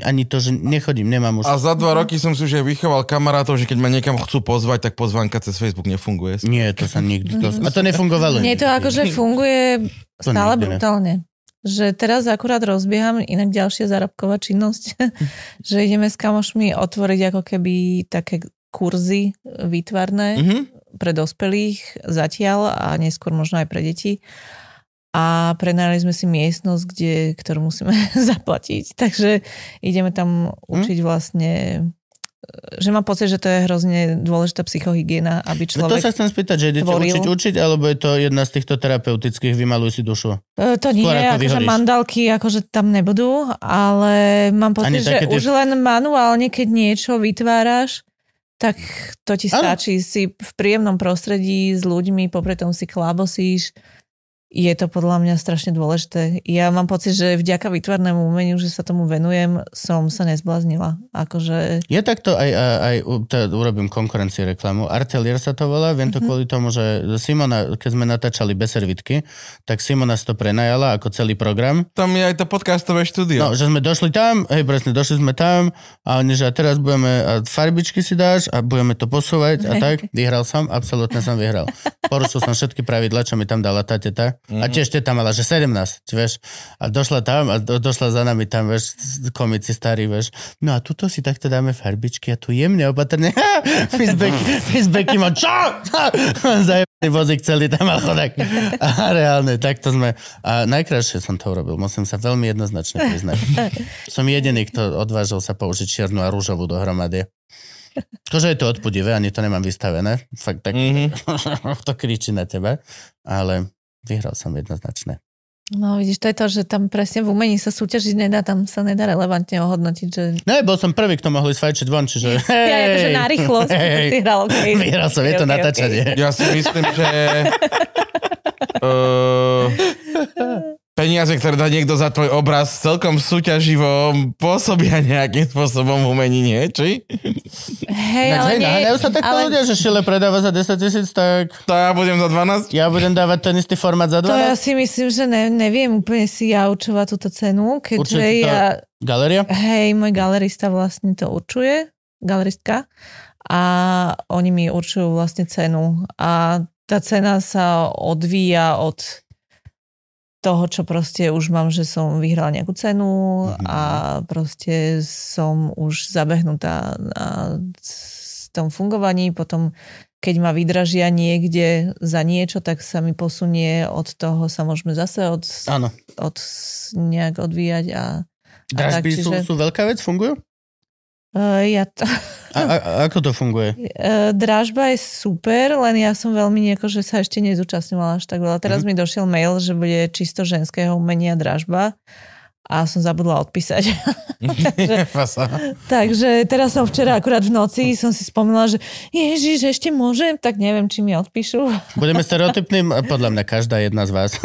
S2: Ani to, že nechodím, nemám už.
S3: A za dva roky som si už aj vychoval kamarátov, že keď ma niekam chcú pozvať, tak pozvánka cez Facebook nefunguje.
S2: Nie, to sa nikdy... To, a to nefungovalo.
S1: Nie, to akože funguje stále brutálne. Že teraz akurát rozbieham inak ďalšia zárobková činnosť, že ideme s kamošmi otvoriť ako keby také kurzy výtvarné
S3: Mhm.
S1: pre dospelých zatiaľ a neskôr možno aj pre deti. A prenajali sme si miestnosť, kde, ktorú musíme zaplatiť. Takže ideme tam učiť vlastne že mám pocit, že to je hrozne dôležitá psychohygiena, aby
S2: No
S1: človek...
S2: to sa chcem spýtať, že idete
S1: tvoril.
S2: učiť, učiť, alebo je to jedna z týchto terapeutických vymaluj si dušu?
S1: E, To nie,
S2: Skôr ako
S1: akože mandálky akože tam nebudú, ale mám
S2: Ani
S1: pocit, že
S2: také tie-
S1: už len manuálne, keď niečo vytváraš, tak to ti stačí. Si v príjemnom prostredí s ľuďmi, popri tom si klábosíš. Je to podľa mňa strašne dôležité. Ja mám pocit, že vďaka výtvarnému umeniu, že sa tomu venujem, som sa nezbláznila. Akože...
S2: Je takto aj, aj, aj teda urobím konkurencii reklamu. Artelier sa to volá, viem to
S1: Mhm.
S2: kvôli tomu, že Simona, keď sme natáčali bez servitky, tak Simona si to prenajala ako celý program.
S3: Tam je aj to podcastové štúdio.
S2: No, že sme došli tam, hej, presne, došli sme tam a oni, že a teraz budeme, a farbičky si dáš a budeme to posúvať a tak. Vyhral som, absolútne som vyhral. Porušil som všetky pravidla, čo mi tam dala tá teta. A tiež teta mala, že 17, vieš. A došla tam a do, došla za nami tam, vieš, komici starí, vieš. No a tuto si takto dáme farbičky a tu jemne, opatrne. Becky má, čo? Zajebaný vozík celý tam mal chodak. A reálne, takto sme. A najkrajšie som to urobil, musím sa veľmi jednoznačne priznať. Som jediný, kto odvážil sa použiť čiernu a rúžovú dohromady. To, že je to odpudivé, ani to nemám vystavené. Fakt tak
S3: Mhm.
S2: to kričí na teba. Ale vyhral som jednoznačne.
S1: No vidíš, to je to, že tam presne v umení sa súťažiť nedá, tam sa nedá relevantne ohodnotiť, že
S2: Ne, bol som prvý, kto mohli sfajčiť von, čiže... Hej,
S1: ja akože na rýchlosť
S2: hej,
S1: si hral, okay.
S2: Vyhral som, je to natáčanie.
S3: Ja si myslím, že uh, peniaze, ktoré dá niekto za tvoj obraz celkom súťaživo pôsobia nejakým spôsobom v umení, nie? Či?
S1: Hej, ale
S2: hej,
S1: nie,
S2: naháňajú sa takto
S1: ale
S2: ľudia, že Šile predáva za 10 tisíc, tak
S3: To ja budem za 12?
S2: ja budem dávať ten istý formát za
S1: to ja
S2: 12.
S1: si myslím, že ne, neviem úplne si ja určovať túto cenu, keďže
S2: Určite
S1: ja,
S2: Galeria?
S1: hej, môj galerista vlastne to určuje, galeristka, a oni mi určujú vlastne cenu. A tá cena sa odvíja od toho, čo proste už mám, že som vyhrala nejakú cenu
S2: Mhm.
S1: a proste som už zabehnutá na tom fungovaní, potom keď ma vydražia niekde za niečo, tak sa mi posunie od toho, sa môžeme zase od,
S2: Áno.
S1: od nejak odvíjať a
S2: Dražby
S1: tak,
S2: sú,
S1: čiže-
S2: sú veľká vec, fungujú?
S1: Uh, ja to,
S2: A, a, ako to funguje?
S1: uh, dražba je super, len ja som veľmi nejako, že sa ešte nezúčastňovala až tak veľa. Teraz
S2: Mhm.
S1: mi došiel mail, že bude čisto ženského umenia dražba a som zabudla odpísať.
S3: Fasa.
S1: Takže teraz som včera akurát v noci som si spomínala, že ježiš, ešte môžem, tak neviem, či mi odpíšu.
S2: Budeme stereotypným? Podľa mňa každá jedna z vás.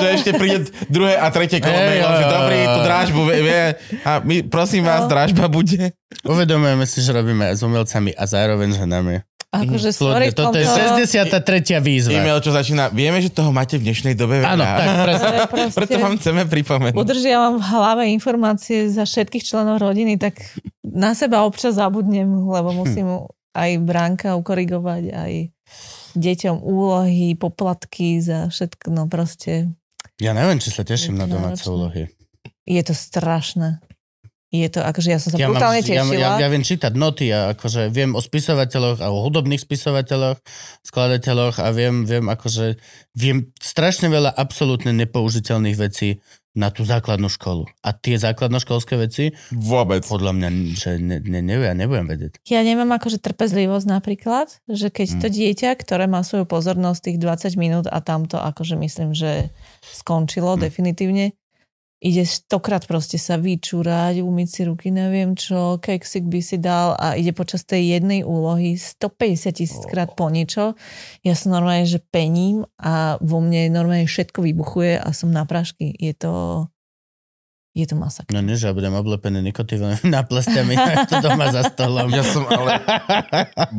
S3: že ešte príde druhé a tretie kolo mailov, že
S2: jo,
S3: dobrý, tú dražbu vie, vie. A my, prosím vás,
S1: No.
S3: dražba bude.
S2: Uvedomujeme si, že robíme s umelcami a zároveň ženami.
S1: Akože
S2: Kľudne,
S1: sorry,
S2: toto je
S1: tomto-
S2: 63. výzva.
S3: E-mail, čo začína, vieme, že toho máte v dnešnej dobe veľa.
S2: Áno, tak presne.
S3: Preto vám chceme pripomenúť.
S1: udržiavam v hlave informácie za všetkých členov rodiny, tak na seba občas zabudnem, lebo musím aj bránka ukorigovať, aj deťom úlohy, poplatky za všetko, no proste
S2: Ja neviem, či sa teším na domáce
S1: náročné.
S2: úlohy.
S1: je to strašné. Je to, akože ja som sa
S2: Ja, mám,
S1: brutálne
S2: ja,
S1: tešila.
S2: ja, ja viem čítať noty a akože viem o spisovateľoch a o hudobných spisovateľoch, skladateľoch a viem, viem akože viem strašne veľa absolútne nepoužiteľných vecí na tú základnú školu. A tie základnoškolské veci,
S3: Vôbec.
S2: podľa mňa, že ne, ne, ne, ja nebudem vedieť.
S1: Ja nemám akože trpezlivosť napríklad, že keď
S2: Mm.
S1: to dieťa, ktoré má svoju pozornosť tých 20 minút a tamto akože myslím, že skončilo
S2: Mm.
S1: definitívne, ide stokrát proste sa vyčúrať, umyť si ruky, neviem čo, keksik by si dal a ide počas tej jednej úlohy 150 tisíc krát po niečo. Ja som normálne, že pením a vo mne normálne všetko vybuchuje a som na prášky. Je to... Je to masak.
S2: No nie, že ja budem oblepený nikotínovými náplestiami tu doma za stolom.
S3: Ja som, ale,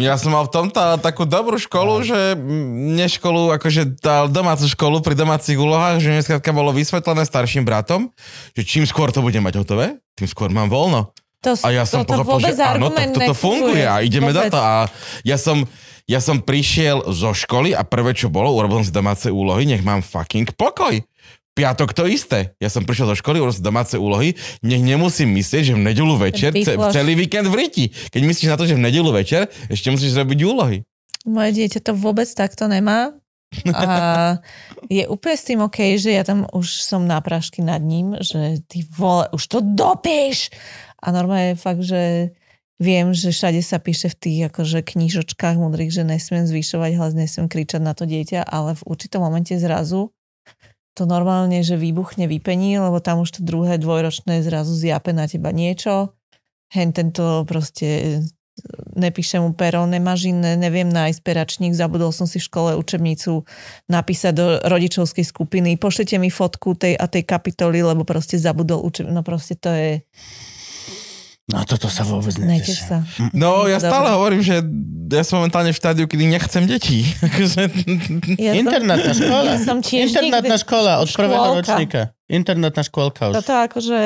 S3: ja som mal v tomto ale takú dobrú školu, že mm, nie školu, akože tá domácu školu pri domácich úlohách, že mne bolo vysvetlené starším bratom, že čím skôr to bude mať hotové, tým skôr mám voľno.
S1: To,
S3: A ja som pochopil,
S1: vôbec
S3: že áno, tak toto funguje a ideme do
S1: Vôbec.
S3: toho. A ja som, ja som prišiel zo školy a prvé, čo bolo, urobil som si domáce úlohy, nech mám fucking pokoj. Piatok to isté. Ja som prišiel do školy, urobil som domáce úlohy, nech nemusím myslieť, že v nedelu večer, ce, celý víkend v riti. Keď myslíš na to, že v nedelu večer, ešte musíš robiť úlohy.
S1: Moje dieťa to vôbec takto nemá. A je úplne s tým OK, že ja tam už som na prášky nad ním, že ty vole, už to dopíš. A normálne je fakt, že viem, že všade sa píše v tých akože knížočkách múdrych, že nesmiem zvyšovať hlas, nesmiem kričať na to dieťa, ale v určitom momente zrazu to normálne, že výbuchne vypení, lebo tam už to druhé dvojročné zrazu zjape na teba niečo. Hen tento proste nepíše mu pero, nemáš iné, neviem nájsť peračník, zabudol som si v škole učebnicu napísať do rodičovskej skupiny, pošlite mi fotku tej a tej kapitoly, lebo proste zabudol učebnicu, no proste to je,
S2: No toto sa vôbec
S1: neteš
S2: neteším.
S1: sa.
S3: No, ja
S1: Dobre.
S3: stále hovorím, že ja som momentálne v štádiu, kedy nechcem deti. Akože-
S1: Ja
S2: Internátna škola.
S1: ja som tiež
S2: Internátna
S1: nikdy-
S2: škola od prvého
S1: Škôlka.
S2: ročníka. Internátna škôlka už.
S1: Toto akože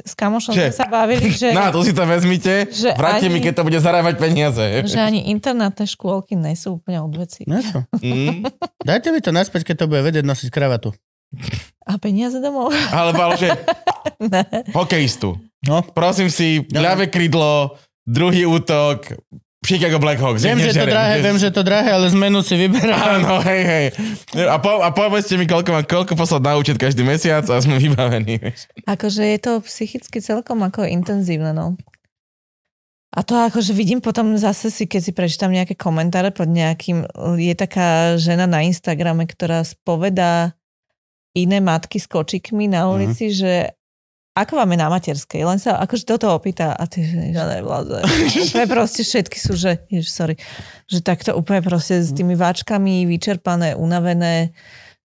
S1: s kamošom
S3: Že?
S1: sme sa bavili, že,
S3: Na, to si to vezmite,
S1: Že
S3: vráťte mi,
S1: ani-
S3: keď to bude zarábať peniaze.
S1: že ani internátne škôlky nie sú úplne od veci.
S2: No?
S3: Mm.
S2: Dajte mi to naspäť, keď to bude vedieť nosiť kravatu.
S1: A peniaze domov?
S3: Alebo, ale že
S1: ne.
S3: hokejistu.
S2: No.
S3: Prosím si, ľavé krídlo, druhý útok, Chicago Blackhawks.
S2: Viem, že to drahé, viem, že to drahé, ale zmenu si vyberám.
S3: Áno, hej, hej. A, po, a povedzte mi, koľko mám, koľko poslať na účet každý mesiac a sme vybavení.
S1: Akože je to psychicky celkom ako intenzívne, no. A to akože vidím potom zase si, keď si prečítam nejaké komentáre pod nejakým, je taká žena na Instagrame, ktorá spovedá iné matky s kočikmi na ulici, mm-hmm. že ako máme na materskej, len sa akože toto opýta a ty, že ja nevládze. úplne proste všetky sú, že, jež, sorry, že takto úplne proste s tými váčkami vyčerpané, unavené,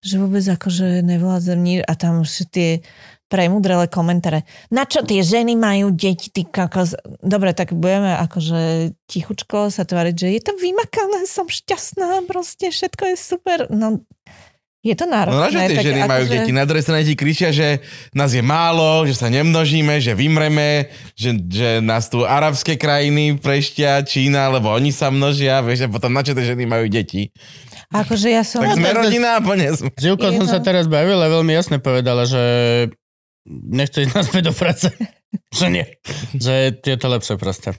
S1: že vôbec akože nevládzem nič a tam všetky tie premudrele komentáre. Na čo tie ženy majú deti, ty kakos? Dobre, tak budeme akože tichučko sa tváriť, že je to vymakané, som šťastná, proste všetko je super. No, je to náročné.
S3: No na čo tie ženy majú
S1: akože-
S3: deti? Na druhej strane ti kričia, že nás je málo, že sa nemnožíme, že vymreme, že, že nás tu arabské krajiny preštia, Čína, lebo oni sa množia, vieš, a potom na čo tie ženy majú deti?
S1: Akože ja som...
S3: Tak sme
S2: tak-
S3: rodina a po sme.
S2: S Júkou som sa teraz bavil a veľmi jasne povedala, že nechce ísť naspäť do práce. že nie. Že je to lepšie proste.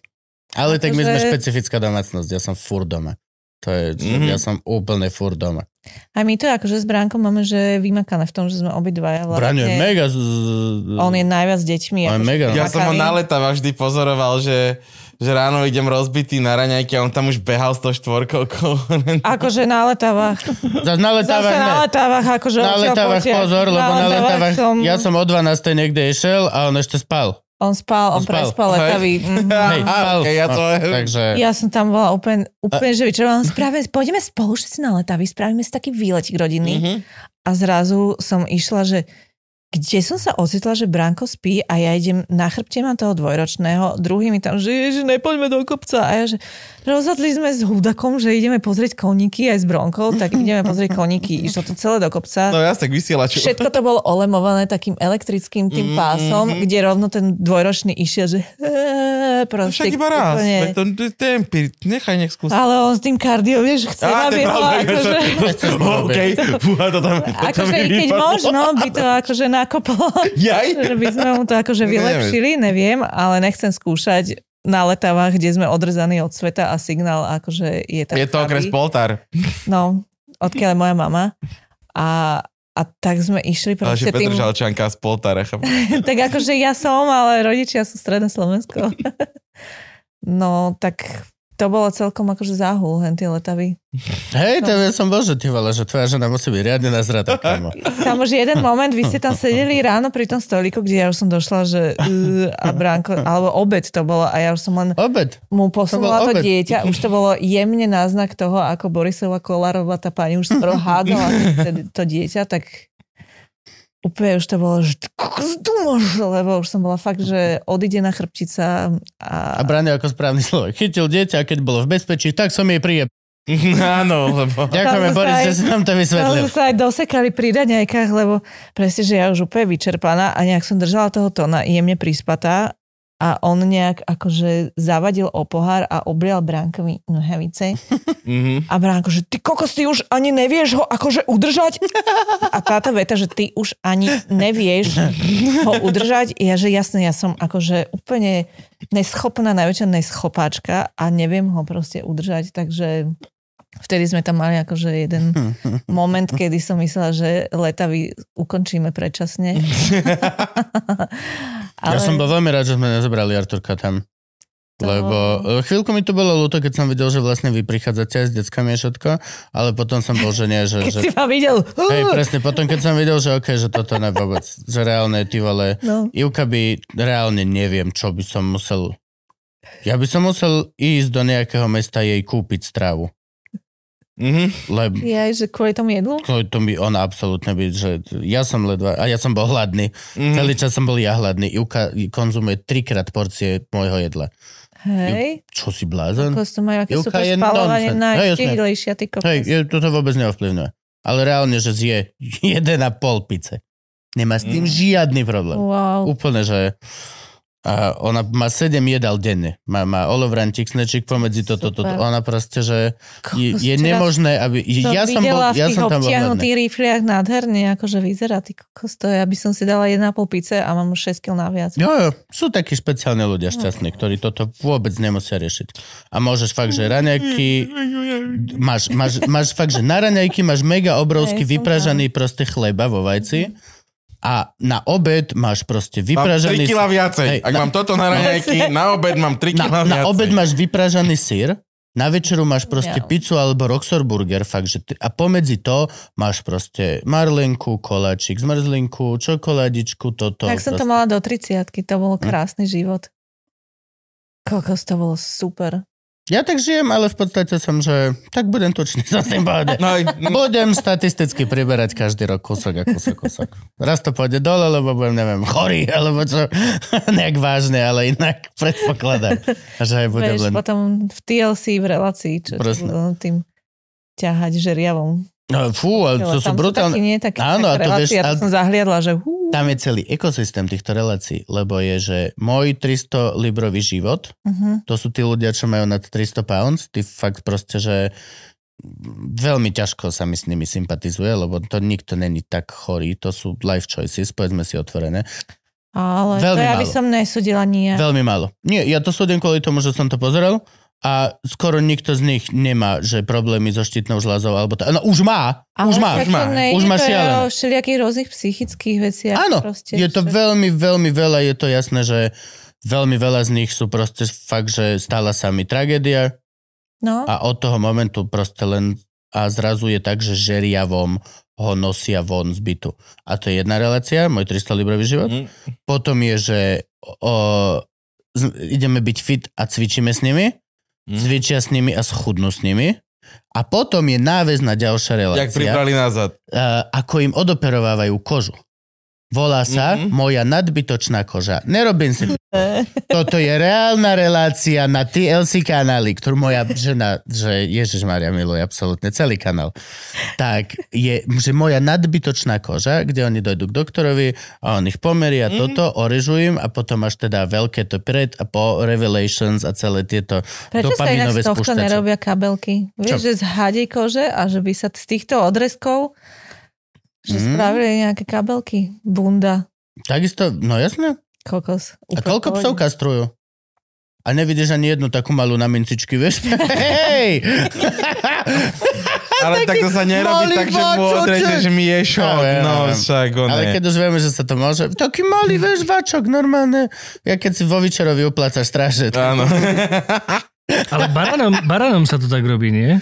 S2: Ale tak my
S1: Akože-
S2: sme špecifická domácnosť, ja som fur doma. To je,
S3: Mhm.
S2: ja som úplne fur doma.
S1: A my to akože s Bránkom máme, že vymakané v tom, že sme obidvaja
S2: Braňo je mega... Z...
S1: On je najviac s deťmi.
S2: On je
S1: akože
S2: mega.
S3: Ja som ho
S1: vymakaný.
S3: na letava vždy pozoroval, že, že ráno idem rozbitý na raňajky a on tam už behal s tou štvorkou.
S1: Akože na letavách.
S2: Zas na letávach
S1: Zase na
S2: ne.
S1: letávach, akože
S2: Na
S1: potiaľ.
S2: pozor, lebo na letávach
S1: som...
S2: ja som o 12. niekde išiel a on ešte spal.
S1: On spal,
S2: On
S1: on,
S2: spal.
S1: prespal letavý.
S2: Hej, spal.
S3: okay, ja to...
S2: Takže...
S1: Ja som tam bola úplne, úplne že vyčerpaná. Spravíme, pôjdeme spolu všetci na letavy, spravíme si taký výletik rodinný.
S3: Mhm.
S1: A zrazu som išla, že kde som sa ocitla, že Branko spí a ja idem na chrbte mám toho dvojročného, druhý mi tam, že ježi, nepoďme do kopca. A ja, že rozhodli sme s Hudakom, že ideme pozrieť koníky aj s Bronkou, tak ideme pozrieť koníky. Išlo to celé do kopca.
S3: No ja tak vysielač.
S1: Všetko to bolo olemované takým elektrickým tým pásom, kde rovno ten dvojročný išiel, že
S3: No
S1: proste
S3: Však iba raz.
S1: úplne-
S3: To, to, to empir, nechaj nech skúsi.
S1: Ale on s tým kardio, vieš, chce,
S3: to
S1: aby ho akože...
S3: OK, to to tam
S1: Akože keď možno by to akože na nakoplo,
S3: Jaj?
S1: že by sme mu to akože vylepšili, neviem, ale nechcem skúšať na letavách, kde sme odrezaní od sveta a signál akože je tak
S3: Je to okres. Poltár.
S1: No, odkiaľ je moja mama. A, a tak sme išli
S3: Ale že
S1: proste tým...
S3: Petržalčanka z Poltára.
S1: tak akože ja som, ale rodičia sú stredné Slovensko. no, tak to bolo celkom akože záhul, hen tie letavy.
S2: Hej, to ja som bol, že ty vole, že tvoja žena musí byť riadne nazratá, kámo.
S1: Tam už jeden moment, vy ste tam sedeli ráno pri tom stolíku, kde ja už som došla, že uh, a Bránko, alebo obed to bolo a ja už som len
S2: Obed.
S1: mu posunula
S2: To
S1: to,
S2: obed.
S1: dieťa, už to bolo jemne náznak toho, ako Borisova Kolárová, tá pani už skoro hádzala to- to dieťa, tak úplne už to bolo, že tu lebo už som bola fakt, že odidená chrbtica a,
S2: A Brane ako správny človek. Chytil dieťa, keď bolo v bezpečí, tak som jej príjem.
S3: Áno, lebo...
S2: Ďakujeme,
S1: Tam
S2: Boris, že si nám to
S1: tam
S2: vysvetlil.
S1: sme sa aj dosekali pri raňajkách, lebo presne, že ja už úplne vyčerpaná a nejak som držala toho tóna jemne prispatá a on nejak akože zavadil o pohár a oblial Bránkovi nohavice.
S3: Mhm.
S1: A Bránko, že ty kokos, ty už ani nevieš ho akože udržať? A táto veta, že ty už ani nevieš ho udržať. Ja, že jasne, ja som akože úplne neschopná, najväčšia neschopáčka a neviem ho proste udržať, takže vtedy sme tam mali akože jeden moment, kedy som myslela, že letavy ukončíme predčasne.
S2: Ja som bol veľmi rád, že sme nezobrali Arturka tam.
S1: To-
S2: Lebo e, chvíľku mi to bolo ľúto, keď som videl, že vlastne vy prichádzate aj s deckami a všetko, ale potom som bol, že nie, že...
S1: Keď
S2: že
S1: si ma videl.
S2: hej, presne, potom keď som videl, že okej, že toto ne vôbec, že reálne, ty vole,
S1: No.
S2: Ivka by, reálne neviem, čo by som musel... Ja by som musel ísť do nejakého mesta jej kúpiť stravu.
S3: Mhm.
S2: Lebo
S1: Ja, že kvôli tomu jedlu?
S2: to, to by ona absolútne byť, že ja som ledva, a ja som bol hladný.
S3: Mhm.
S2: Celý čas som bol ja hladný. Ivka konzumuje trikrát porcie môjho jedla.
S1: Hej.
S2: Čo si blázon?
S1: Kokos, to majú aké
S2: Ivka
S1: super spalovanie
S2: nonsense.
S1: na
S2: Hej, jasné.
S1: najštíhlejšia, ty kokos.
S2: Hej, je, toto vôbec neovplyvňuje. Ale reálne, že zje 1,5 pice. Nemá s tým
S3: Mm.
S2: žiadny problém.
S1: Wow.
S2: Úplne, že a ona má 7 jedal denne. Má, má olovrantík, snečík pomedzi toto, toto.
S1: Super.
S2: Ona proste, že je, je nemožné, aby... Ja som, bol, ja
S1: v tých
S2: som tam
S1: obtiahnutých rifliach nádherne, akože vyzerá, ty kokos, to ja by som si dala 1,5 pice a mám už 6 kg naviac.
S2: Jo, jo, sú takí špeciálni ľudia šťastní, ktorí toto vôbec nemusia riešiť. A môžeš fakt, že raňajky, máš, máš, máš fakt, že na raňajky máš mega obrovský
S1: Hej,
S2: vypražaný proste chleba vo vajci a na obed máš proste
S3: Mám 3
S2: vypražaný...
S3: kg viacej.
S2: Hej,
S3: Ak
S2: na-
S3: mám toto na raňajky, na obed mám 3 kg
S2: Na,
S3: viacej.
S2: na obed máš vypražaný sír, na večeru máš proste
S1: Ja.
S2: pizzu alebo Roxor burger, fakt, že ty, a pomedzi to máš proste marlenku, koláčik, zmrzlinku, čokoládičku, toto.
S1: tak som to
S2: proste.
S1: mala do 30 to bolo
S2: Hm.
S1: krásny život. Kokos, to bolo super.
S2: Ja tak žijem, ale v podstate som, že tak budem tučný s tým pohode.
S3: No, aj-
S2: Budem statisticky priberať každý rok kúsok a kúsok, kúsok. Raz to pôjde dole, lebo budem, neviem, chorý, alebo čo, nejak vážne, ale inak predpokladám, že aj budem
S1: Vieš,
S2: len...
S1: potom v TLC v relácii, čo, čo tým ťahať žeriavom.
S2: No, fú, ale to sú brutálne...
S1: Taký, nie, taký,
S2: Áno, a to vieš,
S1: to som zahliadla, že hú,
S2: Tam je celý ekosystém týchto relácií, lebo je, že môj 300 librový život,
S1: uh-huh.
S2: to sú tí ľudia, čo majú nad 300 pounds, tí fakt proste, že veľmi ťažko sa mi s nimi sympatizuje, lebo to nikto není tak chorý, to sú life choices, povedzme si otvorené.
S1: ale
S2: Veľmi
S1: to ja by som nesudila nie.
S2: Veľmi málo. Nie, ja to súdim kvôli tomu, že som to pozeral a skoro nikto z nich nemá, že problémy so štítnou žľazou alebo to. No už má,
S1: Ale
S2: už má.
S3: už má.
S1: nejde,
S2: Už má šialené.
S1: o všelijakých rôznych psychických veciach.
S2: Áno,
S1: proste,
S2: je to
S1: že-
S2: veľmi, veľmi veľa, je to jasné, že veľmi veľa z nich sú proste fakt, že stala sa mi tragédia
S1: No,
S2: a od toho momentu proste len a zrazu je tak, že žeriavom ho nosia von z bytu. A to je jedna relácia, môj 300 librový život.
S3: Mhm.
S2: Potom je, že o, z, ideme byť fit a cvičíme s nimi. Cvičia s nimi a s nimi. A potom je náväzná ďalšia relácia.
S3: Jak pribrali nazad.
S2: uh, ako im odoperovávajú kožu. Volá sa
S3: Mhm.
S2: moja nadbytočná koža. Nerobím si... Toto je reálna relácia na TLC kanály, ktorú moja žena, že Ježiš Maria miluje absolútne celý kanál. Tak je, že moja nadbytočná koža, kde oni dojdú k doktorovi a on ich pomeria
S3: Mhm.
S2: toto, orežu im a potom máš teda veľké to pred a po Revelations a celé tieto
S1: Prečo sa inak
S2: dopaminové
S1: z tohto nerobia kabelky? Vieš,
S2: Čo?
S1: že z hadej kože a že by sa z týchto odrezkov Že
S2: Mm.
S1: spravili nejaké kabelky. Bunda.
S2: Takisto, no jasne.
S1: Kokos.
S2: A koľko psov kastrujú? A nevidíš ani jednu takú malú na mincičky, vieš? Hej!
S3: Ale tak to sa nerobí tak, že mu odrežeš miešok. No, však on
S2: Ale keď už vieme, že sa to môže... Taký malý, vieš, vačok, normálne. Ja keď si vo Vyčerovi uplácaš straže.
S3: Áno.
S5: Ale baranom, baranom sa to tak robí, nie?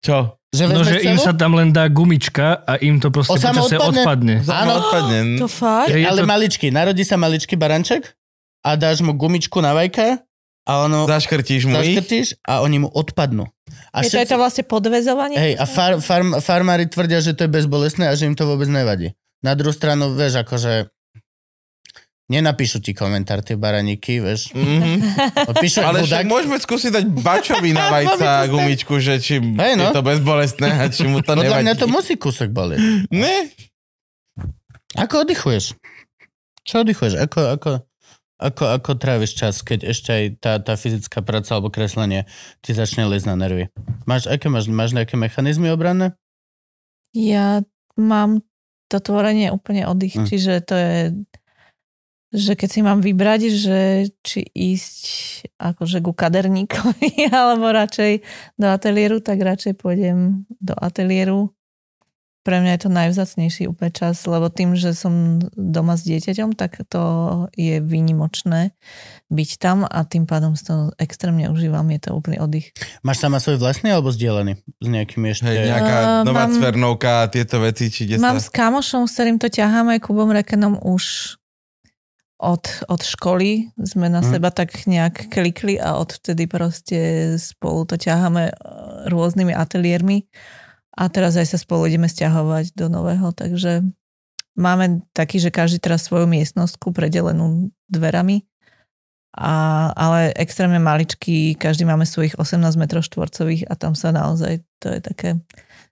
S3: Čo?
S2: Že
S5: No, že im
S2: celú?
S5: sa tam len dá gumička a im to proste počasie
S2: odpadne?
S5: odpadne.
S2: Áno.
S3: odpadne.
S1: To fakt?
S5: Je, je
S2: Ale
S5: to,
S2: maličký. Narodí sa maličký baranček a dáš mu gumičku na vajka a ono
S3: Zaškrtíš mu ich?
S2: zaškrtíš a oni mu odpadnú. A
S1: Je to, je to vlastne podvezovanie?
S2: Hej, a far, farm, farmári tvrdia, že to je bezbolestné a že im to vôbec nevadí. Na druhú stranu, vieš, akože nenapíšu ti komentár tie baraníky, vieš.
S3: Mhm.
S2: Píšu
S3: Ale však môžeme skúsiť dať bačovi na vajca gumičku, že či
S2: Hej, no.
S3: je to bezbolestné a či mu to
S2: Podľa mňa
S3: nevadí.
S2: to musí kúsok bolieť.
S3: Ne?
S2: Ako oddychuješ? Čo oddychuješ? Ako, ako, ako, ako tráviš čas, keď ešte aj tá, tá fyzická práca alebo kreslenie ti začne liesť na nervy? Máš, aké máš, máš nejaké mechanizmy obranné?
S1: Ja mám to tvorenie úplne oddych,
S2: Mm.
S1: čiže to je že keď si mám vybrať, že či ísť akože ku kaderníkovi alebo radšej do ateliéru, tak radšej pôjdem do ateliéru. Pre mňa je to najvzácnejší úplne čas, lebo tým, že som doma s dieťaťom, tak to je výnimočné byť tam a tým pádom si to extrémne užívam, je to úplný oddych.
S2: Máš sama svoj vlastný alebo zdieľaný? S nejakými ešte...
S3: Hej, nejaká
S1: Eh,
S3: nová
S1: mám-
S3: cvernovka a tieto veci, či kde
S1: Mám
S3: sa...
S1: s kamošom, s ktorým to ťaháme, Kubom Rekenom už od, od školy sme na
S2: Mhm.
S1: seba tak nejak klikli a odvtedy proste spolu to ťaháme eh, rôznymi ateliérmi a teraz aj sa spolu ideme stiahovať do nového, takže máme taký, že každý teraz svoju miestnostku predelenú dverami, a, ale extrémne maličký, každý máme svojich 18 m štvorcových a tam sa naozaj, to je také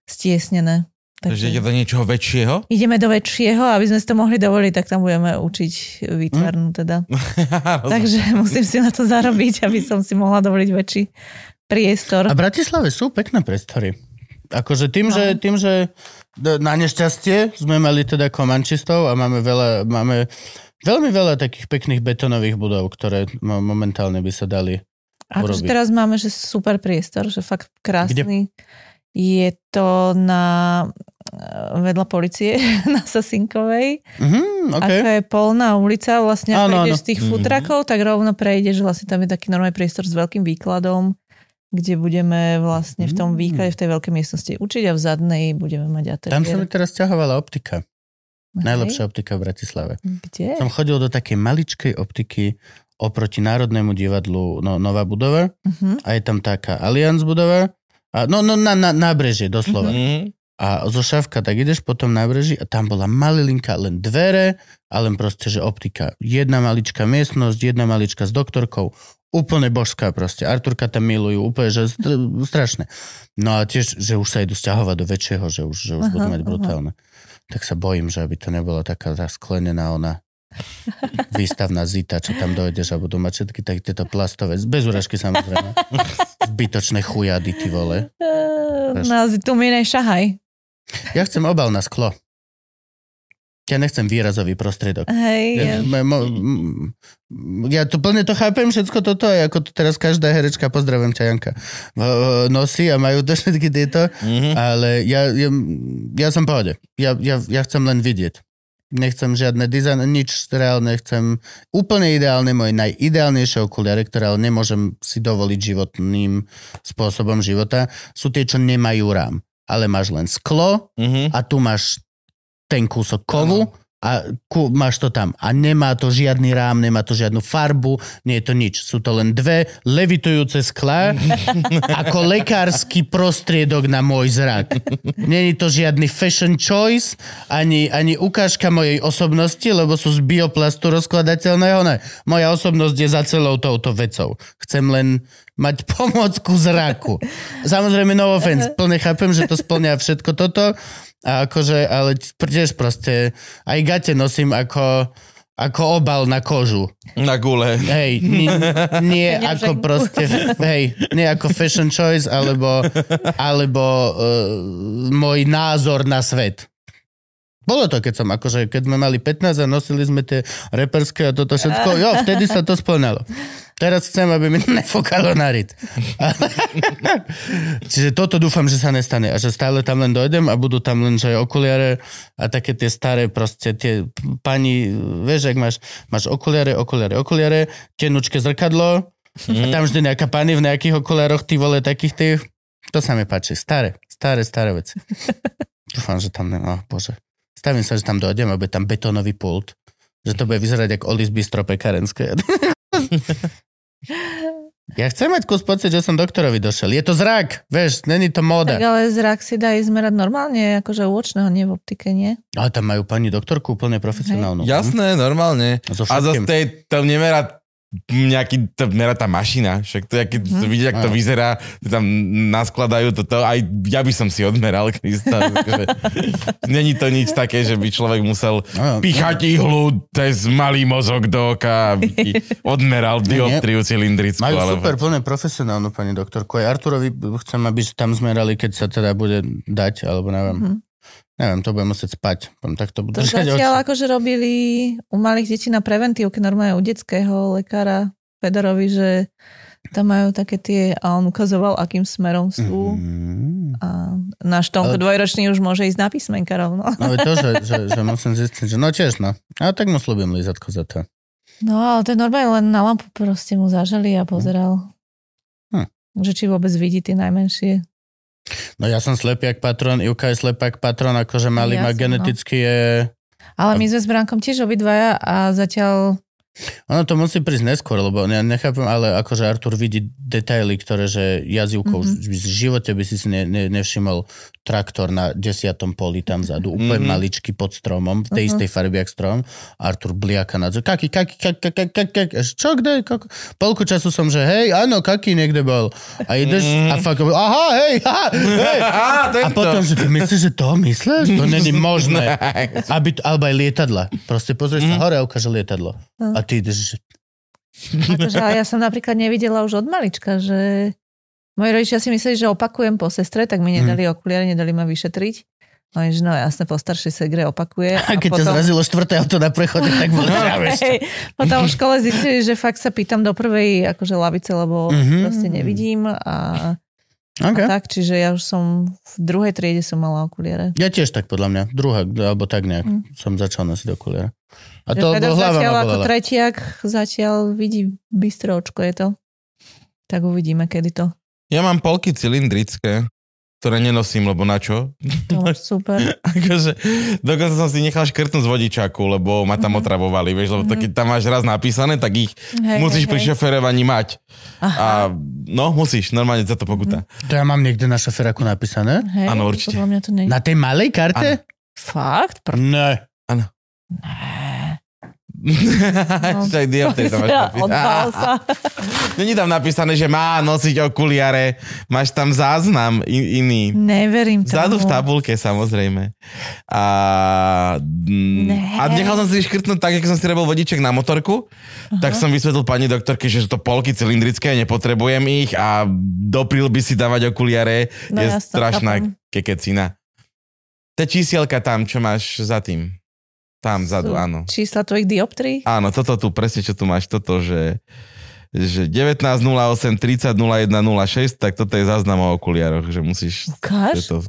S1: stiesnené.
S3: Takže ide do niečoho väčšieho?
S1: ideme do väčšieho, aby sme si to mohli dovoliť, tak tam budeme učiť výtvarnú teda. Takže musím si na to zarobiť, aby som si mohla dovoliť väčší priestor.
S2: A v Bratislave sú pekné priestory. Akože tým,
S1: No.
S2: že, tým, že na nešťastie sme mali teda komančistov a máme veľa, máme veľmi veľa takých pekných betónových budov, ktoré mo- momentálne by sa dali.
S1: Akože
S2: urobiť.
S1: teraz máme, že super priestor, že fakt krásny. Je to na vedľa policie na Sasinkovej.
S2: Mhm,
S1: Okay.
S2: okay.
S1: Ako je polná ulica, vlastne ak
S2: Áno,
S1: prejdeš
S2: áno.
S1: z tých
S3: Mhm.
S1: futrakov, tak rovno prejdeš, vlastne tam je taký normálny priestor s veľkým výkladom, kde budeme vlastne v tom
S2: Mm.
S1: výklade, v tej veľkej miestnosti učiť a v zadnej budeme mať ateliér.
S2: Tam sa mi teraz ťahovala optika.
S1: Hej.
S2: Najlepšia optika v Bratislave.
S1: Kde?
S2: Som chodil do takej maličkej optiky oproti Národnému divadlu no, Nová budova
S1: Uh-huh.
S2: a je tam taká Allianz budova a, no, no na, na nábrežie doslova.
S3: Mhm.
S2: A zo šavka tak ideš po tom nábreží a tam bola malilinka len dvere a len proste, že optika. Jedna maličká miestnosť, jedna malička s doktorkou. Úplne božská proste. Arturka tam milujú, úplne, že str- strašné. No a tiež, že už sa idú stiahovať do väčšieho, že už, že už
S1: Aha,
S2: budú mať
S1: aha.
S2: brutálne. Tak sa bojím, že aby to nebola taká tá sklenená ona výstavná zita, čo tam dojdeš a budú mať všetky tak tieto plastové, bez úražky samozrejme. Zbytočné chujady, ty vole.
S1: Uh, no, tu mi nešahaj.
S2: Ja chcem obal na sklo. Ja nechcem výrazový prostriedok.
S1: Hej,
S2: Ja, mo, mo, ja to plne to chápem, všetko toto, aj ako to teraz každá herečka, pozdravím ťa Janka, nosí a majú to všetky tieto,
S3: Mhm.
S2: ale ja, ja, ja som pohode. Ja, ja, ja chcem len vidieť. Nechcem žiadne dizajn, nič reálne, chcem úplne ideálne, moje najideálnejšie okuliare, ktoré ale nemôžem si dovoliť životným spôsobom života, sú tie, čo nemajú rám. Ale máš len sklo,
S3: Mhm.
S2: a tu máš ten kúsok kovu a ku, máš to tam. A nemá to žiadny rám, nemá to žiadnu farbu, nie je to nič. Sú to len dve levitujúce sklá ako lekársky prostriedok na môj zrak. Není to žiadny fashion choice, ani, ani ukážka mojej osobnosti, lebo sú z bioplastu rozkladateľného. Ne. Moja osobnosť je za celou touto vecou. Chcem len mať pomocku zraku. Samozrejme, no offense, plne chápem, že to splňa všetko toto, a akože, ale tiež proste, aj gate nosím ako, ako obal na kožu.
S3: Na gule.
S2: Hej, nie, nie ako proste, hej, nie ako fashion choice, alebo, alebo uh, môj názor na svet. Bolo to, keď som akože, keď sme mali 15 a nosili sme tie reperské a toto všetko, jo, vtedy sa to splnalo. Teraz chcem, aby mi nefokalo na ryt. Čiže toto dúfam, že sa nestane a že stále tam len dojdem a budú tam len, že okuliare a také tie staré proste, tie pani, vieš, ak máš, máš okuliare, okuliare, okuliare, tenučké zrkadlo a tam vždy nejaká pani v nejakých okuliaroch, ty vole, takých tých, to sa mi páči. Staré, staré, staré veci. Dúfam, že tam oh, bože. Stavím sa, že tam dojdem, aby tam betónový pult. Že to bude vyzerať ako Olis Bistro pekarenské. ja chcem mať kus pocit, že som doktorovi došiel. Je to zrak, vieš, není to
S1: Tak
S2: móda.
S1: ale zrak si dá ísť zmerať normálne, akože u očného, nie v optike, nie?
S2: Ale tam majú pani doktorku úplne profesionálnu.
S3: Jasné, normálne.
S2: So
S3: A zase to nemerá nejaký, to merá tá mašina, však to keď to vidieť, ako to
S2: Áno.
S3: vyzerá, to tam naskladajú toto, aj ja by som si odmeral, Krista. takže Není to nič také, že by človek musel
S2: Áno.
S3: píchať ihlu cez malý mozog do oka, aby ti odmeral dioptriu cylindrickú.
S2: Majú
S3: alebo...
S2: super plne profesionálnu pani doktorku. Aj Arturovi chcem, aby tam zmerali, keď sa teda bude dať, alebo neviem.
S1: Mhm.
S2: Neviem, to budem musieť spať. Budem takto
S1: To zatiaľ
S2: oči.
S1: akože robili u malých detí na preventívke, normálne u detského lekára Fedorovi, že tam majú také tie, a on ukazoval, akým smerom sú.
S2: Mhm.
S1: A náš Tomko
S2: Ale-
S1: dvojročný už môže ísť na písmenka rovno.
S2: No je to, že, že, že musím zistiť, že no tiež no. A tak mu slúbim lízatko za to.
S1: No ale ten normálne len na lampu proste mu zažali a pozeral.
S2: Hm.
S1: Že či vôbec vidí tie najmenšie.
S2: No ja som slepý jak patron, Ivka je slepá jak patron, akože malý
S1: Ja
S2: ma
S1: no.
S2: geneticky je...
S1: Ale my sme s Brankom tiež obidvaja a zatiaľ
S2: Ono to musí prísť neskôr, lebo ja nechápem, ale akože Artur vidí detaily, ktoré, že jazivkou
S1: Mhm.
S2: mm-hmm. v živote by si si ne, ne, nevšimol traktor na desiatom poli tam vzadu, úplne
S3: Mhm.
S2: mm-hmm. maličký pod stromom, v tej
S1: Mhm.
S2: istej farbe jak strom. Artur bliaka na kaki, kaki, kaki, kaki, kaki, kaki, čo, kde, kako? Polku času som, že hej, áno, kaki niekde bol. A ideš
S3: Mhm.
S2: a fakt, aha, hej, aha, hej. A potom, že myslíš, že to myslíš? To není možné. Aby alebo aj lietadla. Proste pozrieš sa hore a ukáže lietadlo. A ty
S1: Akože, ale ja som napríklad nevidela už od malička, že moji rodičia si mysleli, že opakujem po sestre, tak mi nedali okuliare, nedali ma vyšetriť. No, že no jasne, po staršej segre opakuje.
S2: A keď ťa zrazilo štvrté auto na prechode, tak bol vieš.
S1: Hej, potom v škole zistili, že fakt sa pýtam do prvej akože lavice, lebo
S2: Mhm.
S1: proste nevidím a,
S2: Okay.
S1: a tak, čiže ja už som v druhej triede som mala okuliare.
S2: Ja tiež tak podľa mňa. Druhá, alebo tak nejak
S1: Mm.
S2: som začal nosiť okuliare. A
S1: Že
S2: to
S1: Fedor
S2: hlava
S1: zatiaľ ako tretiak zatiaľ vidí bystre očko je to. Tak uvidíme, kedy to.
S3: Ja mám polky cylindrické, ktoré nenosím, lebo na čo?
S1: To super.
S3: akože, dokonca som si nechal škrtnúť z vodičaku, lebo ma tam
S1: Mhm.
S3: otravovali, vieš, lebo to,
S1: Mhm.
S3: keď tam máš raz napísané, tak ich
S1: Hej,
S3: musíš
S1: hej,
S3: pri
S1: hej.
S3: šoferovaní mať.
S1: Aha.
S3: A no, musíš, normálne za to pokuta.
S2: To ja mám niekde na šoferaku napísané.
S3: Áno, určite.
S1: Mňa to nie.
S2: Na tej malej karte?
S1: Fakt? Pr-
S2: Ne.
S3: Čo aj dioptrie tam máš napísané.
S1: sa.
S3: Není tam napísané, že má nosiť okuliare. Máš tam záznam in, iný.
S1: Neverím tomu.
S3: Vzadu v tabulke, samozrejme. A, mm,
S1: Ne.
S3: a nechal som si škrtnúť tak, ako som si robil vodiček na motorku, Aha. tak som vysvetlil pani doktorke, že sú to polky cylindrické, nepotrebujem ich a dopril by si dávať okuliare.
S1: No
S3: je
S1: jasno,
S3: strašná
S1: chápem.
S3: kekecina. Tá čísielka tam, čo máš za tým. Tam vzadu, áno.
S1: Čísla tvojich dioptrií?
S3: Áno, toto tu, presne čo tu máš, toto, že, že 1908 30 01 06, tak toto je záznam o okuliároch, že musíš...
S1: Ukáž?
S3: To,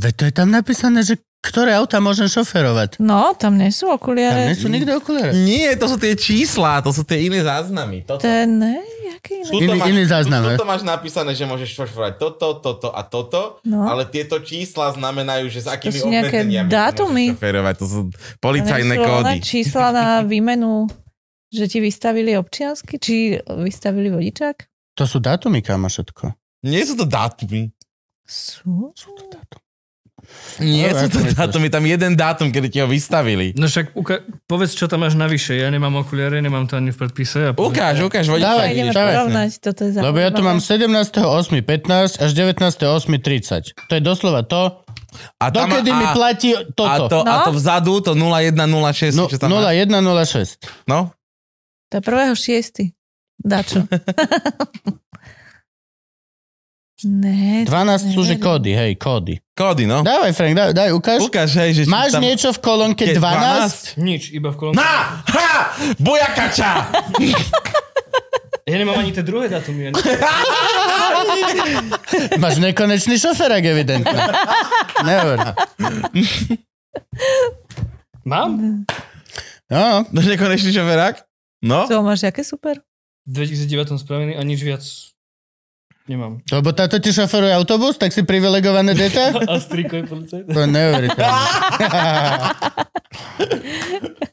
S2: Veď to je tam napísané, že ktoré auta môžem šoferovať.
S1: No, tam nie sú
S2: Tam
S1: okuliare.
S2: nie sú nikde okuliare.
S3: Nie, to sú tie čísla, to sú tie iné záznamy. Toto.
S1: Ten, ne, jaký iný?
S2: Iný- iný záznam,
S3: tu, to máš napísané, že môžeš šoferovať toto, toto a toto,
S1: No.
S3: ale tieto čísla znamenajú, že s akými
S1: sú nejaké dátumy.
S3: môžeš šoferovať. To sú policajné
S1: sú
S3: kódy.
S1: čísla na výmenu, že ti vystavili občiansky, či vystavili vodičák?
S2: To sú dátumy, kámo, všetko.
S3: Nie sú to dátumy.
S1: Sú?
S3: Nie
S2: No,
S3: sú to dátumy, tam jeden dátum, kedy ti ho vystavili.
S5: No však uka- povedz, čo tam máš navyše. Ja nemám okuliare, nemám to ani v predpise. A
S3: Ukáž, ukáž,
S2: Dávaj,
S3: vodičák.
S1: Ideme
S2: dávaj.
S1: porovnať, toto je
S2: Lebo ja tu mám
S1: zaujímavé.
S2: 17.8.15 až 19.8.30. To je doslova to,
S3: A tam,
S2: dokedy mi
S3: a,
S2: platí
S3: a,
S2: toto.
S3: to, a
S1: No.
S3: to vzadu, to 0106,
S2: No,
S3: čo tam má?
S2: 0106.
S3: No,
S1: To je prvého šiesty. Dačo. Ne,
S2: 12 sú, že kódy, hej, kódy.
S3: Kódy, no.
S2: Dávaj, Frank, daj, daj ukáž.
S3: Ukáž, hej, že...
S2: Máš
S3: tam...
S2: niečo v kolónke
S3: Je
S2: 12?
S5: Nič, iba v kolónke.
S3: Na! Ha! Bujakača!
S5: Ja nemám ani tie druhé datumy. Ani...
S2: Máš nekonečný šoferák, evidentne. Never.
S5: Mám?
S2: No,
S3: No, nekonečný šoferák? No?
S1: To máš aké super?
S5: V 2009 spravený a nič viac nemám.
S2: lebo táto ti šoferuje autobus, tak si privilegované deta?
S5: A striko je policajt.
S2: To je neuveriteľné.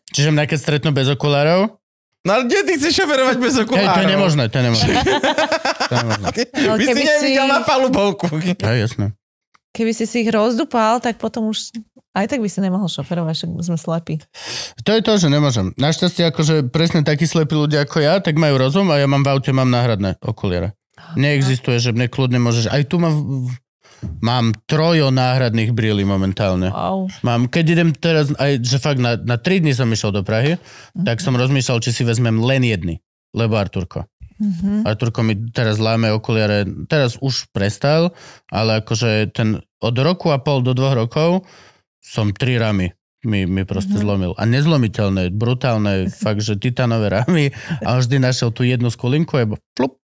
S2: Čiže mňa keď stretnú bez okulárov?
S3: No ale kde ty chceš šoferovať bez
S2: Hej,
S3: okulárov?
S2: to je nemožné, to je nemožné. To je nemožné.
S1: Ale
S3: By si nevidel
S1: si-
S3: na palubovku.
S2: Hej, jasné.
S1: Keby si si ich rozdupal, tak potom už aj tak by si nemohol šoferovať, však sme slepí.
S2: To je to, že nemôžem. Našťastie akože presne takí slepí ľudia ako ja, tak majú rozum a ja mám v aute mám náhradné okuliare. Neexistuje, že kľudne môžeš... Aj tu mám... Mám trojo náhradných brýlí momentálne.
S1: Wow.
S2: Mám, keď idem teraz, aj, že fakt na, na 3 dní som išiel do Prahy, tak som rozmýšľal, či si vezmem len jedny, lebo Arturko.
S1: Mhm.
S2: Arturko mi teraz láme okuliare, teraz už prestal, ale akože ten od roku a pol do dvoch rokov som tri ramy mi, mi proste
S1: Mhm.
S2: zlomil. A nezlomiteľné, brutálne, fakt, že titanové ramy a vždy našiel tú jednu skulinku a plup,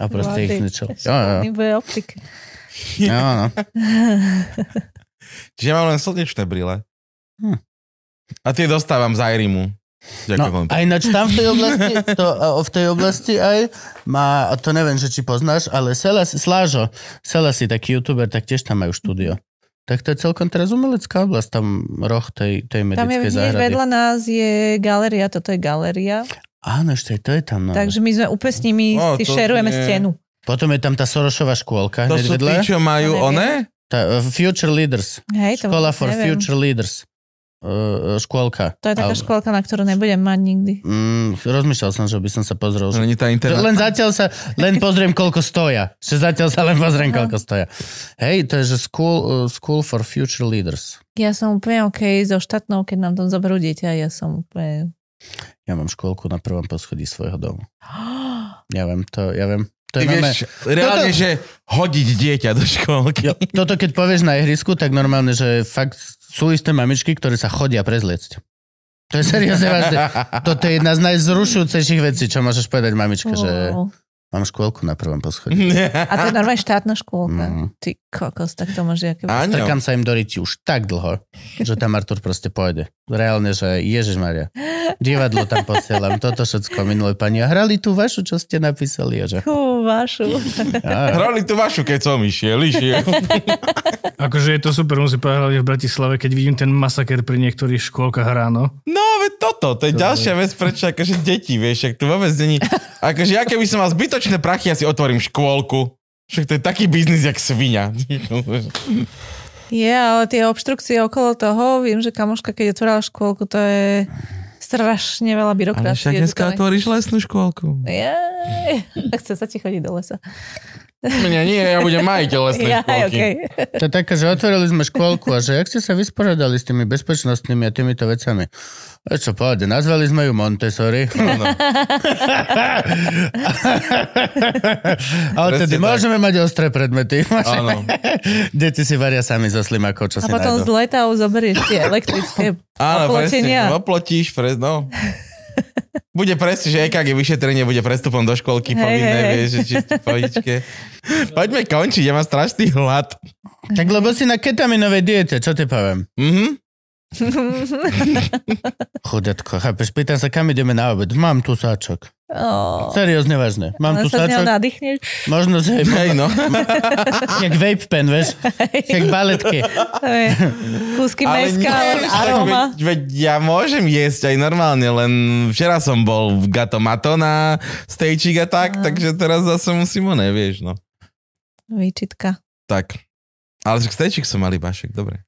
S2: a proste ich zničil. Jo, jo,
S1: optik.
S2: jo, no.
S3: Čiže mám len slnečné brýle.
S2: Hm.
S3: A tie dostávam z Irimu. Ďakujem.
S2: No, a ináč tam v tej oblasti, to, v tej oblasti aj má, a to neviem, že či poznáš, ale Selas, Slážo, Selasi, taký youtuber, tak tiež tam majú štúdio. Tak to je celkom teraz umelecká oblasť, tam roh tej, tej
S1: Tam je
S2: medickej záhrady.
S1: vedľa nás je galéria, toto je galéria.
S2: Áno, ešte aj to je tam. No.
S1: Takže my sme úplne s nimi
S3: O,
S1: si šerujeme
S3: nie.
S1: stenu.
S2: Potom je tam tá Sorošová škôlka
S3: To sú
S2: vedľa.
S3: tí, čo majú
S1: neviem.
S3: one?
S2: Tá, uh, Future Leaders.
S1: Hej, to
S2: Škola for
S1: neviem.
S2: Future Leaders. Uh, škôlka.
S1: To je taká
S2: Ale-
S1: školka, na ktorú nebudem mať nikdy.
S2: Mm, rozmýšľal som, že by som sa pozrel. Že...
S3: Není tá internet.
S2: len zatiaľ sa, len pozriem, koľko stoja. Že zatiaľ sa len pozriem, koľko stoja. Hej, to je, že school, uh, school for Future Leaders.
S1: Ja som úplne OK so štátnou, keď nám tam zoberú dieťa, ja som úplne...
S2: Ja mám škôlku na prvom poschodí svojho domu. Ja viem, to, ja viem. To
S3: Ty
S2: je normálne,
S3: vieš, reálne,
S2: Toto-
S3: že hodiť dieťa do školky.
S2: jo, toto keď povieš na ihrisku, tak normálne, že fakt sú isté mamičky, ktoré sa chodia prezliecť. To je seriózne vážne. Toto je jedna z najzrušujúcejších vecí, čo môžeš povedať mamičke, že
S1: Wow.
S2: Mám škôlku na prvom poschodí.
S1: A to je normálne štátna škôlka.
S2: Mhm.
S1: Ty kokos, tak to máš aké...
S3: Áňo.
S2: Trkám sa im do riti už tak dlho, že tam Artur proste pôjde. Reálne, že Ježiš Maria. Divadlo tam posielam, toto všetko minulé pani. A hrali tú vašu, čo ste napísali? A že...
S1: Fú, vašu.
S3: Hrali tu vašu, keď som išiel, išiel.
S5: Akože je to super, musím povedať v Bratislave, keď vidím ten masaker pri niektorých škôlkach ráno.
S3: No, veď toto, to je ďalšia vec, prečo akože deti, vieš, ak tu vôbec není... Akože ja keby som mal zbytočné prachy, ja si otvorím škôlku. Však to je taký biznis, jak svinia.
S1: Je, ale tie obštrukcie okolo toho, viem, že kamoška, keď otvorila škôlku, to je strašne veľa
S3: Ale
S1: byrokracie.
S3: však dneska otvoríš lesnú škôlku.
S1: Jej, chce sa ti chodiť do lesa.
S3: Mňa nie, ja budem majiteľ lesnej
S1: Ja,
S3: škôlky.
S1: okay.
S2: To je také, že otvorili sme škôlku a že jak ste sa vysporiadali s tými bezpečnostnými a týmito vecami? A čo povedať, nazvali sme ju Montessori.
S3: Áno.
S2: Ale
S3: Presne
S2: tedy
S3: tak.
S2: môžeme mať ostré predmety.
S3: Áno.
S2: Deti si varia sami zo slimakov, čo
S1: A
S2: si
S1: potom z
S2: nájdu.
S1: letau zoberieš tie elektrické
S3: Áno,
S1: oplotenia.
S3: presne. Oplotíš, pres, no. Bude presne, že EKG vyšetrenie bude prestupom do školky
S1: Hej,
S3: povinné,
S1: hej.
S3: vieš, že či pohodičke. Poďme končiť, ja mám strašný hlad.
S2: Tak lebo si na ketaminovej diete, čo ti poviem?
S3: Mhm.
S2: Chudetko, chápeš, pýtam sa, kam ideme na obed. Mám tu sáčok.
S1: Oh,
S2: Seriózne vážne. Mám
S1: len
S2: tu
S1: sa
S2: sáčok.
S1: nadýchneš.
S2: Možno, že
S3: Hej, no.
S2: jak vape pen, vieš? Jak baletky.
S1: Kúsky
S3: Ale
S1: meska, ale aróma.
S3: veď, veď ja môžem jesť aj normálne, len včera som bol v Gato Matona, stejčík a tak,
S1: Aha.
S3: takže teraz zase musím oné, vieš, no.
S1: Výčitka.
S3: Tak. Ale že stejčík som mali bašek, dobre.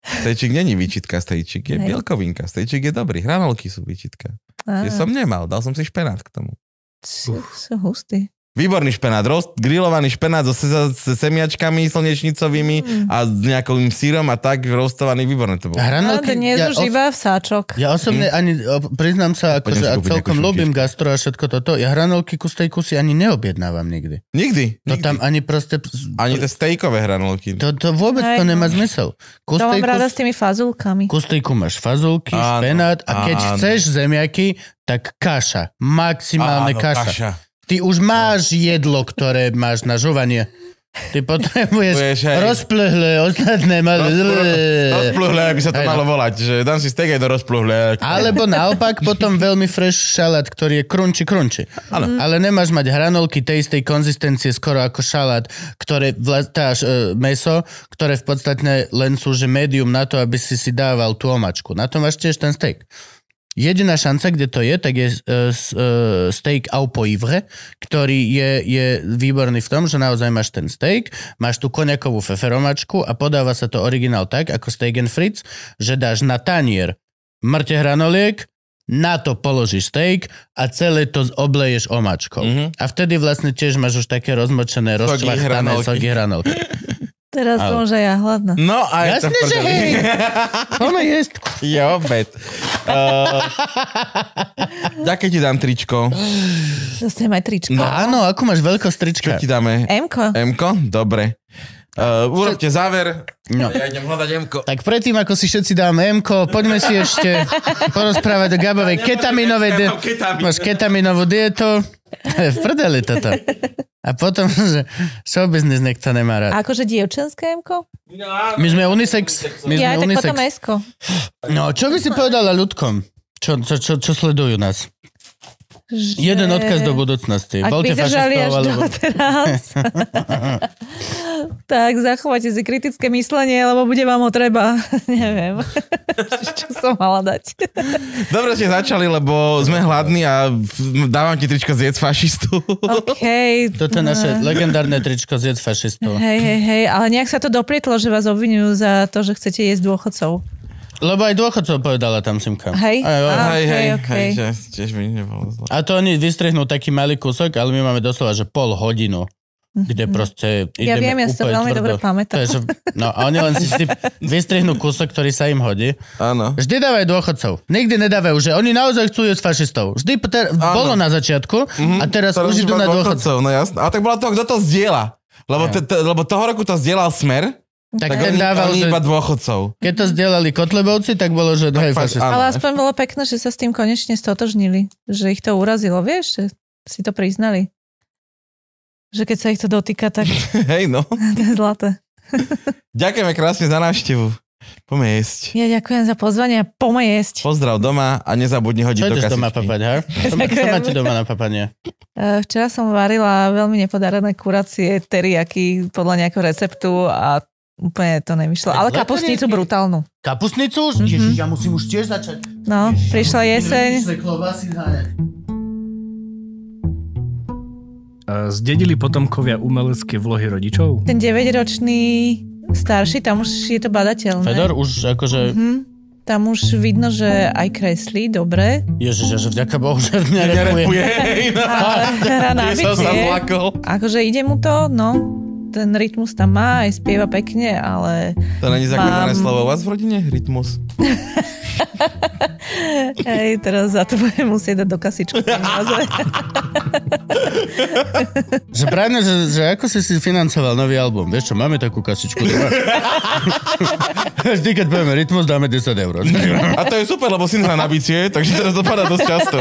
S3: Stejčík není výčitka, stejčík je bielkovinka, stejčík je dobrý, hranolky sú výčitka.
S1: Á,
S3: Ja som nemal, dal som si špenát k tomu.
S1: sú, sú hustí.
S3: Výborný špenát, rost, grillovaný špenát so, se, s semiačkami slnečnicovými
S1: Mm.
S3: a s nejakým sírom a tak rostovaný, výborné to bolo.
S1: No,
S2: Hranolky,
S1: dnes
S2: ja,
S1: už
S2: os-
S1: iba vsáčok.
S2: ja osobne ani, o, priznám sa, akože, a celkom ľúbim gastro a všetko toto. Ja hranolky ku stejku si ani neobjednávam nikdy.
S3: Nikdy.
S2: To
S3: nikdy.
S2: tam ani proste...
S3: Ani tie stejkové hranolky.
S2: To, to vôbec
S1: Hej,
S2: to nemá
S1: no.
S2: zmysel. Ku
S1: To mám rada s tými fazulkami.
S2: ku stejku máš fazulky,
S3: Áno,
S2: špenát a keď
S3: áno.
S2: chceš zemiaky, tak kaša. Maximálne
S3: Áno,
S2: kaša.
S3: kaša.
S2: Ty už máš jedlo, ktoré máš na žovanie. Ty potrebuješ
S3: Budeš aj-
S2: rozplhlé, ostatné malé...
S3: Rozpluhlé, aby sa to
S2: Hej, no.
S3: malo volať, že dám si steak aj do rozpluhlé.
S2: Alebo naopak potom veľmi fresh šalát, ktorý je krunči krunči. Ale nemáš mať hranolky tej istej konzistencie skoro ako šalát, ktoré vlastáš e, meso, ktoré v podstate len sú že medium na to, aby si si dával tú omačku. Na to máš tiež ten steak. Jediná šanca, kde to je, tak je uh, uh, steak au poivre, ktorý je, je výborný v tom, že naozaj máš ten steak, máš tú koniakovú feferomačku a podáva sa to originál tak, ako steak and fritz, že dáš na tanier mŕte hranoliek, na to položíš steak a celé to obleješ omačkou.
S3: Mhm.
S2: A vtedy vlastne tiež máš už také rozmočené,
S3: Soky
S2: rozčvachtané
S3: hranolky.
S1: Teraz
S2: Ale-
S1: som aj ja hladná.
S3: No a je to
S2: že hej. Poďme jesť.
S3: Je obed. Uh, Ďakujem ti dám tričko.
S1: Dostanem aj tričko.
S2: No áno, ako máš veľkosť trička?
S3: Čo ti dáme?
S1: Emko.
S3: Emko? Dobre. Uh, urobte záver.
S2: No.
S3: Ja idem hľadať Emko.
S2: Tak predtým, ako si všetci dáme Mko, poďme si ešte porozprávať o Gabovej ketaminovej di-
S3: Ketamín.
S2: Máš ketaminovú dietu. v prdeli toto. A potom, že show business niekto nemá rád.
S1: Akože dievčenské Emko?
S2: My sme unisex. My sme
S1: Ja, tak
S2: unisex.
S1: potom Esko.
S2: No, čo by si povedala ľudkom? Čo, čo, čo, čo sledujú nás? Jeden odkaz do budúcnosti.
S1: Ak
S2: Voľte
S1: vydržali
S2: fašistov,
S1: až
S2: alebo...
S1: do teraz, tak zachovajte si kritické myslenie, lebo bude vám ho treba. Neviem, čo som mala dať.
S3: Dobre ste začali, lebo sme hladní a dávam ti tričko zjedz fašistu.
S1: OK.
S2: Toto je naše legendárne tričko z fašistov.
S1: Hej, hej, hej, ale nejak sa to doprietlo, že vás obvinujú za to, že chcete jesť dôchodcov.
S2: Lebo aj dôchodcov povedala tam Simka.
S1: Hej?
S2: Aj, aj.
S3: Hej, hej,
S1: okej,
S3: hej, že tiež by nebolo zle.
S2: A to oni vystrihnú taký malý kúsok, ale my máme doslova, že pol hodinu, kde proste
S1: Mhm. Ja viem, ja si to
S2: úplne
S1: veľmi dobre pamätám.
S2: To je, že, no a oni len si vždy vystrihnú kúsok, ktorý sa im hodí.
S3: Áno.
S2: Vždy dávajú dôchodcov. Nikdy nedávajú, že oni naozaj chcú jesť fašistov. Vždy ter- bolo na začiatku a teraz, už idú na dôchodcov.
S3: No jasné. A tak bola to, kto to zdieľa. Lebo, te, te, lebo toho roku to zdieľal Smer,
S2: Tak,
S3: tak
S2: ten
S3: oni,
S2: dával,
S3: oni
S2: že
S3: iba dôchodcov.
S2: keď to zdieľali Kotlebovci, tak bolo, že hej,
S3: fakt,
S2: fašistov.
S3: áno.
S1: Ale aspoň bolo pekné, že sa s tým konečne stotožnili. Že ich to urazilo, vieš? Že si to priznali. Že keď sa ich to dotýka, tak
S3: Hej, no.
S1: to je zlaté.
S3: Ďakujeme krásne za návštevu. Poďme jesť.
S1: Ja ďakujem za pozvanie a pome jesť.
S3: Pozdrav doma a nezabudni hodiť
S2: Čo
S3: do kasičky.
S2: doma papať, ha? Čo, máte doma na papanie?
S1: E, Včera som varila veľmi nepodarené kuracie teriaky podľa nejakého receptu a úplne to nevyšlo. Ale kapustnicu brutálnu.
S2: Kapustnicu?
S1: Mhm.
S2: Ježiš, ja musím už tiež začať.
S1: No, prišla jeseň.
S5: A Zdedili potomkovia umelecké vlohy rodičov?
S1: Ten 9-ročný starší, tam už je to badateľné.
S2: Fedor už akože...
S1: Mhm. Tam už vidno, že aj kreslí, dobre.
S2: Ježiš, že vďaka Bohu, že.
S3: Nerepuje, no.
S1: Ale hrá na. Akože ide mu to, no. Ten rytmus tam má, aj spieva pekne, ale
S3: To není zakladané
S1: Mám-
S3: slovo u vás v rodine? Rytmus.
S1: hej, teraz za to budem musieť dať do kasičku.
S2: Že práve, že, že ako si si financoval nový album. Vieš čo, máme takú kasičku. Vždy, keď povieme rytmus, dáme 10 eur.
S3: A to je super, lebo syn hrá na bicie, takže teraz dopadá dosť často.